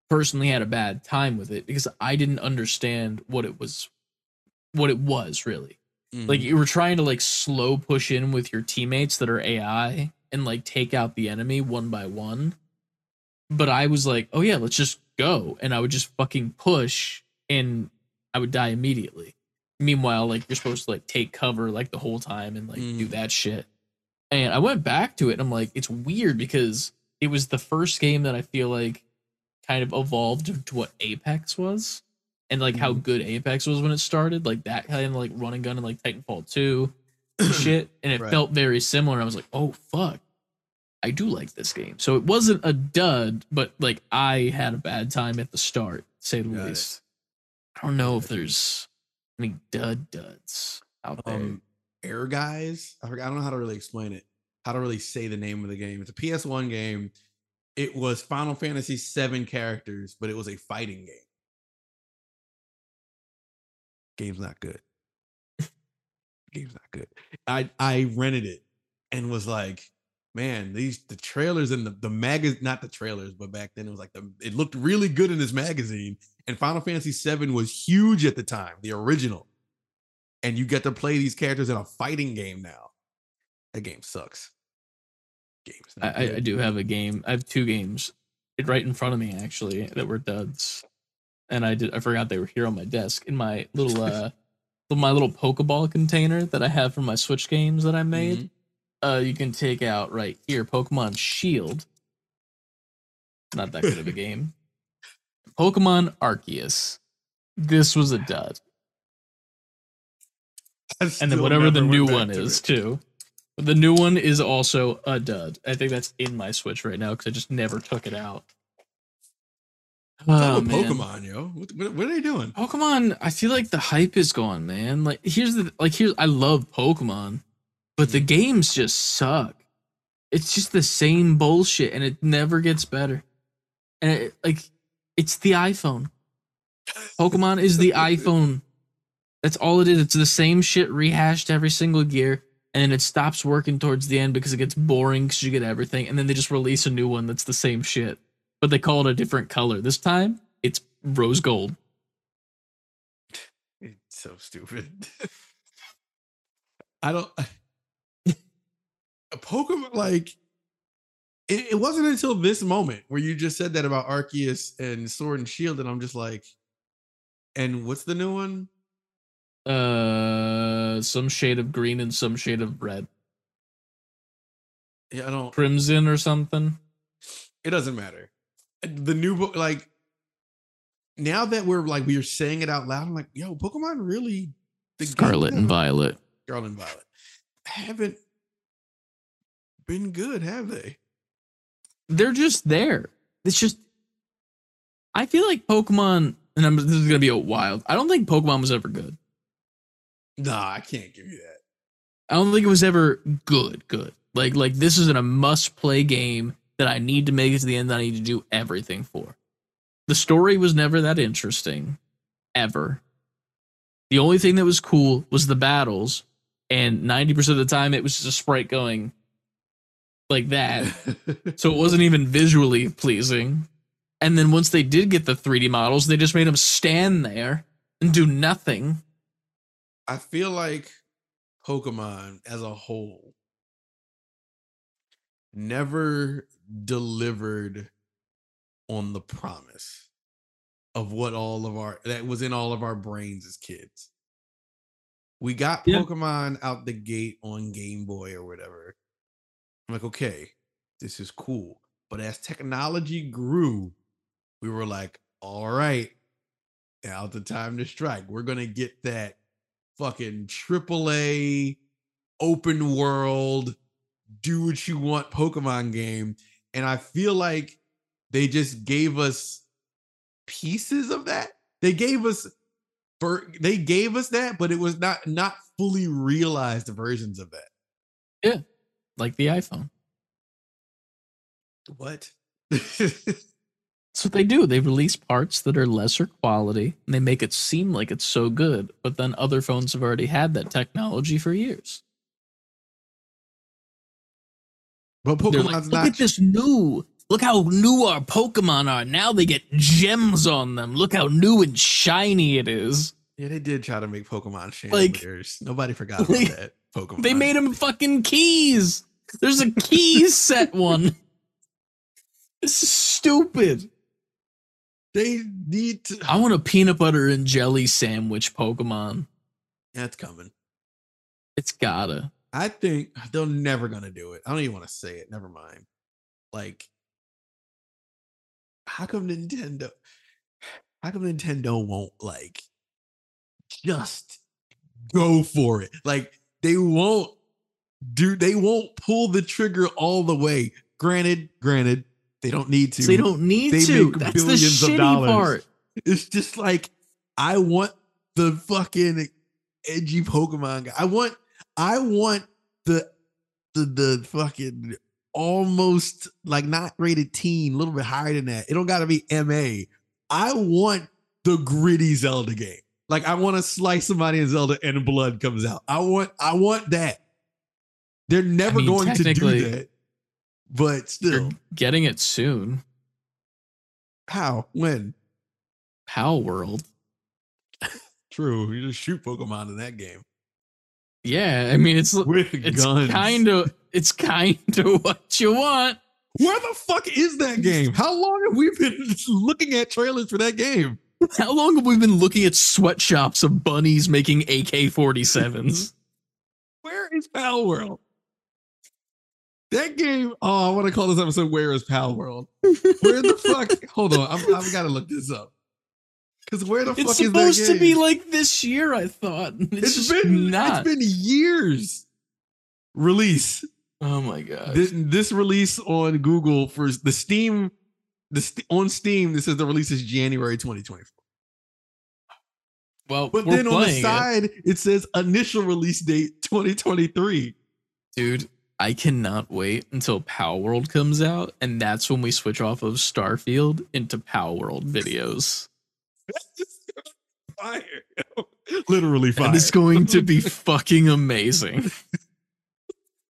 personally had a bad time with it because i didn't understand what it was what it was really like Mhm. you were trying to like slow push in with your teammates that are AI and like take out the enemy one by one. But I was like, oh yeah, let's just go. And I would just fucking push and I would die immediately. Meanwhile, like you're supposed to like take cover like the whole time and like do Mm. that shit. And I went back to it and I'm like, it's weird because it was the first game that I feel like kind of evolved to what Apex was and like how Mhm. good Apex was when it started, like that kind of like running gun and like Titanfall 2 and shit. And it Right. felt very similar. I was like, oh fuck. I do like this game. So it wasn't a dud, but like I had a bad time at the start, say the Got it. least. I don't know if there's any dud duds out there. um Ehrgeiz I, forgot, I don't know how to really explain it how to really say the name of the game it's a ps1 game it was final fantasy 7 characters but it was a fighting game game's not good game's not good i i rented it and was like man these the trailers and the the mag not the trailers but back then it was like the it looked really good in this magazine and final fantasy 7 was huge at the time the original and you get to play these characters in a fighting game now. That game sucks. Game's I, I, I do have a game. I have two games it- right in front of me actually that were duds, and I did I forgot they were here on my desk in my little uh my little Pokeball container that I have for my Switch games that I made. Mhm. Uh, you can take out right here Pokemon Shield. Not that good of a game. Pokemon Arceus. This was a dud, and then whatever the new one to is it. too. The new one is also a dud. I think that's in my Switch right now because I just never took it out. Oh. Pokemon, yo? What, what, what are they doing? Pokemon, I feel like the hype is gone, man. Like here's the like here's I love Pokemon, but the mm-hmm. games just suck. It's just the same bullshit and it never gets better. And it, like it's the iPhone. Pokemon is the iPhone. That's all it is. It's the same shit rehashed every single year and then it stops working towards the end because it gets boring because you get everything and then they just release a new one that's the same shit. But they call it a different color. This time it's rose gold. It's so stupid. I don't. A Pokemon like it, it wasn't until this moment where you just said that about Arceus and Sword and Shield, and I'm just like, and what's the new one? uh some shade of green and some shade of red Yeah, I don't. crimson or something It doesn't matter. The new book, like now that we're like we're saying it out loud, I'm like, yo, Pokemon really the scarlet games and violet. Scarlet and Violet. Haven't been good, have they? they're just there. It's just i feel like pokemon and I'm, this is gonna be a wild i don't think pokemon was ever good. Nah, I can't give you that. i don't think it was ever good good. Like like this isn't a must play game that i need to make it to the end that i need to do everything for the story was never that interesting ever the only thing that was cool was the battles and 90% of the time it was just a sprite going like that so it wasn't even visually pleasing. And then once they did get the 3D models, they just made them stand there and do nothing. I feel like Pokemon as a whole never delivered on the promise of what all of our that was in all of our brains as kids. We got Yeah. Pokemon out the gate on Game Boy or whatever. I'm like, okay, this is cool. But as technology grew, we were like, all right, now's the time to strike. We're gonna get that fucking AAA open world, do what you want Pokemon game. And I feel like they just gave us pieces of that. They gave us ver- they gave us that, but it was not not fully realized versions of that. Yeah. Like the iPhone. What? That's what they do. They release parts that are lesser quality and they make it seem like it's so good, but then other phones have already had that technology for years. But Pokemon's like, look not at this new. Look how new our Pokemon are. Now they get gems on them. Look how new and shiny it is. Yeah, they did try to make Pokemon Like- Nobody forgot about like, that. Pokemon. They made them fucking keys. There's a keys set one. This is stupid. They need to. I want a peanut butter and jelly sandwich Pokemon. That's coming. It's gotta. I think they're never gonna do it. I don't even want to say it. Never mind. Like, how come Nintendo? How come Nintendo won't like just go for it? Like they won't do. They won't pull the trigger all the way. granted, granted, they don't need to. They don't need They to. make That's the billions of shitty dollars. part. It's just like I want the fucking edgy Pokemon guy. I want I want the the the fucking almost like not rated teen, a little bit higher than that. It don't gotta be MA. I want the gritty Zelda game. Like I want to slice somebody in Zelda and blood comes out. I want I want that. They're never mean, going to do that. But still, getting it soon. how? When? Palworld. True. You just shoot Pokemon in that game. Yeah, I mean it's With it's guns. kind of it's kind of what you want. Where the fuck is that game? How long have we been looking at trailers for that game? How long have we been looking at sweatshops of bunnies making AK 47s? Where is Palworld? That game. Oh, I want to call this episode "Where is Palworld?" Where the fuck? Hold on, I'm, I've got to look this up. Because where the fuck It's is that supposed to be like this year, I thought. It's, it's been not. it's been years. Release oh my god. this, this release on Google for the Steam. The st- on Steam, this is the release is January 2024. well, But then on the playing it. side, it says initial release date 2023. dude, I cannot wait until Palworld comes out, and that's when we switch off of Starfield into Palworld videos. Fire. Literally fire. And it's going to be fucking amazing.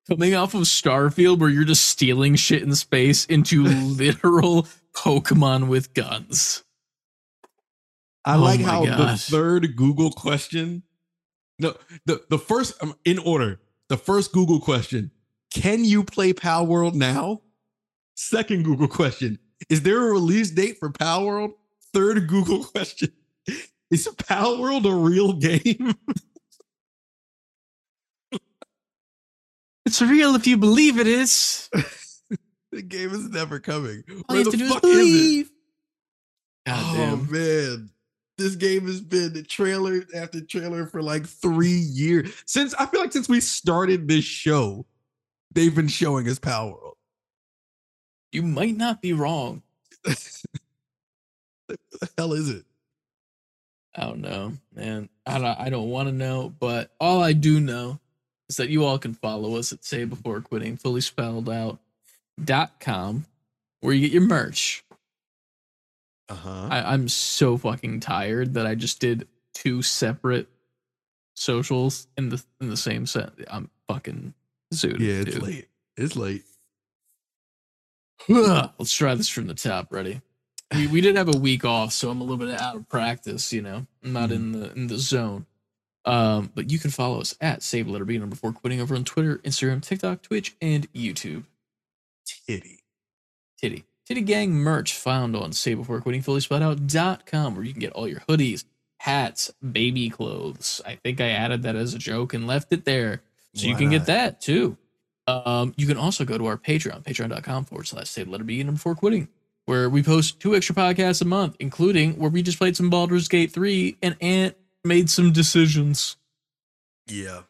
Coming off of Starfield, where you're just stealing shit in space, into literal Pokemon with guns. I Oh like my how the third Google question. No, the, the first um, in order. The first Google question: Can you play Palworld now? Second Google question: Is there a release date for Palworld? Third Google question: Is Palworld a real game? It's real if you believe it is. the game is never coming. All Where you have the to do is fuck is it? believe. Oh, God oh damn. man. This game has been the trailer after trailer for like three years. Since I feel like since we started this show, they've been showing us Palworld. You might not be wrong. The hell is it? I don't know, man. I don't, I don't want to know, but all I do know is that you all can follow us at Save Before Quitting, fully spelled out, dot com, where you get your merch. Uh-huh. I, I'm so fucking tired that I just did two separate socials in the in the same set. I'm fucking zooted. yeah, it's dude. late. It's late. Let's try this from the top. Ready? We, we did have a week off, so I'm a little bit out of practice. You know, I'm not in the in the zone. Um, but you can follow us at Save Letter B number four quitting over on Twitter, Instagram, TikTok, Twitch, and YouTube. Titty. Titty. Titty Gang merch found on Save Before Quitting Fully Out.com where you can get all your hoodies, hats, baby clothes. I think I added that as a joke and left it there. So you can not? get that too. Um, you can also go to our Patreon, patreon.com forward slash save letter B number four quitting, where we post two extra podcasts a month, including where we just played some Baldur's Gate 3 and Ant made some decisions. Yeah.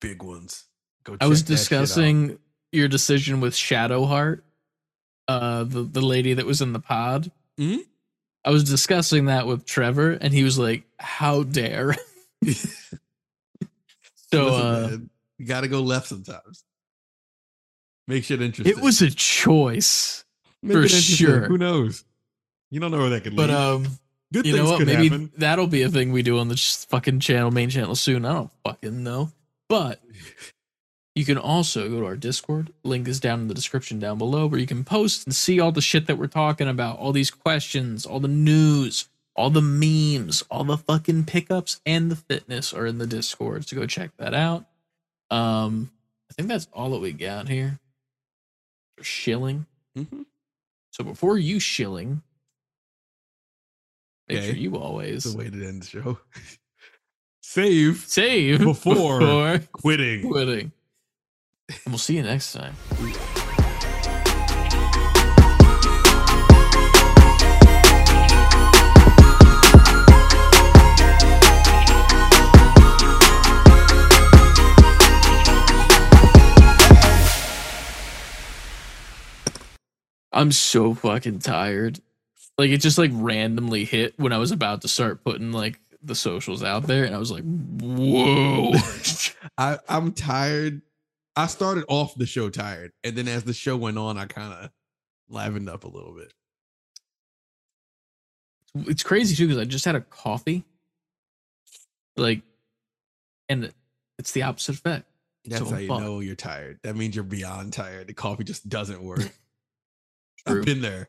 Big ones. Go I was check that shit out. discussing your decision with Shadowheart, uh, the, the lady that was in the pod. Mhm. I was discussing that with Trevor, and he was like, How dare? so uh, you gotta go left sometimes. Makes shit interesting. it was a choice. Make for sure. Who knows? You don't know where that could lead. But um, Good you things know what? could Maybe happen. that'll be a thing we do on the fucking channel, main channel soon. I don't fucking know. But you can also go to our Discord. Link is down in the description down below where you can post and see all the shit that we're talking about, all these questions, all the news, all the memes, all the fucking pickups and the fitness are in the Discord. So go check that out. Um, I think that's all that we got here. For shilling. Mhm. So before you shilling, make Okay. sure you always the way to end the show. Save save Before. before quitting. quitting. And we'll see you next time. I'm so fucking tired. Like it just like randomly hit when I was about to start putting like the socials out there, and I was like, whoa. I, I'm tired. I started off the show tired, and then as the show went on, I kind of livened up a little bit. it's crazy too because I just had a coffee. Like, and it's the opposite effect. That's So how you fuck. know you're tired. That means you're beyond tired. The coffee just doesn't work. True. I've been there.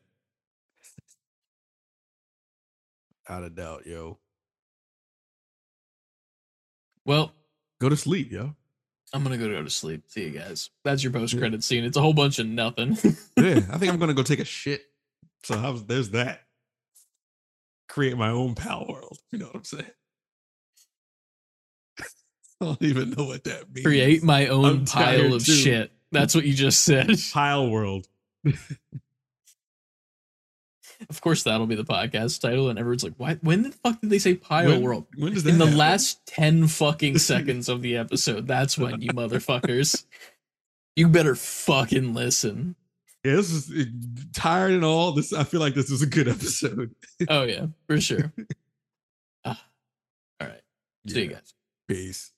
Out of doubt, yo. Well, Go to sleep, yo. I'm gonna go to go to sleep. See you guys. That's your post credit scene. It's a whole bunch of nothing. Yeah, I think I'm gonna go take a shit. So how's there's that. Create my own pal world. You know what I'm saying? I don't even know what that means. Create my own I'm pile of too. shit. That's what you just said. pile world. Of course, that'll be the podcast title, and everyone's like, "Why? When the fuck did they say pile When- world?" When does that In the happen? last ten fucking seconds of the episode, that's when you motherfuckers. You better fucking listen. Yeah, this is it, tired and all. This I feel like this is a good episode. Oh yeah, for sure. Ah. all right. See you guys. Peace.